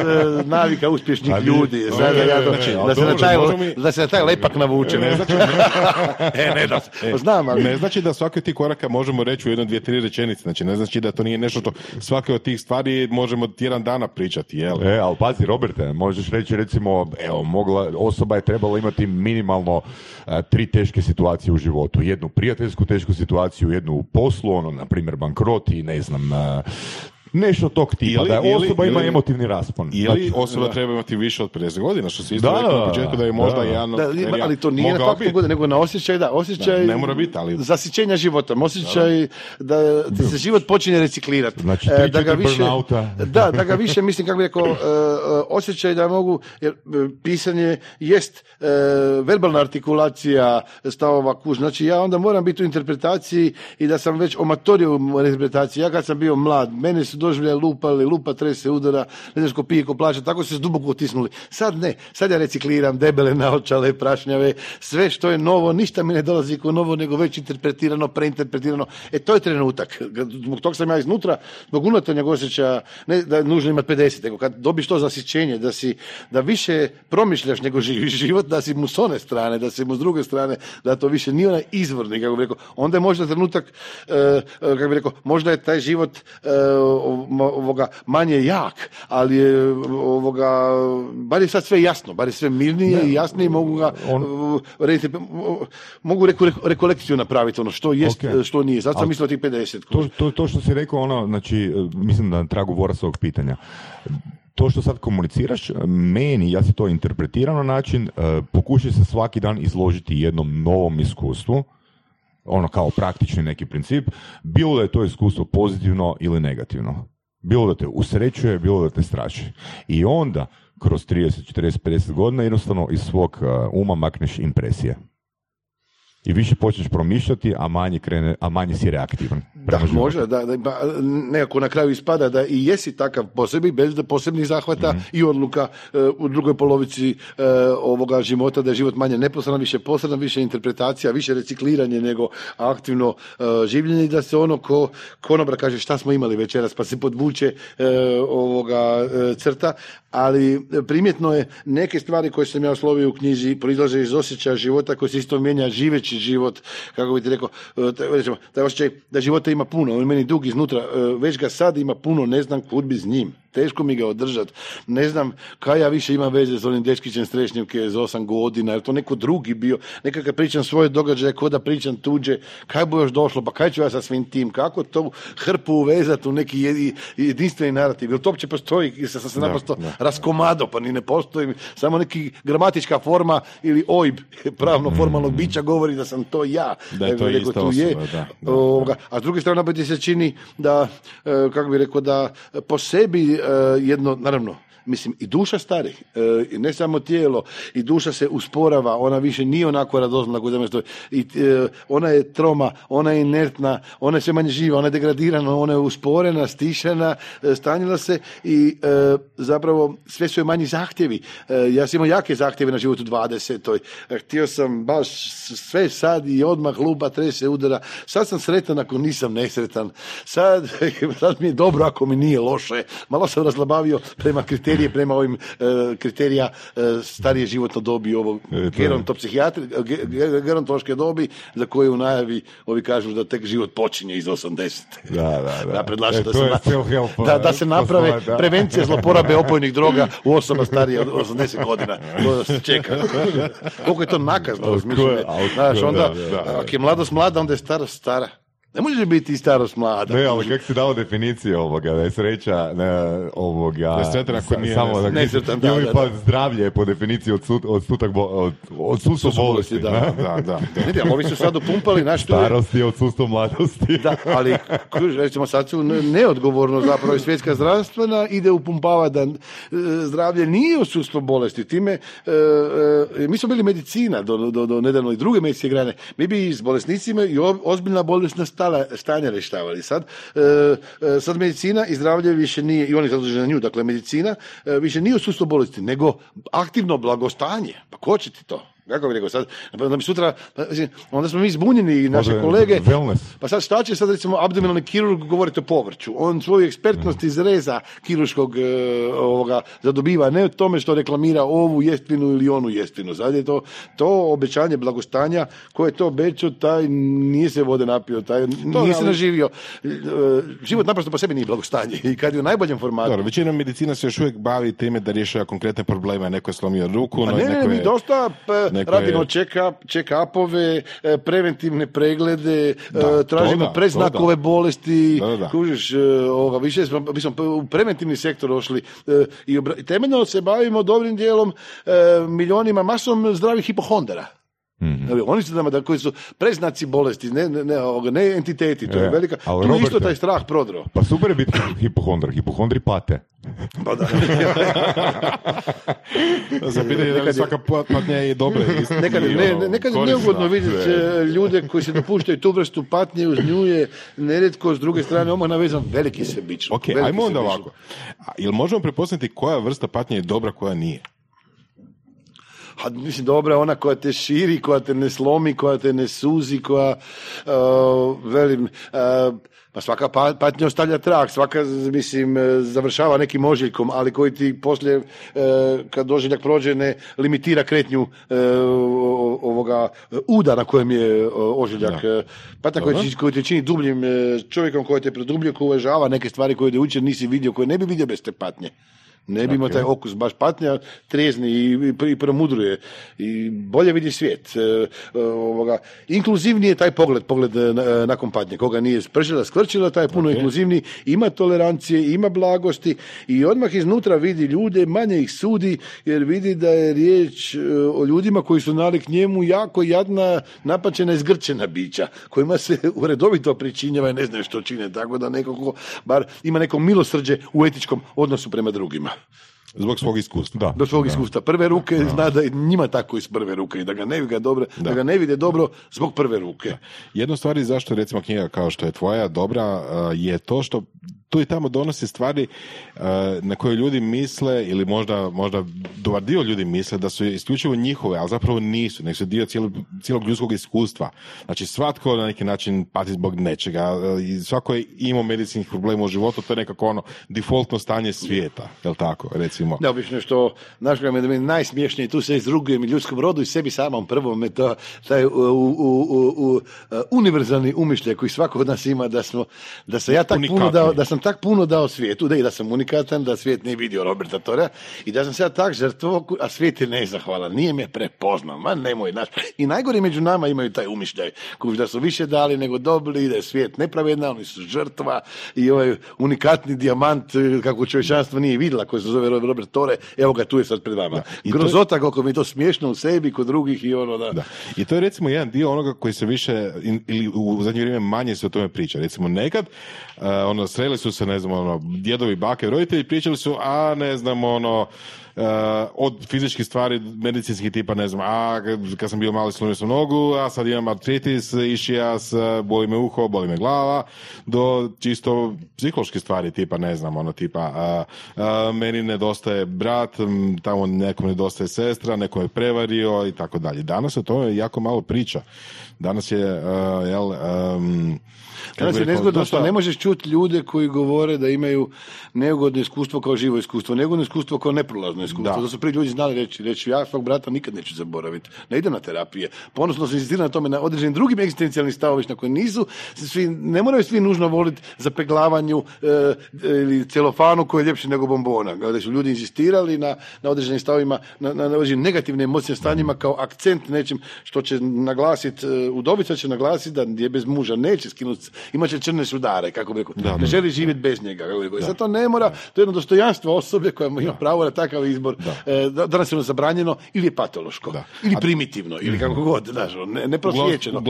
navika uspješnih ljudi. Sad, da, ja znači, da, se na taj, možemo mi- da se na taj lepak navuče. Ne znači, e, ne da, se- znam, ali... ne znači da svaki od tih koraka možemo reći u jedno, dvije, tri rečenice. Znači, ne znači da to nije nešto što svake od tih stvari možemo tjedan dana pričati, jel? E, ali pazi, Roberte, možeš reći recimo, evo, mogla, osoba je trebala imati minimalno e, tri teške situacije u životu. Jednu prijateljsku tešku situaciju, jednu u poslu, ono, na primjer, bankrot i ne znam, e, nešto tog tipa. Ili- da ili- osoba ima ili- emotivni raspon. Ili Znači, osoba treba imati više od 50 godina, što se isto Da, rekao na da, početku da je možda da. jedan od Da, ali- ali to nije na faktu biti. godine, nego na osjećaj, da, osjećaj Da, ne mora biti, ali- zasićenja životom, osjećaj da ti se život počinje reciklirati. Znači, E, tri, da ga više, burnouta. da, da ga više, mislim, kako bi rekao, e, e, osjećaj da mogu, jer pisanje jest verbalna artikulacija stavova kuž, znači ja onda moram biti u interpretaciji i da sam već omatorio u interpretaciji. Ja kad sam bio mlad, mene su doživljali lupali, lupa trese udara, ne znaš ko pije, ko plaća, tako su se duboko otisnuli. Sad ne, sad ja recikliram debele naočale, prašnjave, sve što je novo, ništa mi ne dolazi kao novo, nego već interpretirano, preinterpretirano. E, to je trenutak. Zbog tog sam ja iznutra, zbog unutarnjeg osjećaja, ne da je nužno imati 50, nego kad dobiš to zasićenje, da si, da više promišljaš nego živiš život, da si mu s one strane, da si mu s druge strane, da to više nije onaj izvorni, kako bi rekao, onda je možda trenutak, e, e, kako bi rekao, možda je taj život e, o- ovoga manje jak, ali je ovoga, bar je sad sve jasno, bar je sve mirnije i jasnije, mogu ga, On- e, reinterpre- mogu reku, rekolekciju napraviti, ono što jest, Ok. što nije. Sad sam mislio tih 50. To, to, to što si rekao, ono, znači, e, mislim da na tragu Vorasovog pitanja. To što sad komuniciraš, e, meni, ja se to interpretiram na način, e, pokušaj se svaki dan izložiti jednom novom iskustvu, ono kao praktični neki princip, bilo da je to iskustvo pozitivno ili negativno. Bilo da te usrećuje, bilo da te straši. I onda, kroz 30, 40, 50 godina, jednostavno iz svog e, uma makneš impresije. I više počneš promišljati, a manje, krene, a manje si reaktivan. Da, životu. može, da, da, ba, nekako na kraju ispada da i jesi takav posebi, bez da posebnih zahvata Mhm. i odluka e, u drugoj polovici e, ovoga života, da je život manje neposredan, više posredan, više interpretacija, više recikliranje nego aktivno e, življenje i da se ono ko konobra kaže šta smo imali večeras, pa se podvuče e, ovoga e, crta, ali primjetno je neke stvari koje sam ja oslovio u knjizi proizlaze iz osjećaja života koji se isto mijenja živeći život, kako bi ti rekao, e, taj, osjećaj da života ima puno, on meni dug iznutra, e, već ga sad ima puno, ne znam kud bi s njim. Teško mi ga održat. Ne znam kaj ja više imam veze s onim dečkićem Strešnjevke za osam godina, je to neko drugi bio, nekak kad pričam svoje događaje, ko da pričam tuđe, kaj bo još došlo, pa kaj ću ja sa svim tim, kako to hrpu uvezati u neki jedi- jedinstveni narativ, jel to uopće postoji, jer sam se naprosto da. raskomado, pa ni ne postoji, samo neki gramatička forma ili OIB pravno formalnog bića govori da sam to ja. Da je to ista tu je, osoba, da, da, a s druge strane opet se čini da, e, kako bi rekao, da po sebi e, jedno, naravno, mislim, i duša stari, e, ne samo tijelo, i duša se usporava, ona više nije onako radozna kako stoji. I, e, ona je troma, ona je inertna, ona je sve manje živa, ona je degradirana, ona je usporena, stišena, e, stanjila se i e, zapravo sve su joj manji zahtjevi. E, ja sam imao jake zahtjeve na životu 20. E, Htio sam baš sve sad i odmah lupa, trese, udara. Sad sam sretan ako nisam nesretan. Sad, sad mi je dobro ako mi nije loše. Malo sam razlabavio prema kriterijima kriterije prema ovim e, kriterija e, starije životno dobi ovog E, gerontopsihijatri, dobi za koju u najavi ovi kažu da tek život počinje iz 80. Da, da, da. Ja predlažem E, da, se, na- da, da se naprave da. prevencija zloporabe opojnih droga u osoba starije od 80 godina. To se čeka. Koliko je to nakazno razmišljanje. Znaš, onda, da, da. ako je mladost mlada, onda je starost stara. Ne može biti i starost mlada. Ne, ali kako si dao definiciju ovoga, da je sreća ne, ovoga... Da je sretan ako sa- nije samo da, Nesretan, da, da, pa da. zdravlje je po definiciji od, sut, od, sutak bo, od, od bolesti. da. Da, da, da. Ne, ne, ovi su sad upumpali, znaš, tu je- Starost je od sustva mladosti. Da, ali recimo sad su ne- neodgovorno zapravo i svjetska zdravstvena ide upumpava da e, zdravlje nije odsustvo bolesti. Time, e, e, mi smo bili medicina do, do, do nedavno i druge medicinske grane. Mi bi s bolesnicima i ozbiljna bolesna stala, stanja rještavali. Sad, e, e, sad medicina i zdravlje više nije, i oni zaduženi na nju, dakle medicina e, više nije odsustvo bolesti, nego aktivno blagostanje. Pa ko će ti to? Kako bi rekao sad, da mi sutra, pa, onda smo mi zbunjeni i naše kolege, wellness. pa sad šta će sad recimo abdominalni kirurg govoriti o povrću? On svoju ekspertnost iz reza kirurškog e, ovoga zadobiva, ne o tome što reklamira ovu jestinu ili onu jestinu. Sad je to, to obećanje blagostanja, ko je to obećao, taj nije se vode napio, taj nije se ali- naživio. E, život naprosto po sebi nije blagostanje i kad je u najboljem formatu. Dobro, većina medicina se još uvijek bavi time da rješava konkretne probleme. Neko je slomio ruku, Pa no, ne, ne, neko mi je- dosta pa, neko radimo check-upove, e, preventivne preglede, Da, e, to tražimo da, preznakove da. bolesti, Da, da, da. kužiš, e, ovoga, više smo, mi smo u preventivni sektor došli i temeljno se bavimo dobrim dijelom milionima, masom zdravih hipohondera. Mhm. Evo, Oni su nama da koji su preznaci bolesti, ne, ne, ne, ne entiteti, to je E, velika, ali tu je isto taj strah prodro. Pa super je biti hipohondar. Hipohondri pate. Pa da. Za pitanje da li je- svaka patnja je dobra. Nekad, je- ne, ne, nekad je neugodno vidjeti e, ljude koji se dopuštaju tu vrstu patnje, uz nju je nerijetko s druge strane odmah navezan veliki sebičnik. Ok, veliki ajmo onda ovako. A, jel možemo prepoznati koja vrsta patnje je dobra, koja nije? A, mislim, dobra je ona koja te širi, koja te ne slomi, koja te ne suzi, koja, uh, velim, uh, pa svaka pa- patnja ostavlja trag, svaka, mislim, e, završava nekim ožiljkom, ali koji ti poslije, kad dožiljak prođe, ne limitira kretnju ovoga uda na kojem je ožiljak. Da. Patnja koja, koja te čini dubljim čovjekom, koja te predubljuje, koja uvažava neke stvari koje do jučer nisi vidio, koje ne bi vidio bez te patnje. Ne bi imao taj okus baš patnja, trijezni i, i, i promudruje. I bolje vidi svijet. E, e, ovoga. Inkluzivniji je taj pogled, pogled e, na- nakon patnje. Koga nije spržila, skrčila, taj je puno inkluzivniji. Ima tolerancije, ima blagosti i odmah iznutra vidi ljude, manje ih sudi, jer vidi da je riječ e, o ljudima koji su nalik njemu jako jadna, napačena i zgrčena bića, kojima se redovito pričinjava i ne znaju što čine. Tako da neko ko bar ima neko milosrđe u etičkom odnosu prema drugima. Zbog svog iskustva. Da. Do svog iskustva. Prve ruke zna da je njima tako iz prve ruke i da ga ne vide dobro, da. ga ne vide dobro zbog prve ruke. Jedna stvar i zašto je recimo knjiga kao što je tvoja dobra je to što tu i tamo donosi stvari uh, na koje ljudi misle ili možda, možda dobar dio ljudi misle da su isključivo njihove, ali zapravo nisu, nego su dio cijelog, cijelog ljudskog iskustva. Znači svatko na neki način pati zbog nečega uh, i svako je imao medicinskih problema u životu, to je nekako ono defaultno stanje svijeta, jel tako, recimo. Neobično što, znaš je da mi je najsmiješnije, tu se izrugujem i ljudskom rodu i sebi samom prvom, je to taj u, u, u, u, u, univerzalni umišljaj koji svako od nas ima da smo, da sam ja tak puno dao, da sam tak puno dao svijetu, da i da sam unikatan, da svijet nije vidio Roberta Tora i da sam se ja tak žrtvovao, a svijet je nezahvalan, nije me prepoznao, ma nemoj, naš. I najgori među nama imaju taj umišljaj, kuž da su više dali nego dobili, da je svijet nepravedan, oni su žrtva i ovaj unikatni dijamant eh, kako čovječanstvo nije vidjela koji se zove Robert Tore, evo ga tu je sad pred vama. I to je- Grozota koliko mi je to smiješno u sebi, kod drugih i ono da... Da. I to je recimo jedan dio onoga koji se više ili u zadnje vrijeme manje se o tome priča. Recimo nekad ono sreli su se ne znam ono djedovi, bake, roditelji pričali su a ne znam ono uh, od fizičkih stvari medicinskih tipa ne znam a kad sam bio mali slomio sam nogu a sad imam artritis, išijas, boli me uho, boli me glava do čisto psihološke stvari tipa ne znam ono tipa a, a, meni nedostaje brat, tamo nekom nedostaje sestra, neko je prevario i tako dalje. Danas o tome jako malo priča. Danas je, uh, jel, um, je rekao, nezgodno što ne možeš čuti ljude koji govore da imaju neugodno iskustvo kao živo iskustvo, neugodno iskustvo kao neprolazno iskustvo. Da. Da su prije ljudi znali reći, reći ja svog brata nikad neću zaboraviti, ne idem na terapije. Ponosno se inzistira na tome na određenim drugim egzistencijalnim stavovima na koje nisu, svi, ne moraju svi nužno voliti za peglavanju e, ili celofanu koji je ljepši nego bombona. Da su ljudi inzistirali na, na određenim stavovima, na, na, na određenim negativnim emocijnim stanjima kao akcent nečim što će naglasiti, e, udovica će naglasiti da je bez muža, neće skinuti, imat će crne sudare, kako bi rekao, Da. ne želi živjeti bez njega. Kako bi rekao. I sad to ne mora, to je jedno dostojanstvo osobe koja ima pravo na takav izbor. E, da, danas je ono zabranjeno ili je patološko, Da. ili primitivno, ili kako god, znaš, ono, ne, ne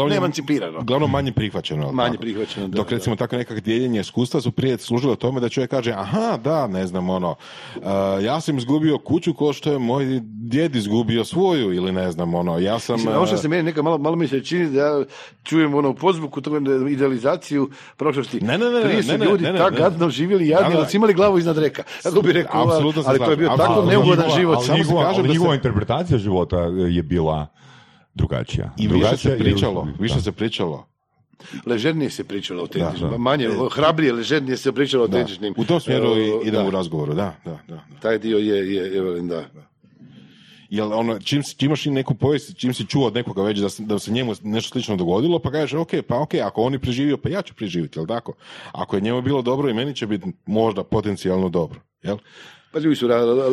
ne emancipirano. Uglavnom manje prihvaćeno. Manje prihvaćeno, da, Dok recimo tako nekak dijeljenje iskustva su prije služilo tome da čovjek kaže aha, da, ne znam, ono, uh, ja sam izgubio kuću ko što je moj djed izgubio svoju ili ne znam, ono, ja sam... Mislim, ono što uh, se meni neka malo, malo mi se čini da ja čujem ono u podzvuku toga idealizaciju prošlosti. Ne, ne, ne, ne, Prije su ne, ne, ljudi ne, ne, tak gadno živjeli jadni, ali su imali glavu iznad reka. Kako bi rekao, se ali to je bio tako neugodan život. ali Samo se ali da njihova interpretacija života je bila drugačija. I više se pričalo, više se pričalo. Ležernije se pričalo o da. manje, hrabrije, ležernije se pričalo o autentičnim. U tom smjeru E, idemo u razgovoru, da, da, da. da. Taj dio je, je, Evelin, da. Jel ono, čim, čim imaš neku povijest, čim si čuo od nekoga već da, da se njemu nešto slično dogodilo, pa kažeš, ok, pa ok, ako on je preživio, pa ja ću preživjeti, jel tako? Ako je njemu bilo dobro i meni će biti možda potencijalno dobro, jel? Pa ljudi su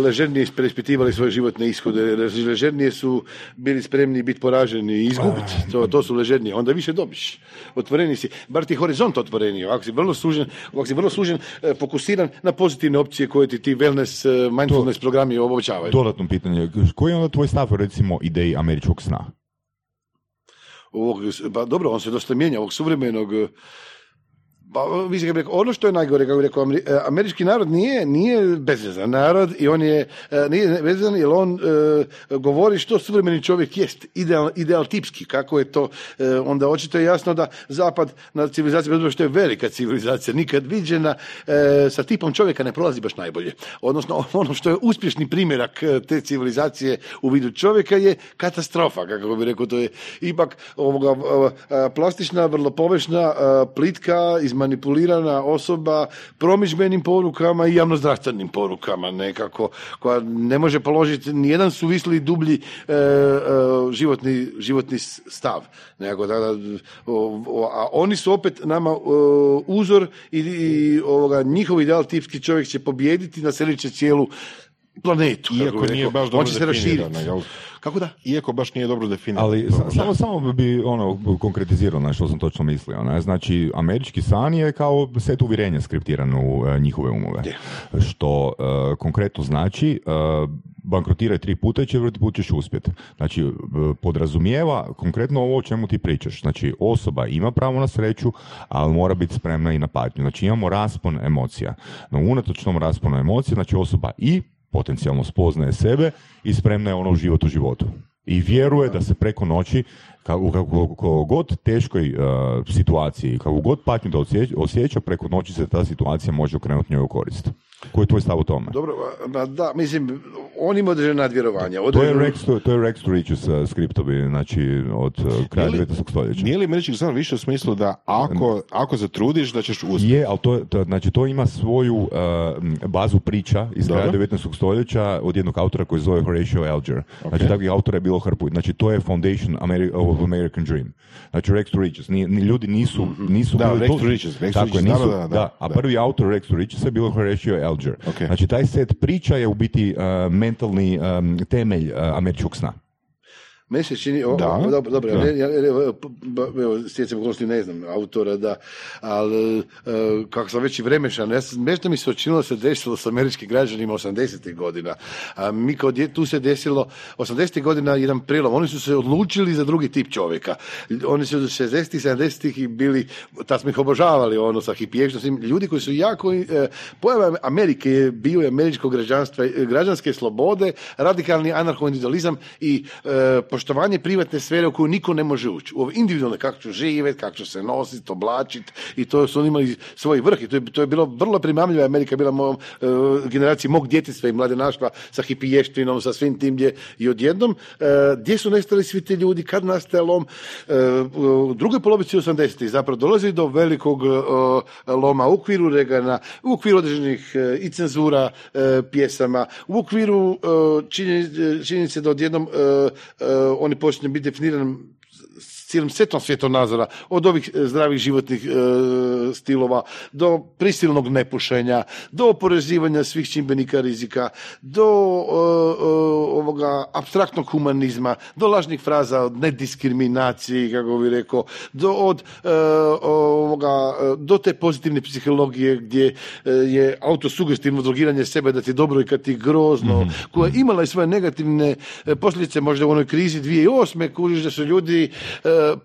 ležernije preispitivali svoje životne ishode, ležernije su bili spremni biti poraženi i izgubiti. To, to su ležernije. Onda više dobiš. Otvoreni si. Bar ti horizont otvoreniji. Ako si vrlo sužen, ako si vrlo sužen, eh, fokusiran na pozitivne opcije koje ti ti wellness, eh, mindfulness programi omogućavaju. Dodatno pitanje, koji je onda tvoj stav recimo ideji američkog sna? ovog, pa dobro, on se dosta mijenja, ovog suvremenog pa, vi kako rekao, ono što je najgore, kako rekao, eh, američki narod nije, nije bezvezan narod i on je, eh, nije bezvezan jer on eh, govori što suvremeni čovjek jest, ideal, ideal tipski, kako je to, eh, onda očito je jasno da zapad na civilizaciju, bez što je velika civilizacija, nikad viđena, eh, sa tipom čovjeka ne prolazi baš najbolje. Odnosno, ono što je uspješni primjerak eh, te civilizacije u vidu čovjeka je katastrofa, kako bi rekao, to je ipak ovoga, plastična, vrlo površna, a, plitka, izmanipulirana osoba promidžbenim porukama i javnozdravstvenim porukama nekako, koja ne može položiti nijedan suvisli dublji e, e, životni, životni stav. Nekako, da, da, o- o- a oni su opet nama o, uzor i, i ovoga, njihov ideal tipski čovjek će pobijediti, naselit će cijelu planetu. Iako nije baš dobro On će se raširiti. Kako da? Iako baš nije dobro definirano. Ali Dobro, sa- samo, samo bi ono konkretizirao na što sam točno mislio. Ne? Znači, američki san je kao set uvjerenja skriptiran u e, njihove umove. Što e, konkretno znači e, bankrotiraj tri puta i četvrti put ćeš uspjeti. Znači, e, podrazumijeva konkretno ovo o čemu ti pričaš. Znači, osoba ima pravo na sreću, ali mora biti spremna i na patnju. Znači, imamo raspon emocija. No, unatoč tom rasponu emocija, znači osoba i potencijalno spoznaje sebe i spremna je ono uživati u životu. I vjeruje da se preko noći, kako, kako, god teškoj uh, situaciji, kako god patnju da osjeća, osjeća, preko noći se ta situacija može okrenuti njoj u korist. Koji je tvoj stav o tome? Dobro, ma da, mislim, on ima određena nadvjerovanja. To je Rex to, to, je Rex to Riches uh, skriptovi, znači od uh, kraja Nije li- 19. stoljeća. Nije li američki san više u smislu da ako, ako se trudiš da ćeš uspjeti? Je, ali to, to, znači to ima svoju uh, bazu priča iz kraja Dobro. 19. stoljeća od jednog autora koji zove Horatio Alger. Znači takvih autora je bilo hrpu. Znači to je Foundation Ameri- of American Dream. Znači Rex to Riches. Ni, ni- ljudi nisu, nisu Da, bili Rex Riches, Rex to Tako je, Riches, da, nisu, da, da, a da. prvi autor Rex to Riches je bilo Horatio Alger. Ok. Znači taj set priča je u biti uh, mentalni um, temelj uh, američkog sna. Meni se čini, o, Da. o, dobro, dobro, Da. ja, ja, evo, stjecam okolnosti ne znam autora, da, ali e, kako sam već i vremešan, ja nešto mi se učinilo da se desilo s američkim građanima 80. godina, a mi kao dje, tu se desilo 80. godina jedan prilom, oni su se odlučili za drugi tip čovjeka, oni su 60. 70. i bili, tad smo ih obožavali, ono, sa hipiještom, ljudi koji su jako, e, pojava Amerike je bio i američkog građanstva, e, građanske slobode, radikalni anarcho-individualizam i e, poštovanje privatne sfere u koju niko ne može ući. U individualne kako ću živjeti, kako ću se nositi, oblačiti i to su oni imali svoj vrh i to je, to je bilo vrlo primamljivo. Amerika je bila mojom e, generaciji mog djetinstva i mladenaštva sa hipiještinom, sa svim tim gdje i odjednom e, gdje su nestali svi ti ljudi, kad nastaje lom e, u drugoj polovici 80. zapravo dolazi do velikog loma u okviru Regana, u okviru određenih i cenzura pjesama, u okviru činjenice, činjenice da odjednom oni počinju biti definirani s cijelim setom svjetonazora, od ovih e, zdravih životnih e, stilova, do prisilnog nepušenja, do oporezivanja svih čimbenika rizika, do e, e, ovoga abstraktnog humanizma, do lažnih fraza od nediskriminaciji, kako bi rekao, do od e, ovoga, e, do te pozitivne psihologije gdje je autosugestivno drogiranje sebe da ti je dobro i kad ti je grozno, koja je imala i svoje negativne posljedice možda u onoj krizi 2008. kužiš da su ljudi e,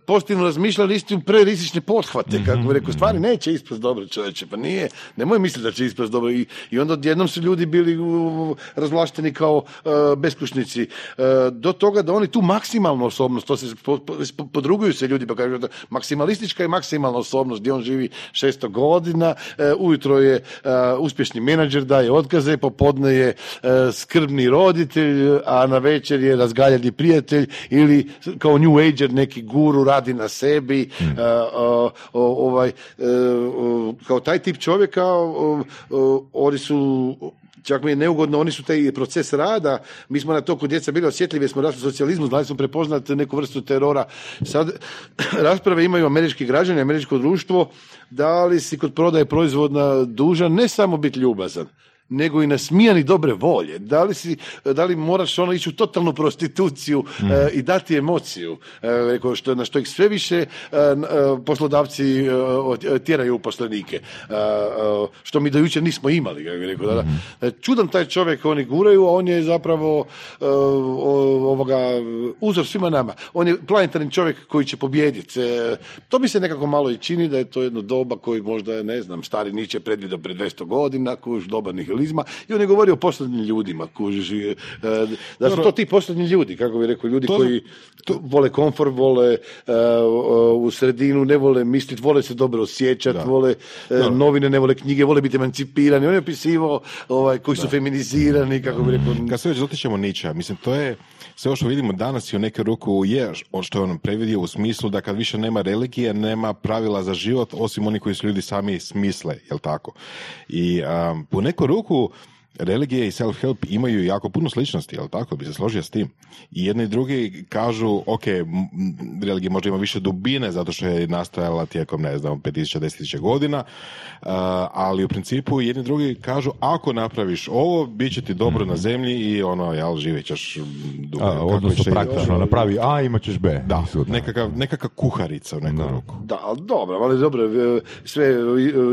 pozitivno razmišljali isti u prerizične pothvate, kako bi rekao, stvari neće ispast dobro čovječe, pa nije, nemoj misliti da će ispast dobro i, i onda odjednom su ljudi bili u, razvlašteni kao e, beskućnici, e, do toga da oni tu maksimalnu osobnost, to se po- po- podruguju se ljudi pa kažu da maksimalistička i maksimalna osobnost gdje on živi 600 godina, e, ujutro je uspješni menadžer, daje otkaze, popodne je skrbni roditelj, a na večer je razgaljeni prijatelj ili kao new ager neki guru radi na sebi, o, ovaj, e, kao taj tip čovjeka oni su čak mi je neugodno, oni su taj proces rada, mi smo na to kod djeca bili osjetljivi, smo rasli u socijalizmu, znali smo prepoznati neku vrstu terora. Sad rasprave imaju američki građani, američko društvo, da li si kod prodaje proizvodna dužan ne samo biti ljubazan, nego i nasmijani dobre volje. Da li, si, da li moraš ono ići u totalnu prostituciju e, i dati emociju, e, što, na što ih sve više e, e, poslodavci e, od- tjeraju uposlenike, e, e, što mi do jučer nismo imali. Kako rekao, da, da. E, Čudan taj čovjek, oni guraju, a on je zapravo e, ovoga, uzor svima nama. On je planetarni čovjek koji će pobijediti. E, To mi se nekako malo i čini da je to jedno doba koji možda, ne znam, stari Nietzsche predvidio pred 200 godina, kuž, doba nihilizma, i on je govorio o posljednjim ljudima, kužiš, e, da su to ti posljednji ljudi, kako bi rekao, ljudi To- koji vole komfort, vole e, u sredinu, ne vole misliti, vole se dobro osjećati, vole e, novine, ne vole knjige, vole biti emancipirani. On je opisivao ovaj, koji su feminizirani, kako bi rekao, Kad se već dotičemo Niča, mislim, to je sve ovo što vidimo danas i u neku ruku je ono što je on previdio u smislu da kad više nema religije, nema pravila za život, osim oni koji su ljudi sami smisle, jel tako? I um, po neku ruku 후 religije i self-help imaju jako puno sličnosti, jel tako? Bi se složio s tim. I jedni i drugi kažu, ok, religija možda ima više dubine zato što je nastajala tijekom, ne znam, 5000, 10.000 godina, ali u principu jedni i drugi kažu, ako napraviš ovo, bit će ti dobro na zemlji i ono, jel, živjet ćeš dugo. A, odnosno ide. praktično napravi A, imat ćeš B. Da, nekakav, nekakva kuharica u neku Da. ruku. Da, ali dobro, ali dobro, e, sve e,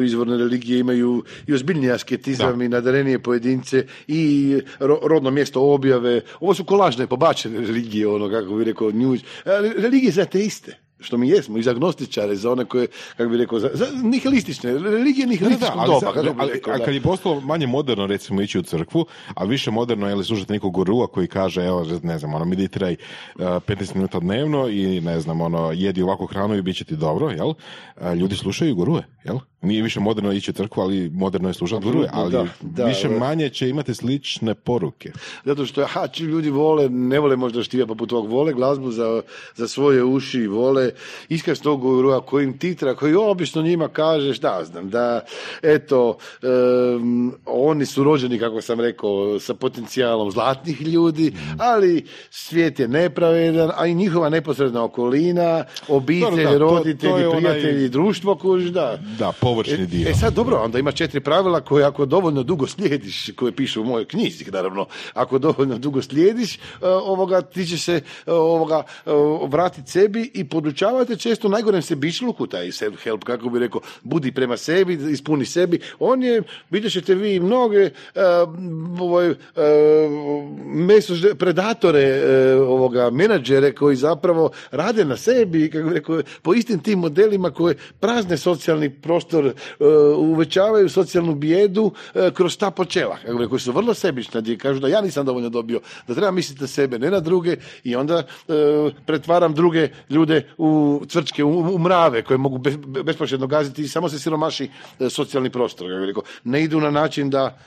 izvorne religije imaju i ozbiljniji asketizam Da. i nadarenije pojedince i ro- rodno mjesto objave. Ovo su kolažne, pobačene religije, ono, kako bi rekao, news. Ali religije za ateiste što mi jesmo, i za agnostičare, za one koje, kako bi rekao, za, za nihilistične, religije nihilističkog doba, sad- kako bi ali- rekao, a da. kad je postalo manje moderno recimo ići u crkvu, a više moderno je li slušati nekog gurua koji kaže evo ne znam ono meditiraj uh, 15 minuta dnevno i ne znam ono jedi ovakvu hranu i bit će ti dobro, jel? A, ljudi slušaju gurue, jel? Nije više moderno ići u crkvu, ali moderno je slušati gurue, ali da, da, više da. manje će imati slične poruke. Zato što aha, či ljudi vole, ne vole možda štiva poput ovog, vole glazbu za, za svoje uši, vole iskaz tog gurua koji im titra, koji obično njima kaže, šta znam, da eto, em, oni su rođeni, kako sam rekao, sa potencijalom zlatnih ljudi, ali svijet je nepravedan, a i njihova neposredna okolina, obitelj, da, to- roditelji, to je onaj- prijatelji, društvo, kužiš, da. Da, površni E, dio. E sad dobro, onda ima četiri pravila koje ako dovoljno dugo slijediš, koje pišu u mojoj knjizi, naravno, ako dovoljno dugo slijediš, e, ovoga, ti će se e, ovoga, e, vratiti sebi i podučavate često najgorem sebičluku, taj self-help, kako bi rekao, budi prema sebi, ispuni sebi. On je, vidjet ćete vi mnoge e, ovaj, e, meso predatore, e, ovoga, menadžere koji zapravo rade na sebi, kako bi rekao, po istim tim modelima koje prazne socijalni prostor faktor, e, uvećavaju socijalnu bijedu e, kroz ta počela, rekao, koji su vrlo sebični, gdje kažu da ja nisam dovoljno dobio, da treba misliti na sebe, ne na druge i onda e, pretvaram druge ljude u cvrčke, u, mrave koje mogu be, gaziti i samo se siromaši e, socijalni prostor. Ne idu na način da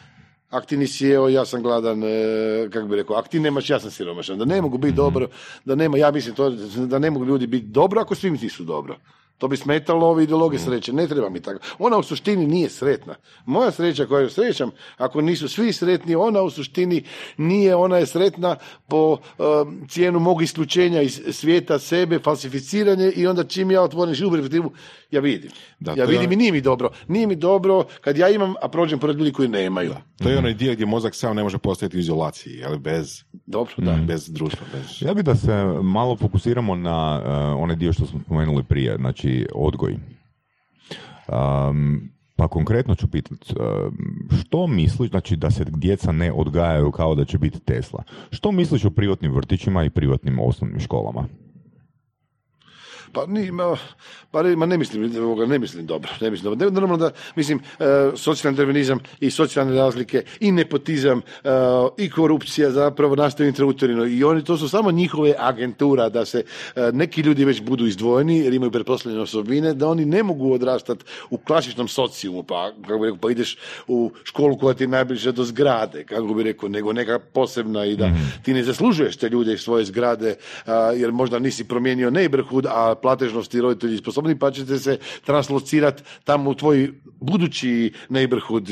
ak ti nisi jeo, ja sam gladan, e, kako bi rekao, ak ti nemaš, ja sam siromašan, da ne mogu biti dobro, da nema, ja mislim to, da ne mogu ljudi biti dobro ako svim nisu dobro. To bi smetalo ove ideologije sreće, ne treba mi tako. Ona u suštini nije sretna. Moja sreća koju srećam, ako nisu svi sretni, ona u suštini nije, ona je sretna po e, cijenu mog isključenja iz svijeta sebe, falsificiranje i onda čim ja otvorim živu perspektivu, ja vidim. Da, ja to je vidim ono- i nije mi dobro. Nije mi dobro kad ja imam, a prođem pored ljudi koji nemaju. To je onaj dio gdje mozak sam ne može postojati u izolaciji, ali bez, Dobro, da, bez društva. Bez... Ja bi da se malo fokusiramo na uh, onaj dio što smo spomenuli prije, znači odgoj. Um, pa konkretno ću pitati, što misliš, znači da se djeca ne odgajaju kao da će biti Tesla? Što misliš o privatnim vrtićima i privatnim osnovnim školama? Pa, ni, ma, pa ne, ma ne mislim, ovoga, ne mislim dobro. Ne mislim dobro. Ne- Normalno da, mislim, e, socijalni determinizam i socijalne razlike i nepotizam e, i korupcija zapravo nastaju intrauterino i oni, to su samo njihove agentura da se e, neki ljudi već budu izdvojeni jer imaju pretpostavljene osobine, da oni ne mogu odrastati u klasičnom socijumu, pa, kako bi rekao, pa ideš u školu koja ti je najbliže do zgrade, kako bi rekao, nego neka posebna i da ti ne zaslužuješ te ljude iz svoje zgrade, a, jer možda nisi promijenio neighborhood, a platežnost i roditelji sposobni, pa ćete se translocirati tamo u tvoj budući neighborhood.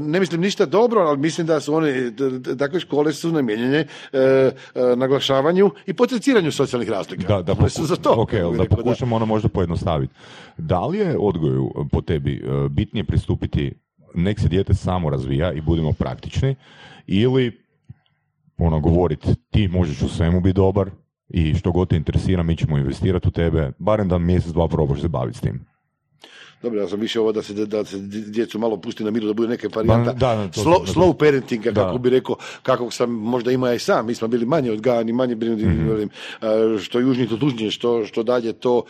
ne mislim ništa dobro, ali mislim da su one, takve škole su namijenjene e, e, naglašavanju i potenciranju socijalnih razlika. Da, da, su za to. Ok, kako bi da rekao, pokušamo ono možda pojednostaviti. Da li je odgoju po tebi e, bitnije pristupiti nek se dijete samo razvija i budemo praktični ili ono govoriti ti možeš u svemu biti dobar i što god te interesira mi ćemo investirati u tebe, barem da mjesec, dva probaš se baviti s tim. Dobro, ja sam više ovo da se, da se djecu malo pusti na miru, da bude neke varijanta. Da, da, to slow, parentinga, kako bi rekao, kako sam možda imao ja i sam. Mi smo bili manje odgajani, manje brinuti, Mhm. a, što južnije to tužnije, što, što dalje to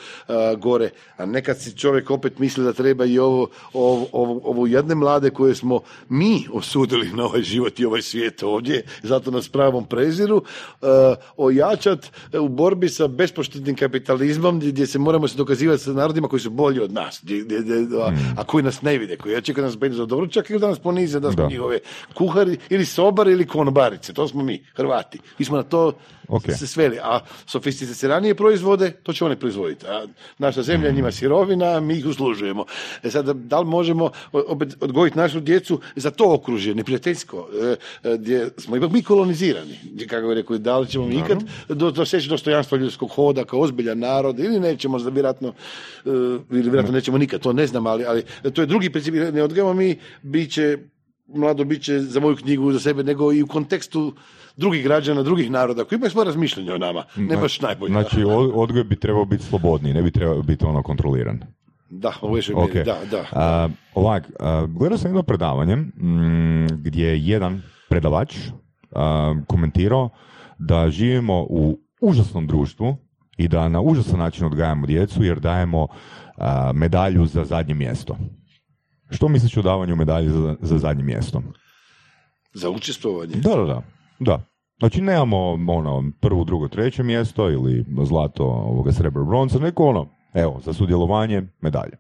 gore. A nekad si čovjek opet misli da treba i ovo, ovo, ovo, ovo jedne mlade koje smo mi osudili na ovaj život i ovaj svijet ovdje, zato nas pravom preziru, a, ojačat u borbi sa bespoštetnim kapitalizmom gdje, gdje se moramo se dokazivati sa narodima koji su bolji od nas, gdje, gdje- gdje- a, a koji nas ne vide, koji očekuju nas penju za dobro, čak i da nas ponize, da smo Da. njihove kuhari ili sobari ili konobarice, to smo mi, Hrvati. Mi smo na to Ok. se sveli, a sofisticiranije proizvode, to će oni proizvoditi. A naša zemlja je njima sirovina, mi ih uslužujemo. E sad, da li možemo opet odgojiti našu djecu za to okružje, neprijateljsko, e, e, gdje smo ipak mi kolonizirani, gdje, kako bi rekao, da li ćemo mi ikad do, doseći dostojanstvo ljudskog hoda kao ozbiljan narod ili nećemo, vjerojatno, e, ili vjerojatno nećemo nikad, to ne znam, ali, ali to je drugi princip, ne odgajamo mi, bit će mlado bit će za moju knjigu za sebe, nego i u kontekstu drugih građana, drugih naroda koji imaju svoje razmišljanje o nama. Ne baš najbolje. Znači od- odgoj bi trebao biti slobodniji, ne bi trebao biti ono kontroliran. Da, u većoj Ok. mjeri, da, da. A, ovak, a, gledao sam jedno predavanje mm, gdje je jedan predavač a, komentirao da živimo u užasnom društvu i da na užasan način odgajamo djecu jer dajemo medalju za zadnje mjesto. Što misliš o davanju medalje za, za zadnje mjesto? Za učestvovanje. Da, da, da. da. Znači nemamo ono prvo, drugo, treće mjesto ili zlato ovoga srebro bronza, nego ono, evo, za sudjelovanje medalje.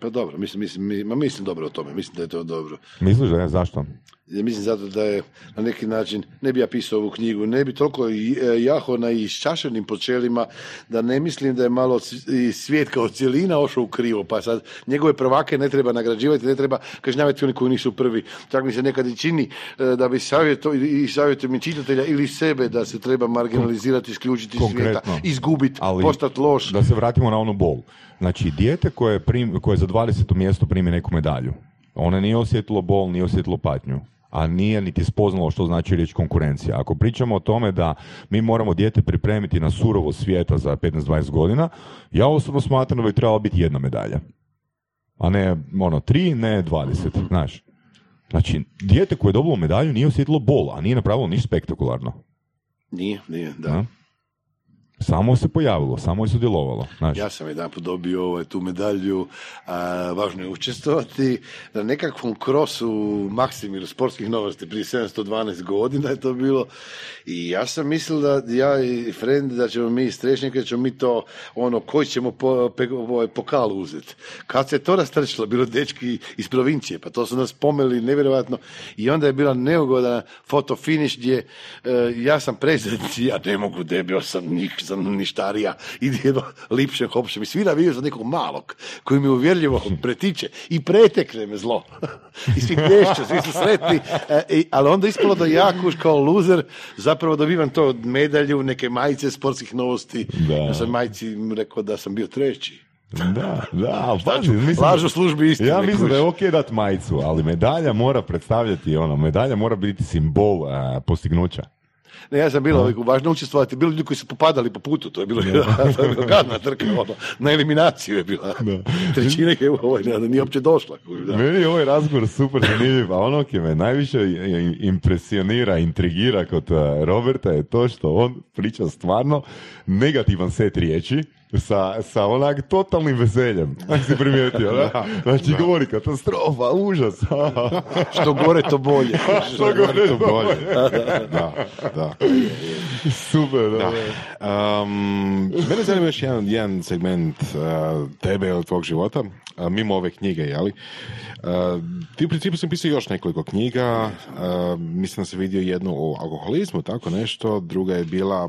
Pa dobro, mislim, mislim, mi- ma mislim dobro o tome, mislim da je to dobro. Misliš da je? Zašto? Ja mislim zato da je na neki način, ne bi ja pisao ovu knjigu, ne bi toliko i- e, jaho na iščašenim počelima, da ne mislim da je malo i svijet kao cijelina ošao u krivo, pa sad njegove prvake ne treba nagrađivati, ne treba kažnjavati oni koji nisu prvi. Čak mi se nekad i čini e, da bi savjeto, i savjetujem čitatelja ili sebe da se treba marginalizirati, isključiti iz svijeta, izgubiti, postati loš. Da se vratimo na onu bol. Znači, dijete koje, prim, koje za 20. mjesto primi neku medalju, ona nije osjetilo bol, nije osjetilo patnju a nije niti spoznalo što znači riječ konkurencija. Ako pričamo o tome da mi moramo dijete pripremiti na surovo svijeta za 15-20 godina, ja osobno smatram da bi trebala biti jedna medalja. A ne, ono, tri, ne 20, znaš. Znači, dijete koje je dobilo medalju nije osjetilo bol, a nije napravilo ništa spektakularno. Nije, nije, da. Da. Samo se pojavilo, samo je sudjelovalo. Znači, Ja sam jedan dobio ovaj, tu medalju, a, važno je učestvovati na nekakvom krosu Maksimiru sportskih novosti prije 712 godina je to bilo i ja sam mislil da ja i friend da ćemo mi iz Trešnjaka, da ćemo mi to ono koji ćemo po, pe, ovaj, pokal uzeti. Kad se to rastrčilo, bilo dečki iz provincije, pa to su nas pomeli nevjerojatno i onda je bila neugodan foto finish gdje e, ja sam predsjednik, ja ne mogu debio sam nik, sam ništarija, ide jedno lipšem hopšem i svi naviju za nekog malog koji mi uvjerljivo pretiče i pretekne me zlo. I svi plješću, svi su sretni, e, i- ali onda ispalo da ja kuš kao luzer zapravo dobivam to medalju, neke majice sportskih novosti. Da. Ja sam majici rekao da sam bio treći. Da, da, pazi, ću? mislim, Laž u službi istine, Ja mislim da je ok dat majicu, ali medalja mora predstavljati ono, medalja mora biti simbol a, postignuća. Ne, ja sam bilo važno učestvovati, bilo ljudi koji su popadali po putu, to je bilo, gadna trka, ono, na eliminaciju je bila. Trećina je ovaj, ne, nije uopće došla. Da. Meni je ovaj razgovor super zanimljiv, a ono ki me najviše impresionira, intrigira kod a, Roberta je to što on priča stvarno negativan set riječi, sa, sa onak totalnim veseljem, ako si primijetio, da? Znači govori katastrofa, užas. Što gore, to bolje. Što gore, To bolje. Da, da. Super, da. Um, mene zanima još jedan, jedan segment uh, tebe ili tvog života, uh, mimo ove knjige, jeli? Uh, ti u principu sam pisao još nekoliko knjiga, uh, mislim da sam vidio jednu o alkoholizmu, tako nešto, druga je bila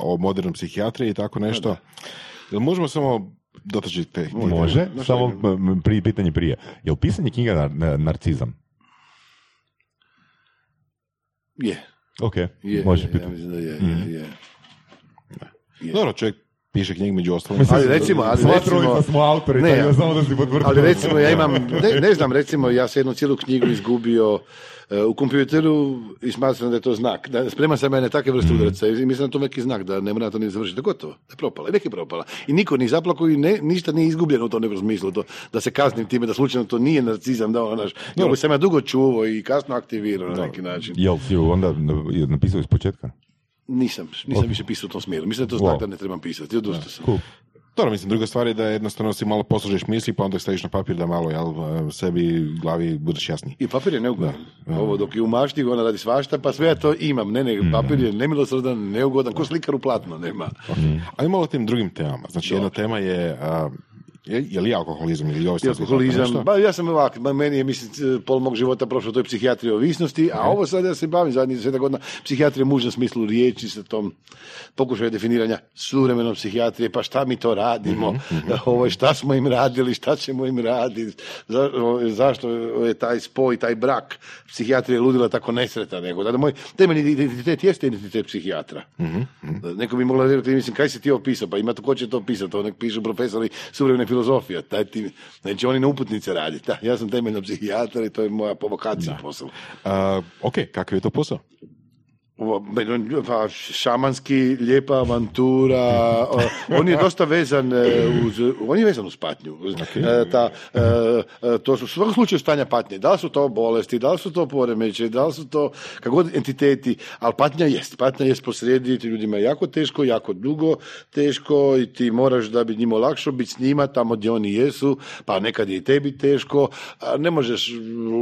o modernoj psihijatriji i tako nešto. Jel možemo samo dotaći te knjige? Može, samo m, prije pitanje prije. Je li pisanje knjiga nar- na- narcizam? Je, Ok, je, može je, ja pitati. mislim da je, Mhm. je, je. Dobro, čovjek piše knjige među ostalim. Mislim, Ali recimo, ali recimo- smo autori, Ne, da samo da si potvrdio. Ali recimo ja imam, ne, ne znam, recimo ja sam jednu cijelu knjigu izgubio u kompjuteru i smatram da je to znak. Da, spreman sam ja na takve vrste udaraca i mislim da to neki znak da ne mora to ni završiti. Gotovo, da je propala. I neki je propala. I niko ni zaplako i ne, ništa nije izgubljeno u tom nekom smislu. To, da se kaznim time, da slučajno to nije narcizam, da ono, naš, ovo sam ja dugo čuvao i kasno aktivirao na neki način. Jel si onda napisao iz početka? Nisam, nisam više pisao u tom smjeru. Mislim da je to znak Wow. da ne trebam pisati. Odustao sam. Cool. Dobro, mislim, druga stvar je da jednostavno si malo poslužeš misli, pa onda staviš na papir da malo, jel, sebi u glavi budeš jasniji. I papir je neugodan. Ovo dok je u mašti, ona radi svašta, pa sve ja to imam. Ne, ne, papir je nemilosrdan, neugodan, ko slikar u platno nema. Ali malo o tim drugim temama. Znači, jedna tema je, a, je, je li alkoholizam ili ovisnost? alkoholizam, ba, ja sam ovak, ma, meni je, mislim, pol mog života prošlo toj psihijatriji ovisnosti, a ovo sad ja se bavim zadnjih desetak godina psihijatrije u mužnom smislu riječi sa tom pokušaju definiranja suvremenom psihijatrije, pa šta mi to radimo, ovo, šta smo im radili, šta ćemo im raditi, za- zašto je taj spoj, taj brak psihijatrije ludila tako nesretan, nego da moj temeljni identitet jeste identitet psihijatra. Neko bi mogla reći, mislim, kaj si ti opisao, pa ima to ko će to pisati, to nek pišu profesori suvremene filozofije, taj ti, neće oni na uputnice raditi, da, ja sam temeljno psihijatar i to je moja vokacija posao. Ok, kakav je to posao? Pa, šamanski, lijepa avantura, on je dosta vezan e, uz, on je vezan uz patnju. Uz, e, ta, e, to su svakom slučaju stanja patnje. Da li su to bolesti, da li su to poremeće, da li su to kako god entiteti, ali patnja jest. Patnja jest posrijedi, ti ljudima je jako teško, jako dugo teško i ti moraš da bi njima lakšo biti s njima tamo gdje oni jesu, pa nekad je i tebi teško, ne možeš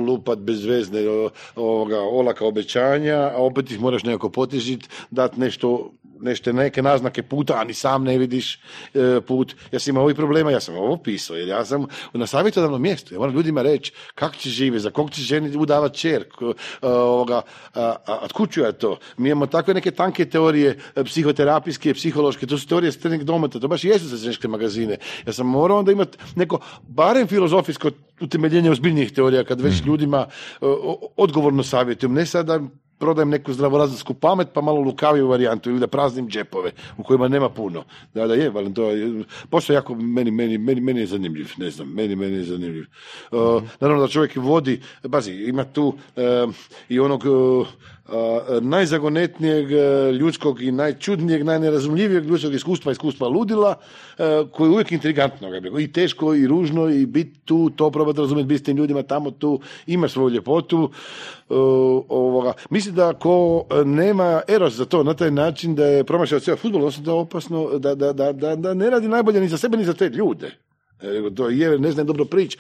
lupat bezvezne o- ovoga, olaka obećanja, a opet ih moraš nekako potežiti, dati nešto, nešto, neke naznake puta, a ni sam ne vidiš e, put. Ja sam imao ovih problema, ja sam ovo pisao, jer ja sam na savjetodavnom mjestu. Ja moram ljudima reći kako će žive, za kog će ženi udavat čer, k- e, ovoga, a, a, a ja to? Mi imamo takve neke tanke teorije, e, psihoterapijske, psihološke, to su teorije stranih domata, to baš jesu za ženske magazine. Ja sam morao onda imati neko, barem filozofijsko utemeljenje ozbiljnijih teorija, kad već ljudima e, o- odgovorno savjetujem, ne sada prodajem neku zdravorazumsku pamet, pa malo lukaviju varijantu ili da praznim džepove u kojima nema puno. Da, da je, valjda to je, posao jako meni, meni, meni, meni je zanimljiv, ne znam, meni, meni je zanimljiv. Uh, naravno da čovjek vodi, bazi, ima tu uh, i onog uh, najzagonetnijeg e, ljudskog i najčudnijeg, najnerazumljivijeg ljudskog iskustva, iskustva ludila, e, koji je uvijek intrigantno, i teško i ružno i biti tu, to probati razumjeti, biti s tim ljudima tamo tu, ima svoju ljepotu. E, ovoga. Mislim da ako nema eros za to na taj način da je promašao cijel futbol, odnosno da je opasno, da, da, da, da ne radi najbolje ni za sebe ni za te ljude. E, To je, ne znam dobro prič.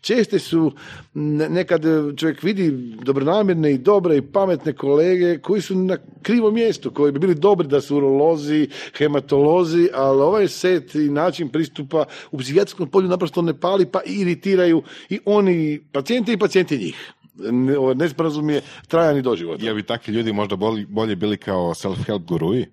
Česte su, ne- nekad čovjek vidi dobronamjerne i dobre i pametne kolege koji su na krivom mjestu, koji bi bili dobri da su urolozi, hematolozi, ali ovaj set i način pristupa u psihijatrijskom polju naprosto ne pali pa iritiraju i oni pacijenti i pacijenti njih. Nesporazum je trajan i doživot. Jel bi takvi ljudi možda bolje bili kao self-help guruji?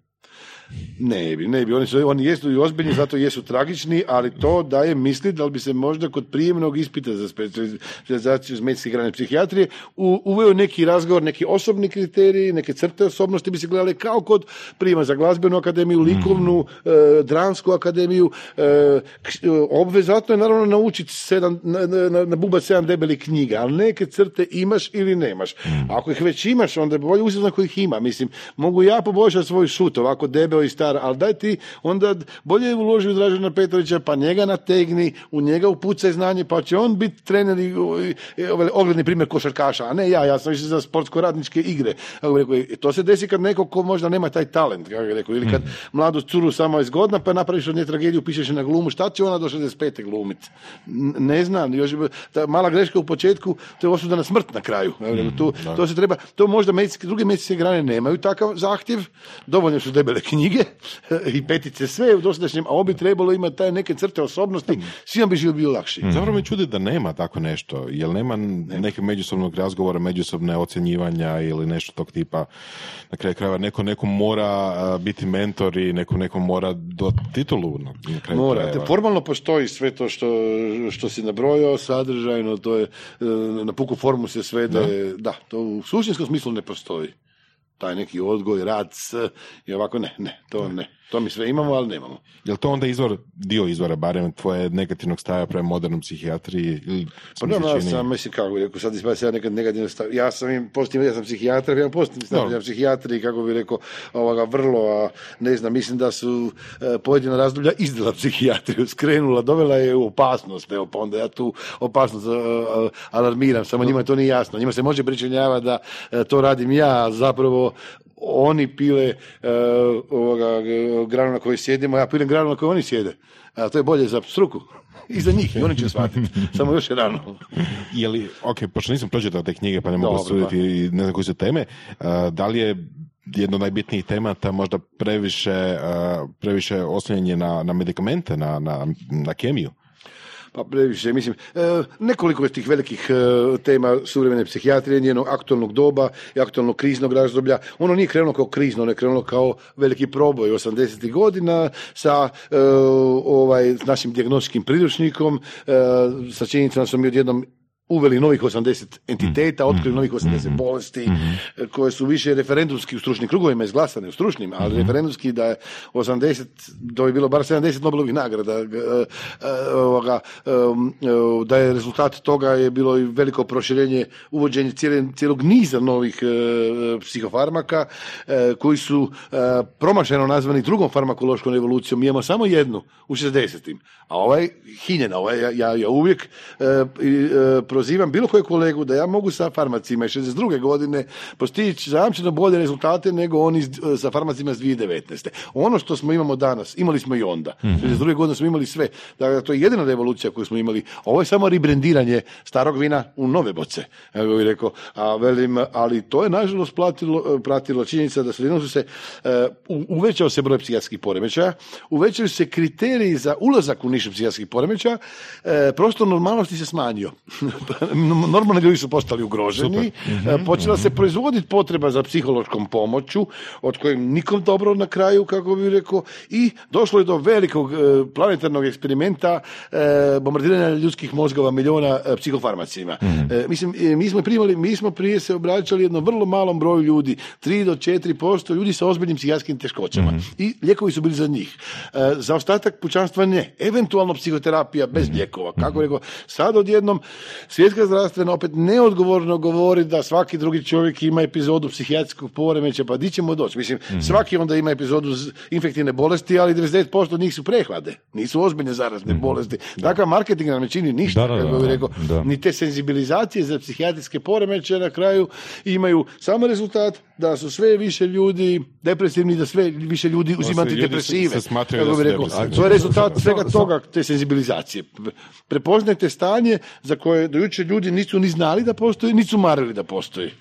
Ne bi, ne bi. Oni, su, oni jesu i ozbiljni, zato jesu tragični, ali to daje misli da li bi se možda kod prijemnog ispita za specijalizaciju iz medicinske grane psihijatrije u- uveo neki razgovor, neki osobni kriteriji, neke crte osobnosti bi se gledali kao kod prijema za glazbenu akademiju, likovnu, e, dramsku akademiju. E, e, obvezatno je naravno naučiti sedam, na, na, na, bubat sedam debelih knjiga, ali neke crte imaš ili nemaš. Ako ih već imaš, onda je bolje uzeti na kojih ima. Mislim, mogu ja poboljšati svoj šut, ovako debeo i star, ali daj ti onda bolje uloži u Dražena Petrovića, pa njega nategni, u njega upucaj znanje, pa će on biti trener i, ovaj ogledni primjer košarkaša, a ne ja, ja sam više za sportsko-radničke igre. I to se desi kad neko ko možda nema taj talent, kako rekao, ili kad mladu curu samo je zgodna, pa napraviš od nje tragediju, pišeš na glumu, šta će ona do 65. glumit? Ne znam, još, ta mala greška u početku, to je osuda na smrt na kraju. Rekao, tu, to se treba, to možda medicinske, druge medicinske grane nemaju takav zahtjev, dovoljno su debele knjige i petice sve u dosadašnjem, a ovo bi trebalo imati taj neke crte osobnosti, svima bi život bio lakši. Zapravo me čudi da nema tako nešto, jel nema nekog međusobnog razgovora, međusobne ocjenjivanja ili nešto tog tipa. Na kraju krajeva neko neko mora biti mentor i neko neko mora do titulu na, kraju Mora, krajeva. te formalno postoji sve to što, što si nabrojao, sadržajno, to je, e, na puku formu se svede, da, to u suštinskom smislu ne postoji. Taj neki odgoj, rad s, i ovako ne, ne, to ne. To mi sve imamo, ali nemamo. Jel to onda izvor, dio izvora barem tvoje negativnog staja prema modernoj psihijatriji? Ili Pa se dobro, ja sam, mislim, kako bi rekao, sad ispada se ja nekad negativno stav, ja sam im pozitivno, ja sam psihijatar, ja pozitivni stav, Dobro. ja psihijatriji, kako bi rekao, ovoga, vrlo, a ne znam, mislim da su e, pojedina razdoblja izdala psihijatriju, skrenula, dovela je u opasnost, evo, pa onda ja tu opasnost e, e, alarmiram, samo njima to nije jasno, njima se može pričinjavati da e, to radim ja, a zapravo oni pile e, ovoga, e, granu na kojoj sjedimo, ja pilem granu na kojoj oni sjede. A to je bolje za struku. I za njih, i oni će shvatiti. Samo još je rano. Je li, ok, pošto nisam pročitao te knjige pa ne mogu suditi i ne znam koje su teme, a, da li je jedno od najbitnijih temata možda previše, previše oslanjanje na, na medikamente, na, na, na kemiju? Pa previše, mislim, e, nekoliko je tih velikih e, tema suvremene psihijatrije, njenog aktualnog doba i aktualnog kriznog razdoblja. Ono nije krenulo kao krizno, ono je krenulo kao veliki proboj 80. godina sa e, ovaj, našim dijagnostičkim priručnikom, sa činjenicom da smo mi odjednom uveli novih 80 entiteta, otkrili novih 80 bolesti, e, koje su više referendumski u stručnim krugovima izglasane u stručnim, ali referendumski da je 80, to bi bilo bar 70 Nobelovih nagrada, g- e, e, ovoga, em, e, da je rezultat toga je bilo i veliko proširenje, uvođenje cijelog niza novih psihofarmaka, koji su promašeno nazvani drugom farmakološkom revolucijom. Mi imamo samo jednu u 60-im, a ovaj hinjena, ovaj, ja, ja, uvijek prozivam bilo kojeg kolegu da ja mogu sa farmacima iz 62. godine postići zajamčeno bolje rezultate nego oni iz- sa farmacima iz 2019. Ono što smo imamo danas, imali smo i onda. 62. godine smo imali sve. Dakle, to je jedina revolucija koju smo imali. Ovo je samo ribrendiranje starog vina u nove boce. Evo bih rekao, a velim, ali to je nažalost platilo, pratilo činjenica da sredinom su se e, u- uvećao se broj psihijatskih poremećaja, uvećaju se kriteriji za ulazak u nišu psihijatskih poremećaja, e, prostor normalnosti se smanjio. Normalni ljudi su postali ugroženi, e, počela se proizvoditi potreba za psihološkom pomoću, od kojeg nikom dobro na kraju, kako bih rekao, i došlo je do velikog e, planetarnog eksperimenta e, bombardiranja ljudskih mozgova miliona psihofarmacima. E, mislim, mi smo primali, mi smo prije se obraćali jednom vrlo malom broju ljudi, 3 do 4% ljudi sa ozbiljnim psihijatrskim teškoćama. I lijekovi su bili za njih. Za ostatak pučanstva ne. Eventualno psihoterapija bez lijekova. Kako rekao, sad odjednom Svjetska zdravstvena opet neodgovorno govori da svaki drugi čovjek ima epizodu psihijatrijskog poremeća, pa di ćemo doći? Mislim, Mhm. svaki onda ima epizodu infektivne bolesti, ali 99% od njih su prehlade, nisu ozbiljne zarazne bolesti. Takav marketing nam ne čini ništa. Da, da, kako da, bi rekao, da. ni te senzibilizacije za psihijatrijske poremeće na kraju imaju samo rezultat da su sve više ljudi depresivni, da sve više ljudi uzima antidepresive. kako rekao. To je rezultat svega toga, te senzibilizacije. Prepoznajte stanje za koje do jučer ljudi nisu ni znali da postoji, niti su marili da postoji.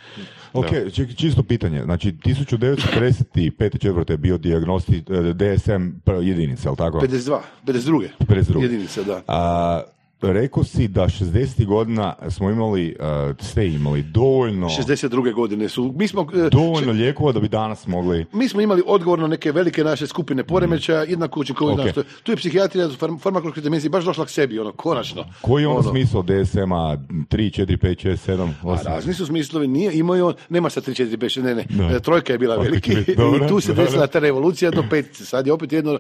Ok, či- čisto pitanje. Znači, 1955. četvrte je bio dijagnosti eh, DSM prva jedinica, jel tako? 52, 52. 52. Jedinice, da. A, rekao si da 60. godina smo imali, ste imali dovoljno, 62. godine su, mi smo, e, dovoljno lijekova da bi danas mogli... mi smo imali odgovor na neke velike naše skupine poremećaja, jednako učinkovito. Ok. Tu, je psihijatrija farm, farmakološke dimenzije baš došla k sebi, ono, konačno. Koji je onda Ono, smisao DSM-a 3, 4, 5, 6, 7, A 8? razni su smislovi, nije, imao on, nema sad 3, 4, 5, 6, ne, ne, Da. e, trojka je bila veliki dobro, i tu se dobro. desila ta revolucija do pet, sad je opet jedno e,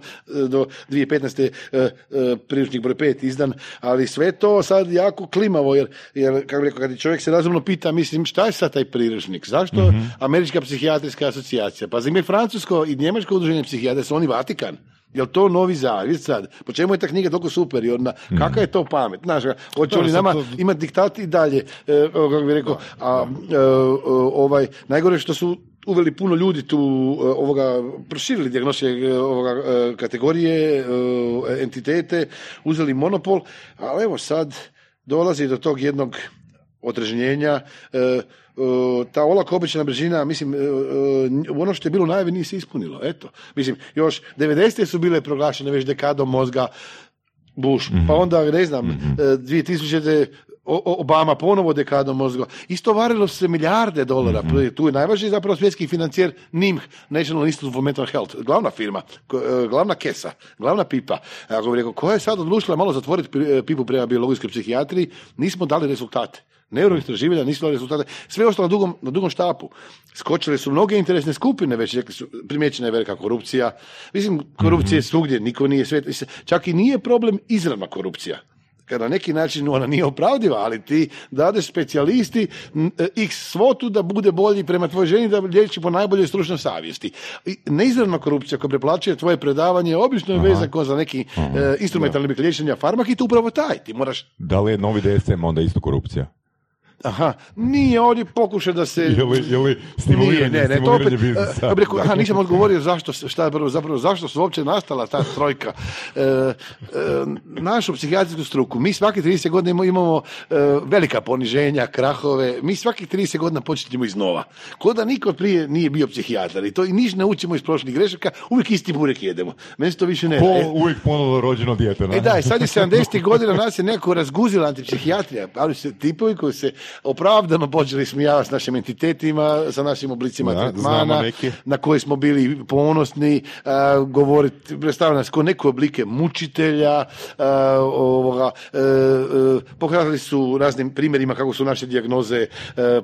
do 2015. e, e, priručnik broj 5 izdan, ali sve to sad jako klimavo, jer, jer kako rekao, kad čovjek se razumno pita, mislim, šta je sad taj priručnik, zašto Mhm. Američka psihijatrijska asocijacija, pa zime Francusko i Njemačko udruženje psihijatra, su oni Vatikan, Jel to novi zavjet sad? Po čemu je ta knjiga toliko superiorna? Kakva je to pamet? Znaš, hoće oni nama to- imati diktat i dalje, e, kako bi rekao, a e, ovaj, najgore što su uveli puno ljudi tu e, ovoga, proširili dijagnose e, ovoga, e, kategorije, entitete, uzeli monopol, ali evo sad dolazi do tog jednog odrežnjenja, e, ta olako obična brzina, mislim, ono što je bilo najavi nije se ispunilo, eto. Mislim, još 90. su bile proglašene već dekadom mozga, Bush, pa onda, ne znam, 2000. Obama ponovo dekadom mozga. Isto varilo se milijarde dolara. Tu je najvažniji zapravo svjetski financijer NIMH, National Institute for Mental Health, glavna firma, e, glavna kesa, glavna pipa. Ako bi rekao, koja je sad odlučila malo zatvoriti e, pipu prema biologijskoj psihijatriji, nismo dali rezultate. Neuroistraživanja nisu dali rezultate. Sve ostalo na dugom, na dugom štapu. Skočile su mnoge interesne skupine, već rekli su, primjećena je velika korupcija. Mislim, korupcija je svugdje, niko nije svet. Čak i nije problem izravna korupcija kad na neki način ona nije opravdiva, ali ti dadeš specijalisti n- e, x svotu da bude bolji prema tvojoj ženi, da liječi po najboljoj stručnoj savjesti. Neizravna korupcija koja preplaćuje tvoje predavanje obično je vezan za neki e, instrumentalni liječenja farmak i to upravo taj. Ti moraš Da li je novi DSM onda isto korupcija? Aha, nije ovdje pokušaj da se... Je li, je li stimuliranje, Nije, ne, ne, to stimuliranje opet, e, bih rekao, aha, nisam odgovorio zašto, šta je prvo, zapravo, zašto su uopće nastala ta trojka. E, e, našu psihijatrijsku struku, mi svaki 30 godina imamo, e, velika poniženja, krahove, mi svakih 30 godina počinjemo iznova. Ko da niko prije nije bio psihijatar i to i niš ne učimo iz prošlih grešaka, uvijek isti burek jedemo. Meni se to više ne... Po, e, uvijek ponovno rođeno dijete. E da, i sad je 70. godina nas je nekako razguzila antipsihijatrija, ali se tipovi koji se opravdano počeli smijavati s našim entitetima, sa našim oblicima Da, tretmana, na koje smo bili ponosni, a, govoriti, predstavljati nas kao neke oblike mučitelja, a, ovoga, e, pokazali su raznim primjerima kako su naše dijagnoze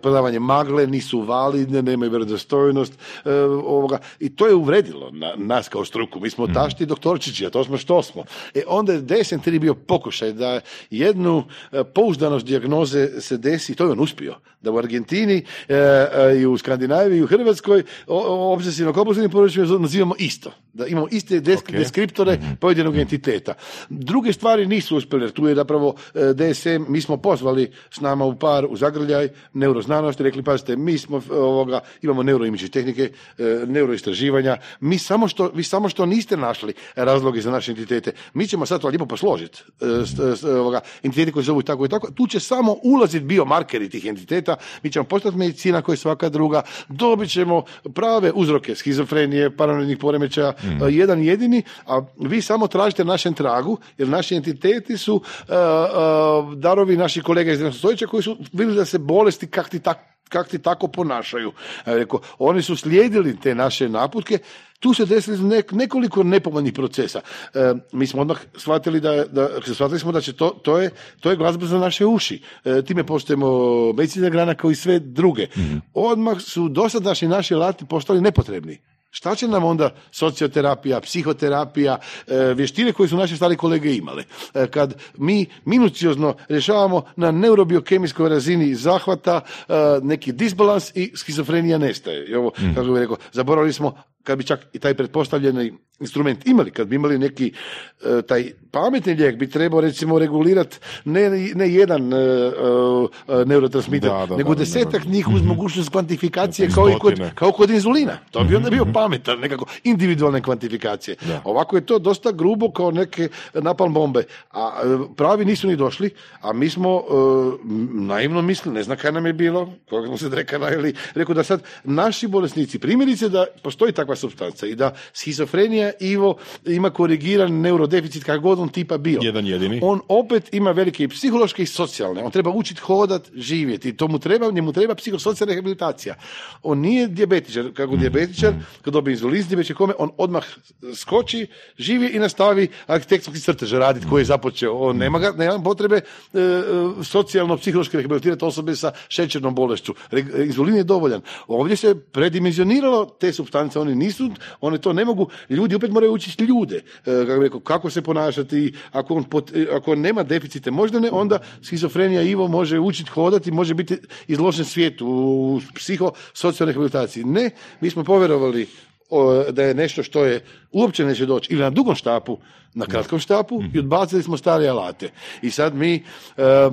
prodavanje magle, nisu validne, nemaju vjerodostojnost, ovoga, i to je uvredilo na, nas kao struku. Mi smo tašti doktorčići, a to smo što smo. E, onda je DSM-3 bio pokušaj da jednu pouzdanost dijagnoze se desi, to je on uspio, da u Argentini e, e, i u Skandinaviji i u Hrvatskoj obsesivno kompulsivnim područjima nazivamo isto. Da imamo iste desk- Ok. deskriptore pojedinog entiteta. Druge stvari nisu uspjele, tu je zapravo e, DSM, mi smo pozvali s nama u par u zagrljaj neuroznanosti, rekli pazite, mi smo ovoga, imamo neuroimične tehnike, e, neuroistraživanja, mi samo što, vi samo što niste našli razloge za naše entitete, mi ćemo sad to lijepo posložiti. E, entiteti koji zovu tako i tako, tu će samo ulaziti biomarkeri tih entiteta, mi ćemo postati medicina koja je svaka druga, dobit ćemo prave uzroke schizofrenije, paranoidnih poremećaja, e, jedan jedini, a vi samo tražite na našem tragu, jer naši entiteti su e, e, darovi naših kolega iz stoljeća koji su vidjeli da se bolesti kak ti tak, kak ti tako ponašaju. Rekao, oni su slijedili te naše naputke, tu se desili nek- nekoliko nepovoljnih procesa. E, mi smo odmah shvatili da, da shvatili smo da će to, to je, to je glazba za naše uši. E, time postajemo medicinska grana kao i sve druge. Odmah su dosadašnji naši alati postali nepotrebni. Šta će nam onda socioterapija, psihoterapija, e, vještine koje su naše stari kolege imale? E, kad mi minuciozno rješavamo na neurobiokemijskoj razini zahvata e, neki disbalans i skizofrenija nestaje. I ovo, kako bih rekao, zaboravili smo kad bi čak i taj pretpostavljeni instrument imali, kad bi imali neki e, taj pametni lijek bi trebao recimo regulirati ne, ne jedan e, e, neurotransmiter, Da, da, nego da, desetak njih uz mogućnost kvantifikacije kao i kod, kao kod inzulina. To bi onda bio pametan, nekako individualne kvantifikacije. Ovako je to dosta grubo kao neke napalm bombe. A e, pravi nisu ni došli, a mi smo e, naivno mislili, ne znam kaj nam je bilo, koga smo se drekana ili rekao da sad naši bolesnici, primjerice da postoji takva substanca i da schizofrenija Ivo ima korigiran neurodeficit kakav god on tipa bio. Jedan jedini. On opet ima velike i psihološke i socijalne. On treba učiti hodat, živjeti. To mu treba, njemu treba psihosocijalna rehabilitacija. On nije dijabetičar. Kako dijabetičar, kad dobije inzulin, kome, on odmah skoči, živi i nastavi arhitektonski crtež raditi koji je započeo. On nema, ga, nema potrebe e, e, socijalno, psihološki rehabilitirati osobe sa šećernom bolešću. Re- inzulin je dovoljan. Ovdje se predimenzioniralo te substance, oni nisu, one to ne mogu, ljudi opet moraju učiti ljude, e, kako, kako se ponašati, ako on, pot- e, ako on nema deficite moždane, onda schizofrenija Ivo može učiti hodati, može biti izložen svijetu u psihosocijalnoj rehabilitaciji. Ne, mi smo povjerovali da je nešto što je uopće neće doći ili na dugom štapu, na kratkom štapu i odbacili smo stare alate. I sad mi e,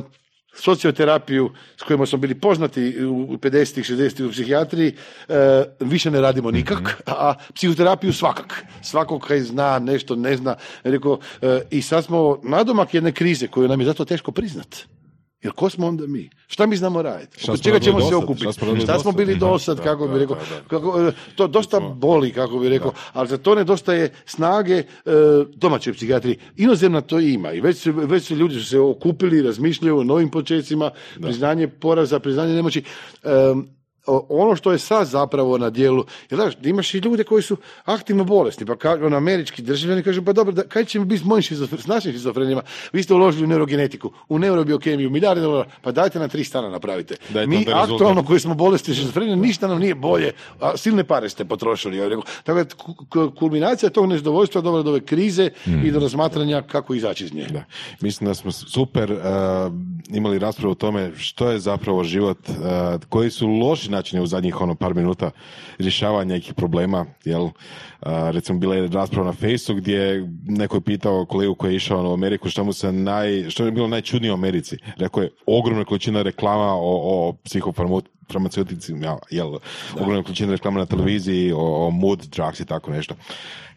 socioterapiju s kojima smo bili poznati u 50-ih, 60-ih u psihijatriji, e, više ne radimo nikak, a psihoterapiju svakak. Svakog kaj zna, nešto ne zna. Rekao, e, I sad smo nadomak jedne krize koju nam je zato teško priznat. Jer ko smo onda mi? Šta mi znamo raditi? Oko čega ćemo se okupiti? Šta Šta smo bili Da, dosad, da, kako bi rekao. Kako, e, to dosta boli, kako bi rekao, ali za to nedostaje snage e, domaće psihijatrije. Inozemna to ima i već su, već su ljudi su se okupili, razmišljaju o novim počecima, priznanje poraza, priznanje nemoći. Ono što je sad zapravo na dijelu, jer znaš, imaš i ljude koji su aktivno bolesni, pa kažu, on američki državljani kažu, pa dobro, da, kaj ćemo biti s mojim šizofre- s našim šizofrenijama? Vi ste uložili u neurogenetiku, u neurobiokemiju, milijarde dolara, pa dajte nam tri stana napravite. Dajte Mi aktualno koji smo bolesti šizofrenije, ništa nam nije bolje, a silne pare ste potrošili. Ja rekao. Tako da ku- ku- kulminacija tog nezadovoljstva dovela do ove krize i do razmatranja kako izaći iz nje. Da. Mislim da smo super uh, imali raspravu o tome što je zapravo život, uh, koji su loši načini u zadnjih ono par minuta rješavanja nekih problema, jel? Uh, recimo bila je rasprava na Facebooku gdje neko je pitao kolegu koji je išao u Ameriku što mu se naj, što je bilo najčudnije u Americi. Rekao je ogromna količina reklama o, o psihofarmaceuticima, jel? Ogromna količina reklama na televiziji o, o mood drugs i tako nešto.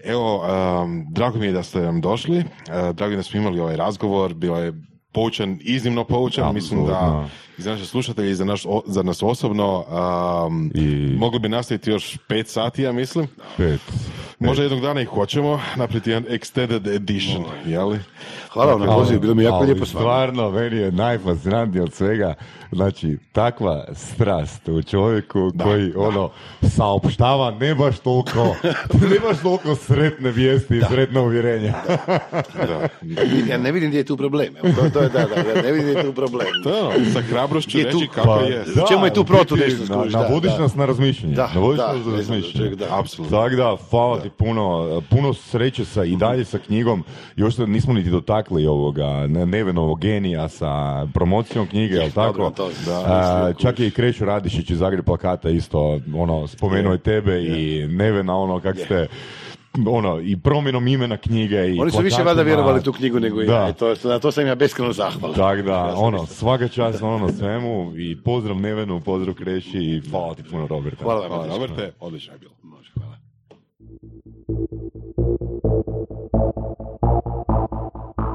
Evo, um, drago mi je da ste nam došli, uh, drago mi je da smo imali ovaj razgovor, bio je poučan, iznimno poučan, mislim da i za naše slušatelje i za, naš, o- za nas osobno um, I- mogli bi nastaviti još pet sati, ja mislim. Pet. Možda jednog dana i hoćemo napraviti jedan extended edition, jeli? Hvala vam na pozivu, bilo mi jako Ali lijepo s vama. Stvarno, meni je najfascinantnije od svega, znači, takva strast u čovjeku koji, ono, saopštava ne baš toliko, ne baš toliko sretne vijesti i sretna uvjerenja. Da. Ja ne vidim gdje je tu problem. Evo, to, to je, da, da, da, ne vidim gdje je tu problem. To je ono, sa hrabrošću Je tu- reći kako Pa, je. U čemu je tu protu nešto na- skužiš, da, Navodiš da. nas na razmišljanje. Da, navodiš da, nas na razmišljanje. da. Apsolutno. Tako da, hvala ti puno, puno sreće sa, i dalje sa knjigom. Još nismo niti dotakli ovoga ne- Nevenovog genija sa promocijom knjige, jel tako? dobro, to- da, A, čak je i Krešo Radišić iz Zagreb plakata isto, ono, spomenuo je tebe i Nevena, ono, kak ste ono, i promjenom imena knjige i Oni su više valjda vjerovali tu knjigu nego i Da. ja. I to, na to sam ja beskreno zahvalan. Tako da, ono, svaka čast ono na svemu i pozdrav Nevenu, pozdrav Kreši i hvala ti puno Roberta. Hvala. Hvala, dečko. Roberte, odlično je bilo. Može, hvala.